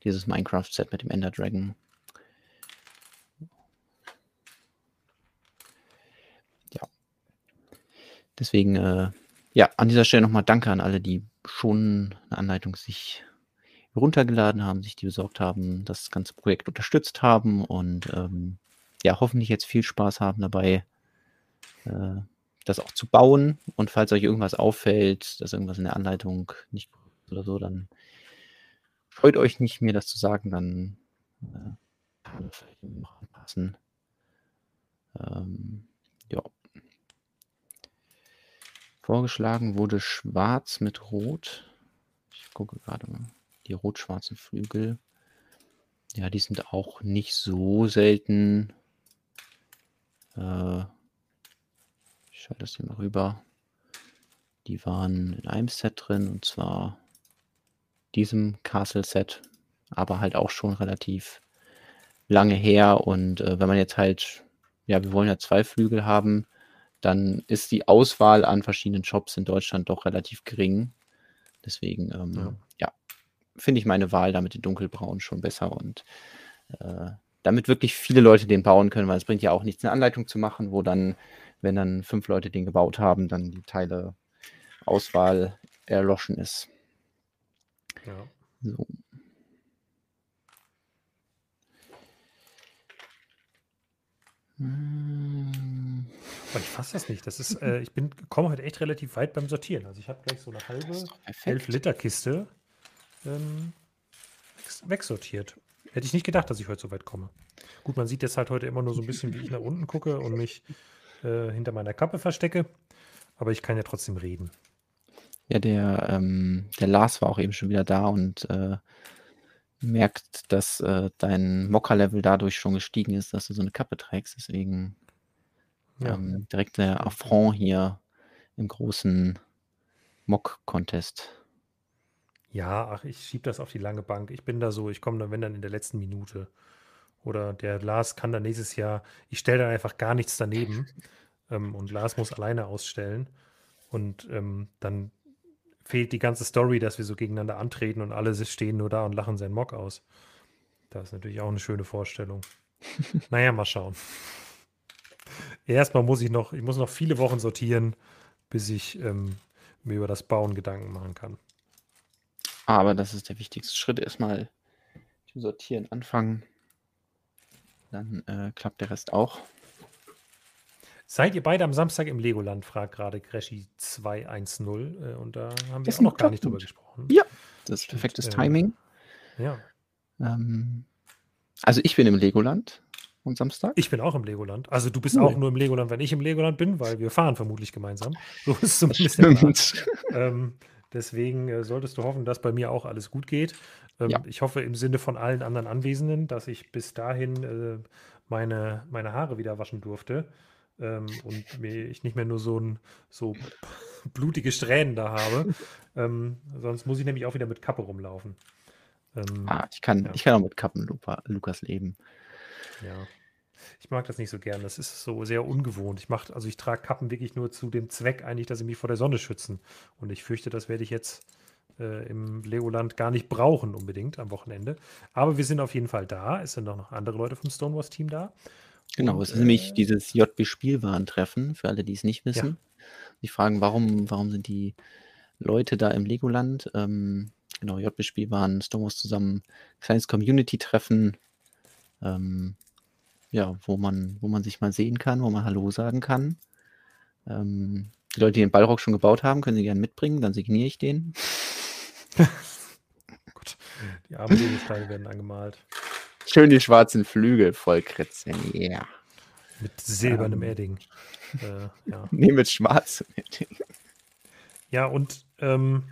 dieses Minecraft-Set mit dem Ender Dragon. Deswegen, äh, ja, an dieser Stelle nochmal Danke an alle, die schon eine Anleitung sich runtergeladen haben, sich die besorgt haben, das ganze Projekt unterstützt haben und ähm, ja, hoffentlich jetzt viel Spaß haben dabei, äh, das auch zu bauen. Und falls euch irgendwas auffällt, dass irgendwas in der Anleitung nicht oder so, dann freut euch nicht, mir das zu sagen, dann äh, kann das vielleicht noch anpassen. Ähm, ja. Vorgeschlagen wurde schwarz mit rot. Ich gucke gerade mal. die rot-schwarzen Flügel. Ja, die sind auch nicht so selten. Äh, ich schalte das hier mal rüber. Die waren in einem Set drin und zwar diesem Castle-Set, aber halt auch schon relativ lange her. Und äh, wenn man jetzt halt, ja, wir wollen ja zwei Flügel haben, dann ist die Auswahl an verschiedenen Shops in Deutschland doch relativ gering. Deswegen, ähm, ja, ja finde ich meine Wahl da mit den dunkelbraunen schon besser und äh, damit wirklich viele Leute den bauen können, weil es bringt ja auch nichts, eine Anleitung zu machen, wo dann, wenn dann fünf Leute den gebaut haben, dann die Teile Auswahl erloschen ist.
Ja.
So.
Aber ich fasse das nicht. Das ist, äh, ich bin, komme heute echt relativ weit beim Sortieren. Also ich habe gleich so eine halbe 11 Liter Kiste ähm, wegsortiert. Hätte ich nicht gedacht, dass ich heute so weit komme. Gut, man sieht jetzt halt heute immer nur so ein bisschen, wie ich nach unten gucke und mich äh, hinter meiner Kappe verstecke. Aber ich kann ja trotzdem reden.
Ja, der, ähm, der Lars war auch eben schon wieder da und äh, merkt, dass äh, dein Mocker-Level dadurch schon gestiegen ist, dass du so eine Kappe trägst. Deswegen ja. ähm, direkt der Affront hier im großen Mock-Contest.
Ja, ach, ich schiebe das auf die lange Bank. Ich bin da so, ich komme dann, wenn dann in der letzten Minute. Oder der Lars kann dann nächstes Jahr, ich stelle dann einfach gar nichts daneben. Ähm, und Lars muss alleine ausstellen. Und ähm, dann fehlt die ganze Story, dass wir so gegeneinander antreten und alle stehen nur da und lachen seinen Mock aus. Das ist natürlich auch eine schöne Vorstellung. naja, mal schauen. Erstmal muss ich noch, ich muss noch viele Wochen sortieren, bis ich ähm, mir über das Bauen Gedanken machen kann.
Aber das ist der wichtigste Schritt. Erstmal zum Sortieren anfangen. Dann äh, klappt der Rest auch.
Seid ihr beide am Samstag im Legoland? fragt gerade Creshy 210. Äh, und da haben wir auch noch gar nicht drüber gesprochen.
Ja, das ist perfektes und, äh, Timing.
Ja.
Ähm, also ich bin im Legoland am Samstag.
Ich bin auch im Legoland. Also du bist cool. auch nur im Legoland, wenn ich im Legoland bin, weil wir fahren vermutlich gemeinsam. So ist zumindest der ähm, Deswegen äh, solltest du hoffen, dass bei mir auch alles gut geht. Ähm, ja. Ich hoffe im Sinne von allen anderen Anwesenden, dass ich bis dahin äh, meine, meine Haare wieder waschen durfte ähm, und mir, ich nicht mehr nur so, ein, so blutige Strähnen da habe. ähm, sonst muss ich nämlich auch wieder mit Kappe rumlaufen.
Ähm, ah, ich kann, ja. ich kann auch mit Kappen Lukas leben.
Ja. Ich mag das nicht so gern. Das ist so sehr ungewohnt. Ich mache, also ich trage Kappen wirklich nur zu dem Zweck eigentlich, dass sie mich vor der Sonne schützen. Und ich fürchte, das werde ich jetzt äh, im Legoland gar nicht brauchen unbedingt am Wochenende. Aber wir sind auf jeden Fall da. Es sind auch noch andere Leute vom Stonewalls-Team da.
Genau, es ist nämlich äh, dieses JB-Spielwarentreffen, für alle, die es nicht wissen. Ja. Die fragen, warum, warum sind die Leute da im Legoland? Ähm, genau, JB-Spielwaren, Stonewalls zusammen, kleines Community-Treffen, ähm, ja, wo man, wo man sich mal sehen kann, wo man Hallo sagen kann. Ähm, die Leute, die den Ballrock schon gebaut haben, können sie gerne mitbringen, dann signiere ich den.
Gut, die armen Legosteine werden angemalt.
Schön die schwarzen Flügel vollkritzen, ja. Yeah.
Mit silbernem ähm, Edding. Äh,
ja. Nee, mit schwarzem Edding.
Ja, und ähm,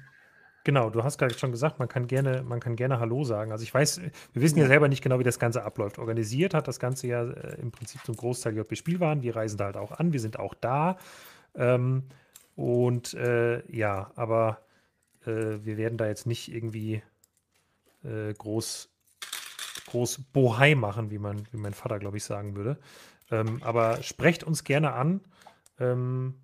genau, du hast gerade schon gesagt, man kann gerne, man kann gerne Hallo sagen. Also ich weiß, wir wissen ja selber nicht genau, wie das Ganze abläuft. Organisiert hat das Ganze ja äh, im Prinzip zum Großteil JB Spielwaren. Wir reisen da halt auch an, wir sind auch da. Ähm, und äh, ja, aber äh, wir werden da jetzt nicht irgendwie äh, groß groß Bohai machen, wie, man, wie mein Vater, glaube ich, sagen würde. Ähm, aber sprecht uns gerne an. Ähm,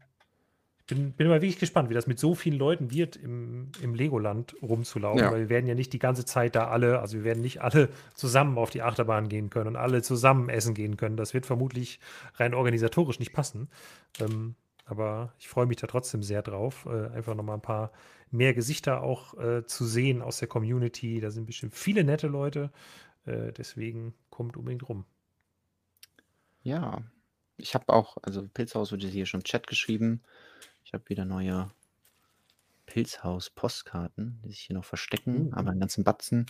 bin, bin mal wirklich gespannt, wie das mit so vielen Leuten wird, im, im Legoland rumzulaufen, ja. weil wir werden ja nicht die ganze Zeit da alle, also wir werden nicht alle zusammen auf die Achterbahn gehen können und alle zusammen essen gehen können. Das wird vermutlich rein organisatorisch nicht passen. Ähm, aber ich freue mich da trotzdem sehr drauf, äh, einfach nochmal ein paar mehr Gesichter auch äh, zu sehen aus der Community. Da sind bestimmt viele nette Leute. Äh, deswegen kommt unbedingt rum.
Ja, ich habe auch, also Pilzhaus wurde hier schon im Chat geschrieben. Ich habe wieder neue Pilzhaus-Postkarten, die sich hier noch verstecken, mhm. aber einen ganzen Batzen.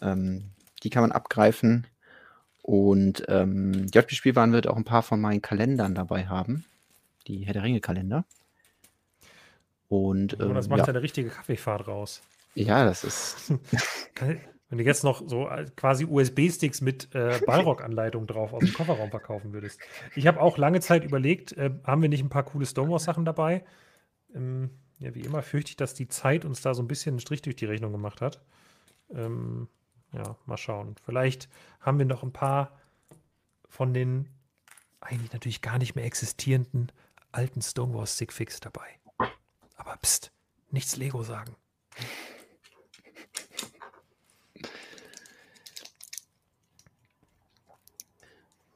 Ähm, die kann man abgreifen. Und ähm, JP-Spielwaren wird auch ein paar von meinen Kalendern dabei haben. Die Herr der Ringe-Kalender.
Und, ähm, Und das macht ja eine richtige Kaffeefahrt raus.
Ja, das ist.
Wenn du jetzt noch so äh, quasi USB-Sticks mit äh, Ballrock-Anleitung drauf aus dem Kofferraum verkaufen würdest. Ich habe auch lange Zeit überlegt, äh, haben wir nicht ein paar coole Stonewall-Sachen dabei? Ähm, ja, wie immer fürchte ich, dass die Zeit uns da so ein bisschen einen Strich durch die Rechnung gemacht hat. Ähm, ja, mal schauen. Vielleicht haben wir noch ein paar von den eigentlich natürlich gar nicht mehr existierenden alten Stonewall Stickfix dabei. Aber pst, nichts Lego sagen.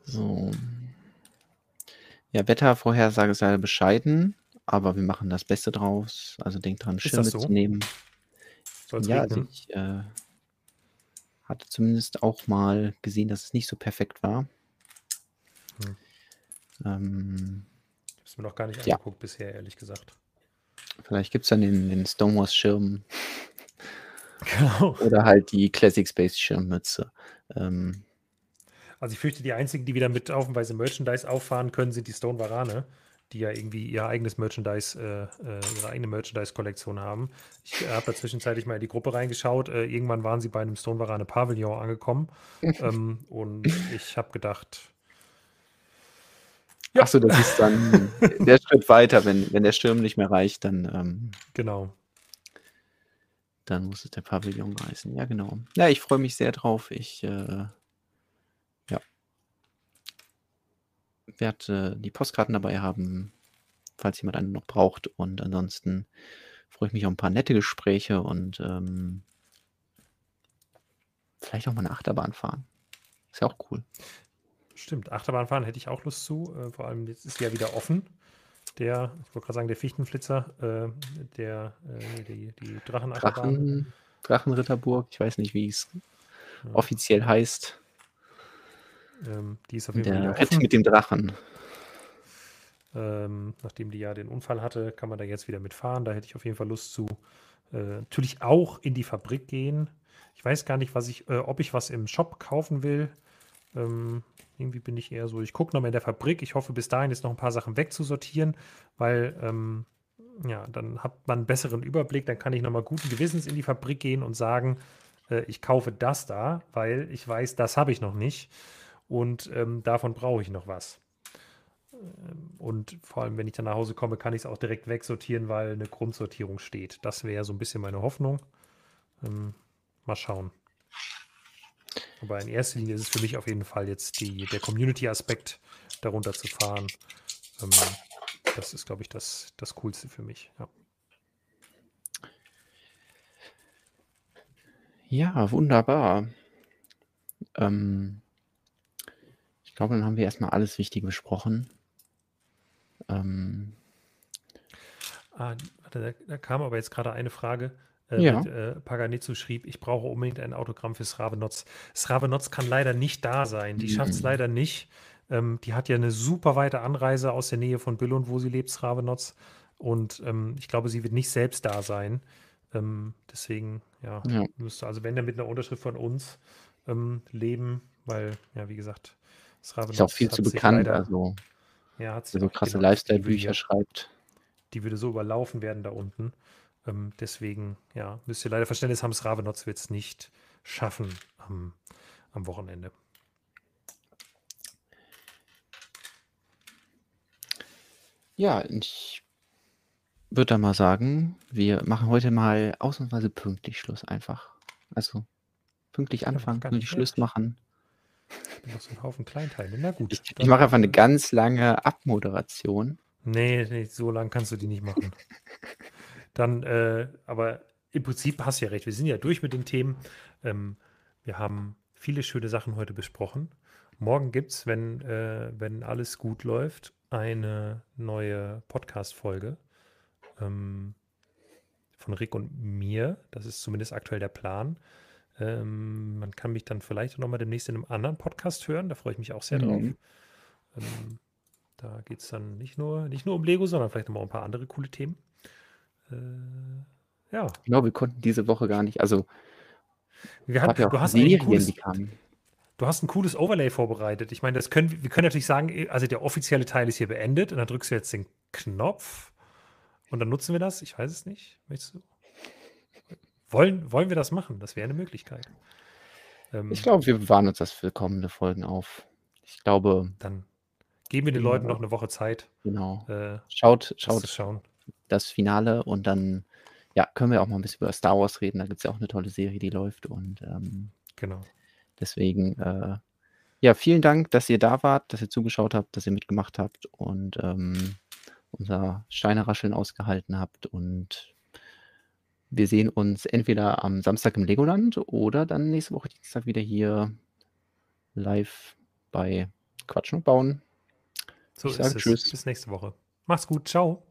So. Ja, Wettervorhersage ist leider bescheiden, aber wir machen das Beste draus. Also denkt dran, Schirm
so?
mitzunehmen.
Soll's
Ja, also ich äh, hatte zumindest auch mal gesehen, dass es nicht so perfekt war.
Hm.
Ähm,
Ich habe es mir noch gar nicht
Ja.
angeguckt bisher, ehrlich gesagt.
vielleicht gibt es dann den, den Stonewalls-Schirm
Genau.
oder halt die Classic Space Schirmmütze. Ähm,
Also ich fürchte, die einzigen, die wieder mit haufenweise Merchandise auffahren können, sind die Stone Varane, die ja irgendwie ihr eigenes Merchandise, äh, äh, ihre eigene Merchandise-Kollektion haben. Ich habe da zwischenzeitlich mal in die Gruppe reingeschaut. Äh, irgendwann waren sie bei einem Stone Varane Pavillon angekommen. ähm, und ich habe gedacht, Ja.
Achso, das ist dann der Schritt weiter. Wenn, wenn der Schirm nicht mehr reicht, dann, ähm,
genau.
dann muss es der Pavillon reißen. Ja, genau. Ja, ich freue mich sehr drauf. Ich äh, werde die Postkarten dabei haben, falls jemand eine noch braucht. Und ansonsten freue ich mich auf ein paar nette Gespräche und ähm, vielleicht auch mal eine Achterbahn fahren. Ist ja auch cool.
Stimmt, Achterbahnfahren hätte ich auch Lust zu. Äh, vor allem jetzt ist ja wieder offen. Der, ich wollte gerade sagen, der Fichtenflitzer, äh, der, äh, die, die Drachenachterbahn.
Drachen, Drachenritterburg, ich weiß nicht, wie es
Ja.
offiziell heißt.
Ähm, die ist auf jeden Fall
Der Ritt mit dem Drachen.
Ähm, nachdem die ja den Unfall hatte, kann man da jetzt wieder mitfahren. Da hätte ich auf jeden Fall Lust zu. Äh, natürlich auch in die Fabrik gehen. Ich weiß gar nicht, was ich, äh, ob ich was im Shop kaufen will. Ähm, irgendwie bin ich eher so, ich gucke nochmal in der Fabrik. Ich hoffe, bis dahin jetzt noch ein paar Sachen wegzusortieren, weil ähm, ja, dann hat man einen besseren Überblick. Dann kann ich nochmal guten Gewissens in die Fabrik gehen und sagen, äh, ich kaufe das da, weil ich weiß, das habe ich noch nicht. Und ähm, davon brauche ich noch was. Ähm, Und vor allem, wenn ich dann nach Hause komme, kann ich es auch direkt wegsortieren, weil eine Grundsortierung steht. Das wäre so ein bisschen meine Hoffnung. Ähm, mal schauen. Aber in erster Linie ist es für mich auf jeden Fall jetzt die, der Community-Aspekt, darunter zu fahren. Ähm, das ist, glaube ich, das, das Coolste für mich. Ja.
Ja, wunderbar. Ähm, ich glaube, dann haben wir erstmal alles Wichtige besprochen. Ähm,
Ah, da, da kam aber jetzt gerade eine Frage. Äh,
Ja.
mit, äh, Paganitzu schrieb, ich brauche unbedingt ein Autogramm für Sravenotz. Sravenotz kann leider nicht da sein. Die schafft es
Mhm.
leider nicht. Ähm, die hat ja eine super weite Anreise aus der Nähe von Billund, wo sie lebt, Sravenotz. Und ähm, ich glaube, sie wird nicht selbst da sein. Ähm, deswegen, ja,
ja.
müsste also wenn dann mit einer Unterschrift von uns ähm, leben, weil, ja, wie gesagt,
Ist auch viel zu bekannt,
leider,
also
ja, hat
der so krasse
genau,
Lifestyle-Bücher schreibt.
die würde so überlaufen werden da unten. Ähm, deswegen, ja, müsst ihr leider Verständnis haben, Sravenotz wird es nicht schaffen am, am Wochenende.
Ja, ich würde da mal sagen, wir machen heute mal ausnahmsweise pünktlich Schluss einfach. Also pünktlich anfangen, pünktlich Schluss machen.
Ich bin doch so ein Haufen Kleinteile. Na gut,
Ich, ich mache einfach eine ganz lange Abmoderation.
nee, nee, so lang kannst du die nicht machen. Dann, äh, aber im Prinzip hast du ja recht. Wir sind ja durch mit den Themen. Ähm, wir haben viele schöne Sachen heute besprochen. Morgen gibt es, wenn, äh, wenn alles gut läuft, eine neue Podcast-Folge ähm, von Rick und mir. Das ist zumindest aktuell der Plan. Ähm, man kann mich dann vielleicht noch mal demnächst in einem anderen Podcast hören. Da freue ich mich auch sehr drauf.
Mhm.
Ähm, da geht es dann nicht nur, nicht nur um Lego, sondern vielleicht noch mal um ein paar andere coole Themen. Äh, ja,
Genau, wir konnten diese Woche gar nicht, also
wir hatten,
ja
du
auch
hast eigentlich ein
Serien,
cooles, du hast ein cooles Overlay vorbereitet. Ich meine, das können, wir können natürlich sagen, also der offizielle Teil ist hier beendet und dann drückst du jetzt den Knopf und dann nutzen wir das. Ich weiß es nicht. Möchtest du? Wollen, wollen wir das machen? Das wäre eine Möglichkeit.
Ähm, ich glaube, wir bewahren uns das für kommende Folgen auf. Ich glaube.
Dann geben wir den Leuten noch eine Woche Zeit.
Genau. Äh, schaut, schaut
das, schauen.
das Finale und dann ja, können wir auch mal ein bisschen über Star Wars reden. Da gibt es ja auch eine tolle Serie, die läuft. Und ähm,
genau.
Deswegen, äh, ja, vielen Dank, dass ihr da wart, dass ihr zugeschaut habt, dass ihr mitgemacht habt und ähm, unser Steinerascheln ausgehalten habt. Und wir sehen uns entweder am Samstag im Legoland oder dann nächste Woche Dienstag wieder hier live bei Quatschen und Bauen.
So ich ist es. Tschüss. Bis nächste Woche. Mach's gut. Ciao.